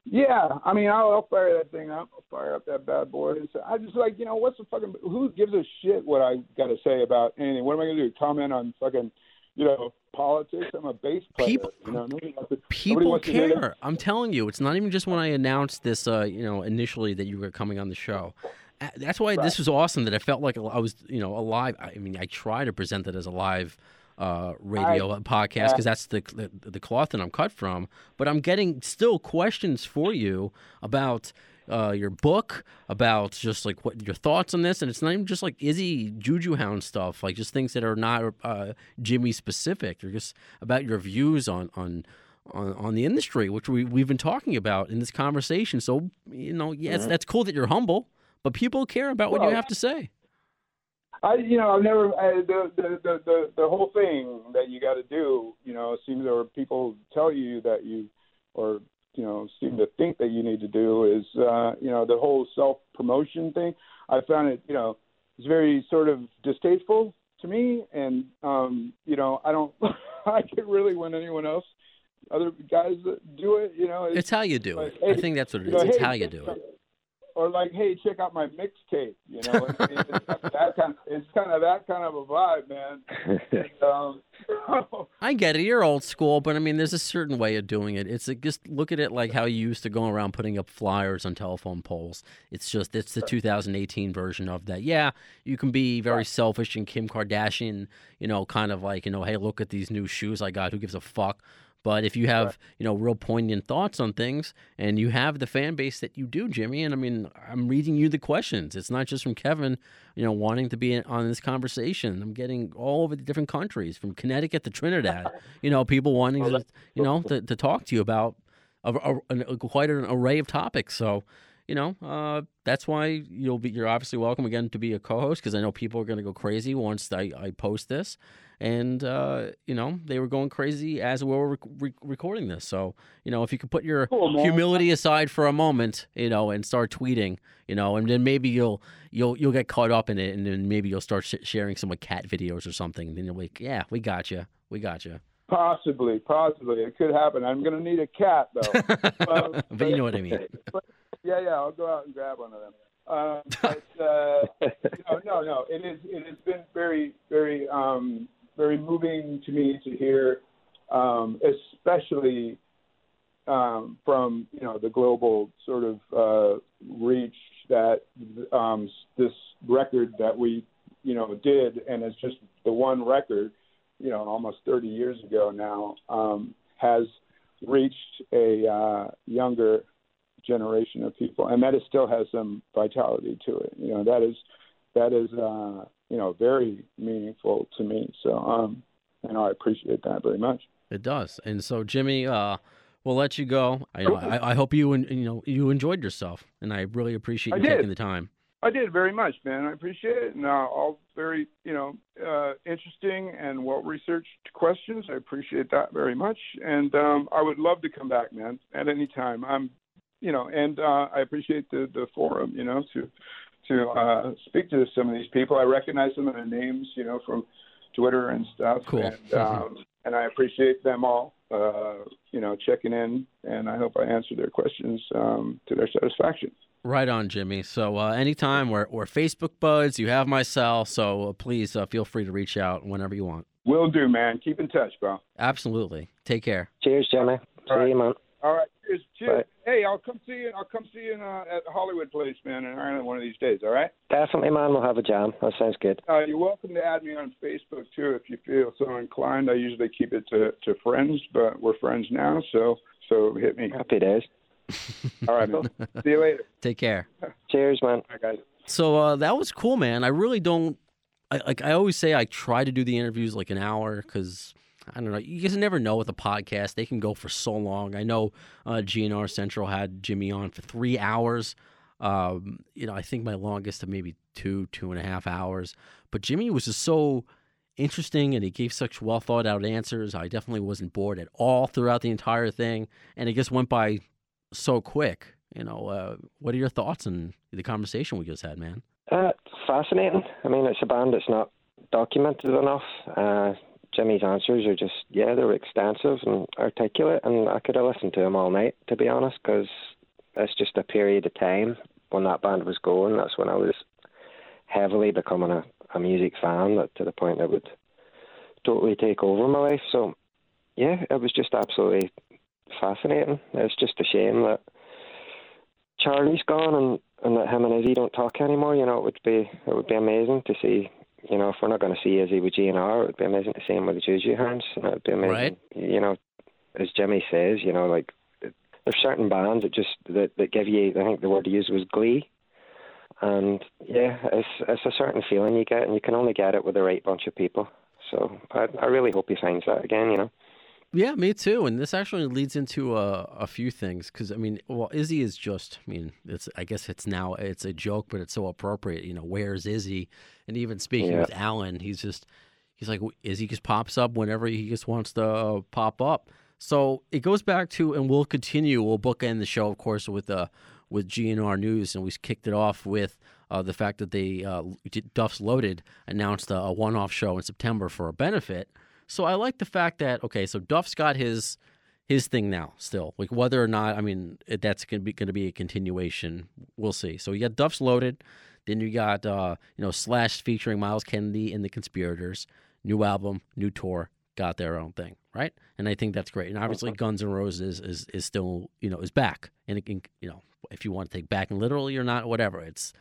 Yeah, I mean, I'll, I'll fire that thing up. I'll fire up that bad boy. And say, I just like, you know, what's the fucking? Who gives a shit what I got to say about anything? What am I gonna do? Comment on fucking, you know politics. I'm a bass player. People- you know, nobody wants to, nobody People wants to hear care. I'm telling you, it's not even just when I announced this, uh, you know, initially that you were coming on the show. That's why this was awesome. That I felt like I was, you know, alive. I mean, I try to present it as a live uh, radio podcast because that's the, the the cloth that I'm cut from. But I'm getting still questions for you about uh, your book, about just like what your thoughts on this, and it's not even just like Izzy Juju Hound stuff, like just things that are not uh, Jimmy specific. They're just about your views on on on, on the industry, which we we've been talking about in this conversation. So you know, yeah, it's, that's cool that you're humble, but people care about what you have to say. I, you know, I've never I, the, the the the the whole thing that you got to do. You know, seems or people tell you that you, or you know, seem to think that you need to do is, uh, you know, the whole self promotion thing. I found it, you know, it's very sort of distasteful to me, and um, you know, I don't like it really when anyone else, other guys do it. You know, It's how you do it. like, I think that's what it is. know, It's hey, how you do it. Or like, hey, check out my mixtape. You know, it's, it's that kind. It's kind of that kind of a vibe, man. And, um, I get it. You're old school, but I mean, there's a certain way of doing it. It's like, just look at it like how you used to go around putting up flyers on telephone poles. It's just it's the 2018 version of that. Yeah, you can be very selfish and Kim Kardashian, you know, kind of like you know, hey, look at these new shoes I got. Who gives a fuck? But if you have, you know, real poignant thoughts on things and you have the fan base that you do, Jimmy, and I mean, I'm reading you the questions. It's not just from Kevin, you know, wanting to be in, on this conversation. I'm getting all over the different countries, from Connecticut to Trinidad, you know, people wanting oh, to, you know, to, to talk to you about a, a, a- quite an array of topics. So, you know, uh, that's why you'll be, you're obviously welcome again to be a co-host because I know people are going to go crazy once I, I post this and uh, you know they were going crazy as we were re- recording this. So you know if you could put your Cool, humility aside for a moment, you know, and start tweeting, you know, and then maybe you'll you'll you'll get caught up in it, and then maybe you'll start sh- sharing some like cat videos or something. Then you'll be like, yeah, we got you, we got you. Possibly, possibly, it could happen. I'm going to need a cat though. Um, but you know what I mean. but, yeah, yeah, I'll go out and grab one of them. Uh, but uh, no, no, no. It is. It has been very, very, um, very moving to me to hear, um, especially um, from you know the global sort of uh, reach that um, this record that we you know did, and it's just the one record, you know, almost 30 years ago now, um, has reached a uh, younger generation of people, and that it still has some vitality to it. You know, that is that is uh, you know very meaningful to me. So, um, you know, I appreciate that very much. It does. And so Jimmy, uh, we'll let you go. I know. I, I hope you en- you know you enjoyed yourself, and I really appreciate you taking the time. I did very much, man. I appreciate it, and uh, all very you know uh, interesting and well researched questions. I appreciate that very much, and um, I would love to come back, man, at any time. I'm, you know, and uh, I appreciate the the forum, you know, to to uh, speak to some of these people. I recognize some of their names, you know, from Twitter and stuff. Cool. And, um, and I appreciate them all, uh, you know, checking in, and I hope I answered their questions um, to their satisfaction. Right on, Jimmy. So uh, anytime we're, we're Facebook buds, you have my cell, so uh, please uh, feel free to reach out whenever you want. Will do, man. Keep in touch, bro. Absolutely. Take care. Cheers, Jimmy. See All right. you, man. All right. Cheers. Cheers. Bye. Hey, I'll come see you. I'll come see you in, uh, at Hollywood Place, man, in Ireland one of these days. All right. Definitely, man. We'll have a jam. That sounds good. Uh, you're welcome to add me on Facebook too if you feel so inclined. I usually keep it to, to friends, but we're friends now, so so hit me. Happy days. All right, man. See you later. Take care. Cheers, man. Bye, guys. So uh, that was cool, man. I really don't. I, like I always say, I try to do the interviews like an hour because I don't know. You just never know with a podcast; they can go for so long. I know uh, GNR Central had Jimmy on for three hours. Um, you know, I think my longest of maybe two, two and a half hours. But Jimmy was just so interesting, and he gave such well thought out answers. I definitely wasn't bored at all throughout the entire thing, and it just went by so quick. You know, uh, what are your thoughts on the conversation we just had, man? Uh, fascinating. I mean, it's a band that's not documented enough. Uh, Jimmy's answers are just, yeah, they were extensive and articulate, and I could have listened to them all night, to be honest, because it's just a period of time when that band was going. That's when I was heavily becoming a, a music fan, that to the point I would totally take over my life. So, yeah, it was just absolutely fascinating. It's just a shame that Charlie's gone and, and that him and Izzy don't talk anymore. You know, it would be it would be amazing to see. You know, if we're not going to see Izzy with GNR, it would be amazing to see him with the Juju Hounds. And it would be amazing. Right. You know, as Jimmy says, you know, like there's certain bands that just that, that give you. I think the word he used was glee. And yeah, it's it's a certain feeling you get, and you can only get it with the right bunch of people. So I I really hope he finds that again. You know. Yeah, me too. And this actually leads into a, a few things because I mean, well, Izzy is just. I mean, it's. I guess it's now it's a joke, but it's so appropriate. You know, where's Izzy? And even speaking Yeah. with Alan, he's just. He's like Izzy just pops up whenever he just wants to uh, pop up. So it goes back to, and we'll continue. We'll bookend the show, of course, with uh, with GNR News, and we kicked it off with uh, the fact that they uh, Duff's Loaded announced a, a one-off show in September for a benefit. So I like the fact that okay, so Duff's got his his thing now still. Like whether or not I mean that's gonna be gonna be a continuation, we'll see. So you got Duff's Loaded, then you got uh, you know Slash featuring Myles Kennedy and the Conspirators, new album, new tour, got their own thing, right? And I think that's great. And obviously Guns N' Roses is is still you know is back, and it can you know if you want to take back and literally or not, whatever it's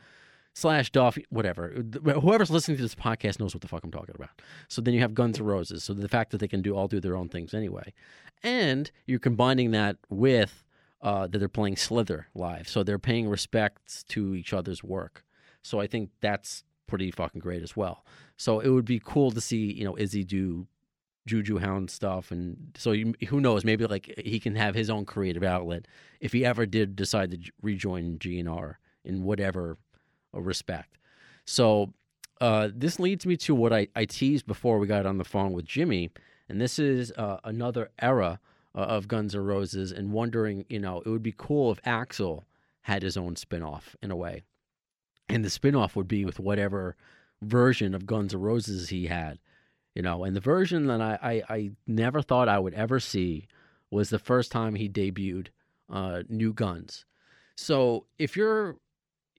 slash Duff, whatever. Whoever's listening to this podcast knows what the fuck I'm talking about. So then you have Guns N' Roses. So the fact that they can do all do their own things anyway, and you're combining that with uh, that they're playing Slither live, so they're paying respect to each other's work. So I think that's pretty fucking great as well. So it would be cool to see you know Izzy do Juju Hound stuff, and so you, who knows? Maybe like he can have his own creative outlet if he ever did decide to rejoin GNR in whatever respect. So uh, this leads me to what I, I teased before we got on the phone with Jimmy, and this is uh, another era uh, of Guns N' Roses, and wondering, you know, it would be cool if Axl had his own spinoff in a way, and the spinoff would be with whatever version of Guns N' Roses he had, you know, and the version that I, I, I never thought I would ever see was the first time he debuted uh, New Guns. So if you're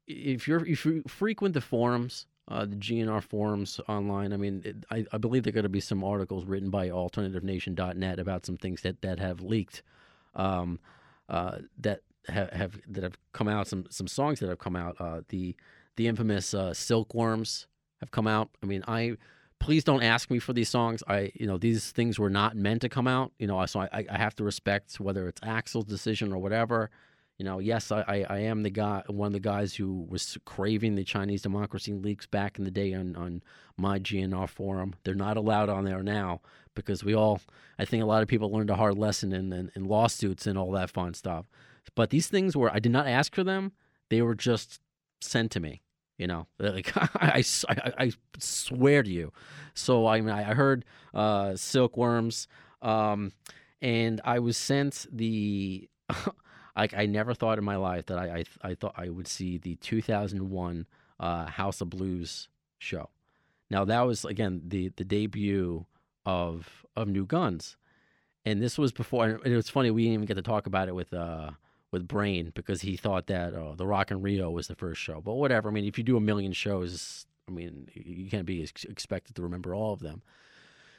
if you're if you frequent the forums, uh, the GNR forums online, I mean, it, I, I believe there are going to be some articles written by AlternativeNation.net about some things that, that have leaked, um, uh, that have, have that have come out. Some some songs that have come out. Uh, the the infamous uh, Silkworms have come out. I mean, I please don't ask me for these songs. I you know these things were not meant to come out. You know, so I I have to respect whether it's Axl's decision or whatever. You know, yes, I, I, I am the guy, one of the guys who was craving the Chinese democracy leaks back in the day on, on my GNR forum. They're not allowed on there now because we all, I think a lot of people learned a hard lesson in, in, in lawsuits and all that fun stuff. But these things were, I did not ask for them. They were just sent to me. You know, like I, I, I swear to you. So I mean, I heard uh, silkworms, um, and I was sent the. like I never thought in my life that I I, I thought I would see the 2001 uh, House of Blues show. Now that was again the the debut of of New Guns, and this was before. And it was funny we didn't even get to talk about it with uh with Brain because he thought that uh, the Rock in Rio was the first show. But whatever. I mean, if you do a million shows, I mean, you can't be expected to remember all of them.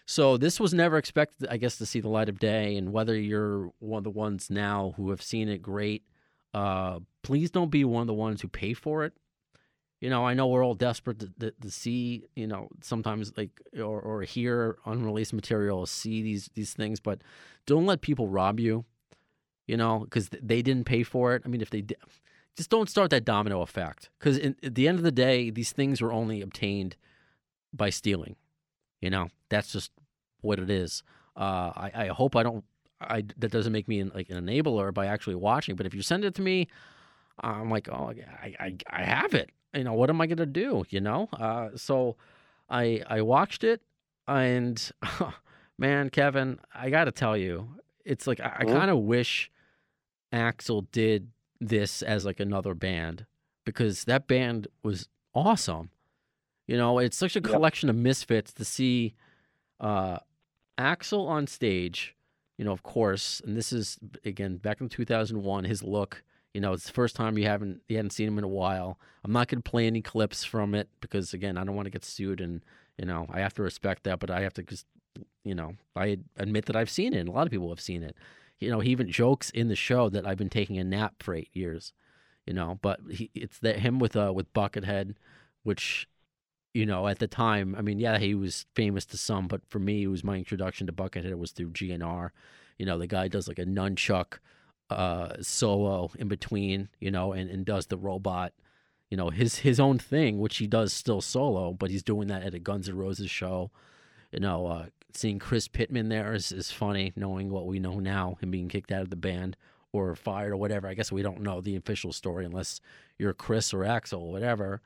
So this was never expected, I guess, to see the light of day. And whether you're one of the ones now who have seen it, great. Uh, please don't be one of the ones who pay for it. You know, I know we're all desperate to, to, to see, you know, sometimes like or, or hear unreleased material, see these these things, but don't let people rob you. You know, because they didn't pay for it. I mean, if they just don't start that domino effect. Because at the end of the day, these things were only obtained by stealing. You know, that's just what it is. Uh, I, I hope I don't. I that doesn't make me an, like an enabler by actually watching. But if you send it to me, I'm like, oh, I I, I have it. You know, what am I gonna do? You know. Uh, so I I watched it, and man, Kevin, I got to tell you, it's like I, I Mhm. kind of wish Axl did this as like another band because that band was awesome. You know, it's such a Yep. collection of misfits to see uh, Axl on stage. You know, of course, and this is again back in 2001. His look, you know, it's the first time you haven't you hadn't seen him in a while. I'm not going to play any clips from it because again, I don't want to get sued, and you know, I have to respect that, but I have to just you know, I admit that I've seen it. and A lot of people have seen it. You know, he even jokes in the show that I've been taking a nap for eight years. You know, but he, it's that him with uh with Buckethead, which, you know, at the time, I mean, yeah, he was famous to some, but for me, it was my introduction to Buckethead it was through GNR. You know, the guy does like a nunchuck uh solo in between, you know, and, and does the robot you know his his own thing, which he does still solo, but he's doing that at a Guns N' Roses show. You know, uh, seeing Chris Pitman there is, is funny, knowing what we know now, him being kicked out of the band or fired or whatever. I guess we don't know the official story unless you're Chris or Axl or whatever.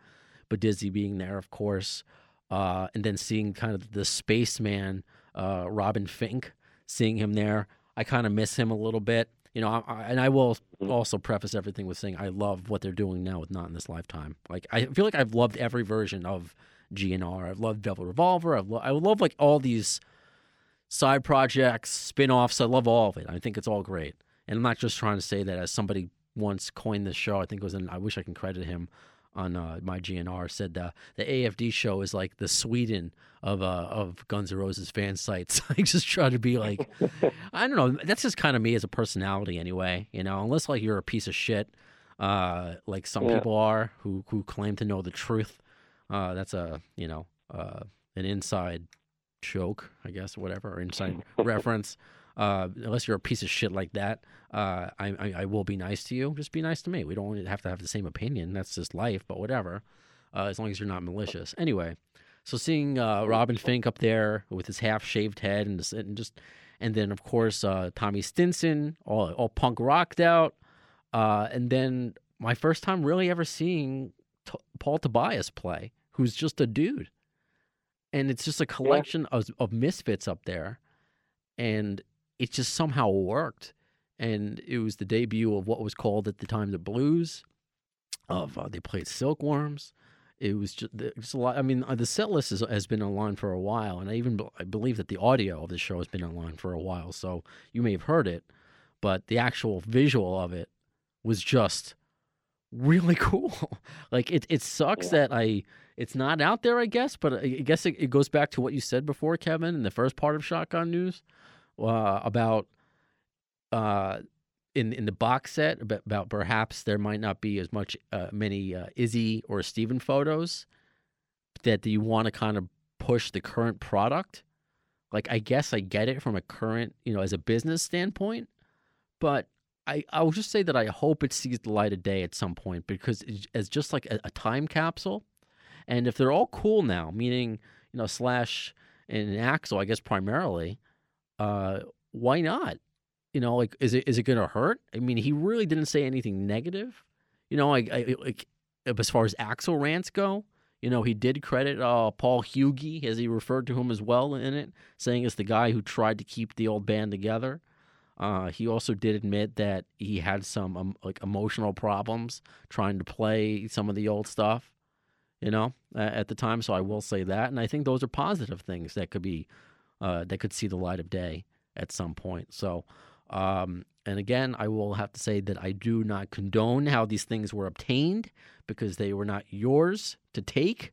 But Dizzy being there, of course, uh, and then seeing kind of the spaceman uh, Robin Fink, seeing him there, I kind of miss him a little bit you know, I, I, and I will also preface everything with saying I love what they're doing now with Not in This Lifetime. Like I feel like I've loved every version of GNR. I've loved Velvet Revolver. I've lo- I love like all these side projects, spin-offs. I love all of it. I think it's all great. And I'm not just trying to say that as somebody once coined this show. I think it was in. I wish I can credit him on uh, my GNR said uh, the AFD show is like the Sweden of uh, of Guns N' Roses fan sites. I just try to be like, I don't know. That's just kind of me as a personality, anyway. You know, unless like you're a piece of shit, uh, like some yeah. people are who who claim to know the truth. Uh, that's a you know uh, an inside joke, I guess, whatever, or inside reference. Uh, unless you're a piece of shit like that, uh, I, I, I will be nice to you. Just be nice to me. We don't have to have the same opinion. That's just life. But whatever, uh, as long as you're not malicious. Anyway, so seeing uh, Robin Finck up there with his half shaved head and just, and just and then of course uh, Tommy Stinson, all all punk rocked out, uh, and then my first time really ever seeing T- Paul Tobias play, who's just a dude, and it's just a collection yeah. of, of misfits up there, and it just somehow worked. And it was the debut of what was called at the time the blues. Of uh, they played Silkworms. It was just, just a lot. I mean, uh, the set list is, has been online for a while, and I even I believe that the audio of the show has been online for a while. So you may have heard it, but the actual visual of it was just really cool. like it, it sucks yeah. that I it's not out there, I guess. But I guess it, it, goes back to what you said before, Kevin, in the first part of Shotgun News uh, about uh, in in the box set about, perhaps there might not be as much uh, many uh, Izzy or Steven photos that you want to kind of push the current product. Like I guess I get it from a current, you know, as a business standpoint, but I I will just say that I hope it sees the light of day at some point because it's just like a, a time capsule. And if they're all cool now, meaning you know Slash and Axl, I guess primarily, uh, why not? You know, like is it is it going to hurt? I mean, he really didn't say anything negative. You know, like, I, like as far as Axl rants go, you know, he did credit uh, Paul Hugie, as he referred to him as well in it, saying it's the guy who tried to keep the old band together. Uh, he also did admit that he had some um, like emotional problems trying to play some of the old stuff, you know, at the time. So I will say that, and I think those are positive things that could be uh, that could see the light of day at some point. So, um, and again, I will have to say that I do not condone how these things were obtained because they were not yours to take.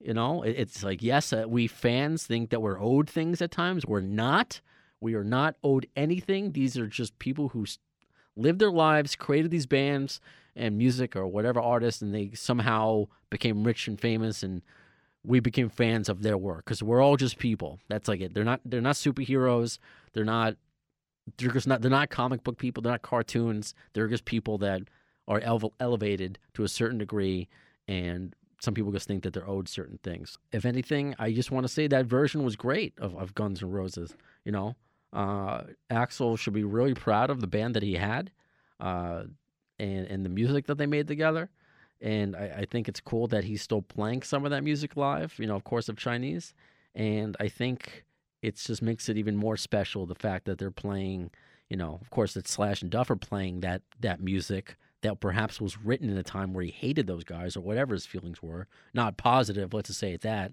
You know, it's like, yes, uh, we fans think that we're owed things at times. We're not. We are not owed anything. These are just people who lived their lives, created these bands and music or whatever artists, and they somehow became rich and famous and we became fans of their work because we're all just people. That's like it. They're not they're not superheroes. They're not they're just not they're not comic book people. They're not cartoons. They're just people that are ele- elevated to a certain degree, and some people just think that they're owed certain things. If anything, I just want to say that version was great of, of Guns N' Roses. You know, uh, Axl should be really proud of the band that he had, uh, and and the music that they made together and I, I, think it's cool that he's still playing some of that music live. You know, of course, of Chinese, and I think it just makes it even more special the fact that they're playing. You know, of course, that Slash and Duff are playing that that music that perhaps was written in a time where he hated those guys or whatever his feelings were, not positive. Let's just say it that.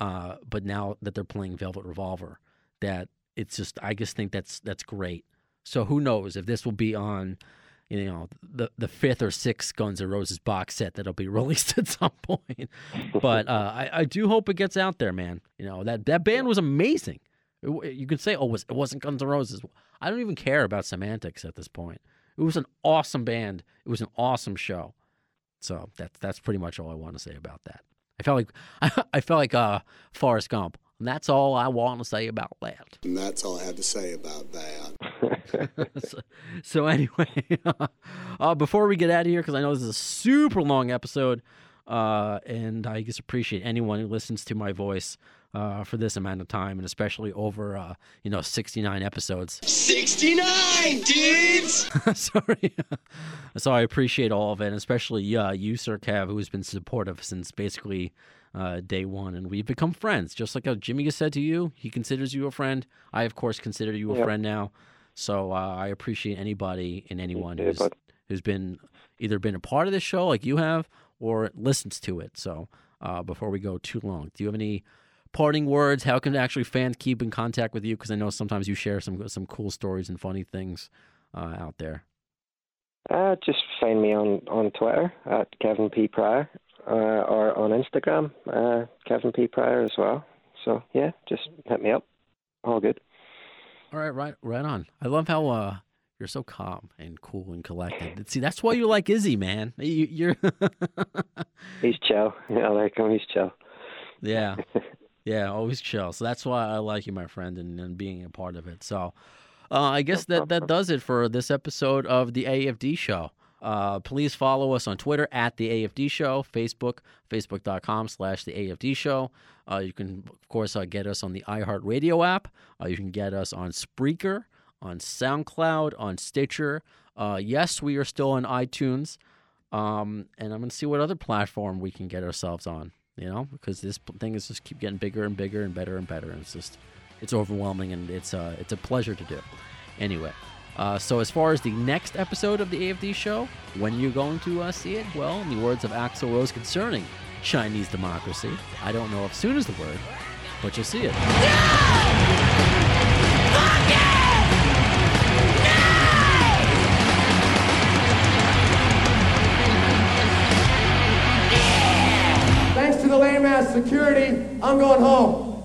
Uh, but now that they're playing Velvet Revolver, that it's just I just think that's that's great. So who knows if this will be on you know the the fifth or sixth Guns N' Roses box set that'll be released at some point. But uh, I I do hope it gets out there, man. You know that that band was amazing. It- you could say, oh, it was it wasn't Guns N' Roses. I don't even care about semantics at this point. It was an awesome band. It was an awesome show. So that's that's pretty much all I want to say about that. I felt like I, felt like uh, Forrest Gump. And that's all I want to say about that. And that's all I had to say about that. so, so anyway, uh, before we get out of here, because I know this is a super long episode, uh, and I just appreciate anyone who listens to my voice uh, for this amount of time, and especially over uh, you know 69 episodes. 69 dudes! Sorry. so I appreciate all of it, and especially uh, you, Sir Kev, who's been supportive since basically uh, day one, and we've become friends. Just like how Jimmy has said to you, he considers you a friend. I, of course, consider you a Yep. friend now. So uh, I appreciate anybody and anyone who's who's been either been a part of this show like you have, or listens to it. So uh, before we go too long, do you have any parting words? How can actually fans keep in contact with you? Because I know sometimes you share some some cool stories and funny things uh, out there. Uh, just find me on, on Twitter at Kevin P Pryor, uh, or on Instagram, uh, Kevin P Pryor as well. So yeah, just hit me up. All good. All right, right, right on. I love how uh, you're so calm and cool and collected. See, that's why you like Izzy, man. You, you're, He's chill. Yeah, I like him. He's chill. yeah, yeah, always chill. So that's why I like you, my friend, and, and being a part of it. So, uh, I guess that that does it for this episode of the AFD Show. Uh, please follow us on Twitter at the AFD Show, Facebook, facebook.com slash the AFD Show. Uh, you can, of course, uh, get us on the iHeartRadio app. Uh, you can get us on Spreaker, on SoundCloud, on Stitcher. Uh, yes, we are still on iTunes. Um, and I'm going to see what other platform we can get ourselves on, you know, because this thing is just keep getting bigger and bigger and better and better. And it's just, it's overwhelming and it's, uh, it's a pleasure to do. Anyway, uh, so as far as the next episode of the AFD show, when you're going to uh, see it, well, in the words of Axl Rose concerning Chinese democracy, I don't know if soon is the word, but you'll see it. Thanks to the lame ass security, I'm going home.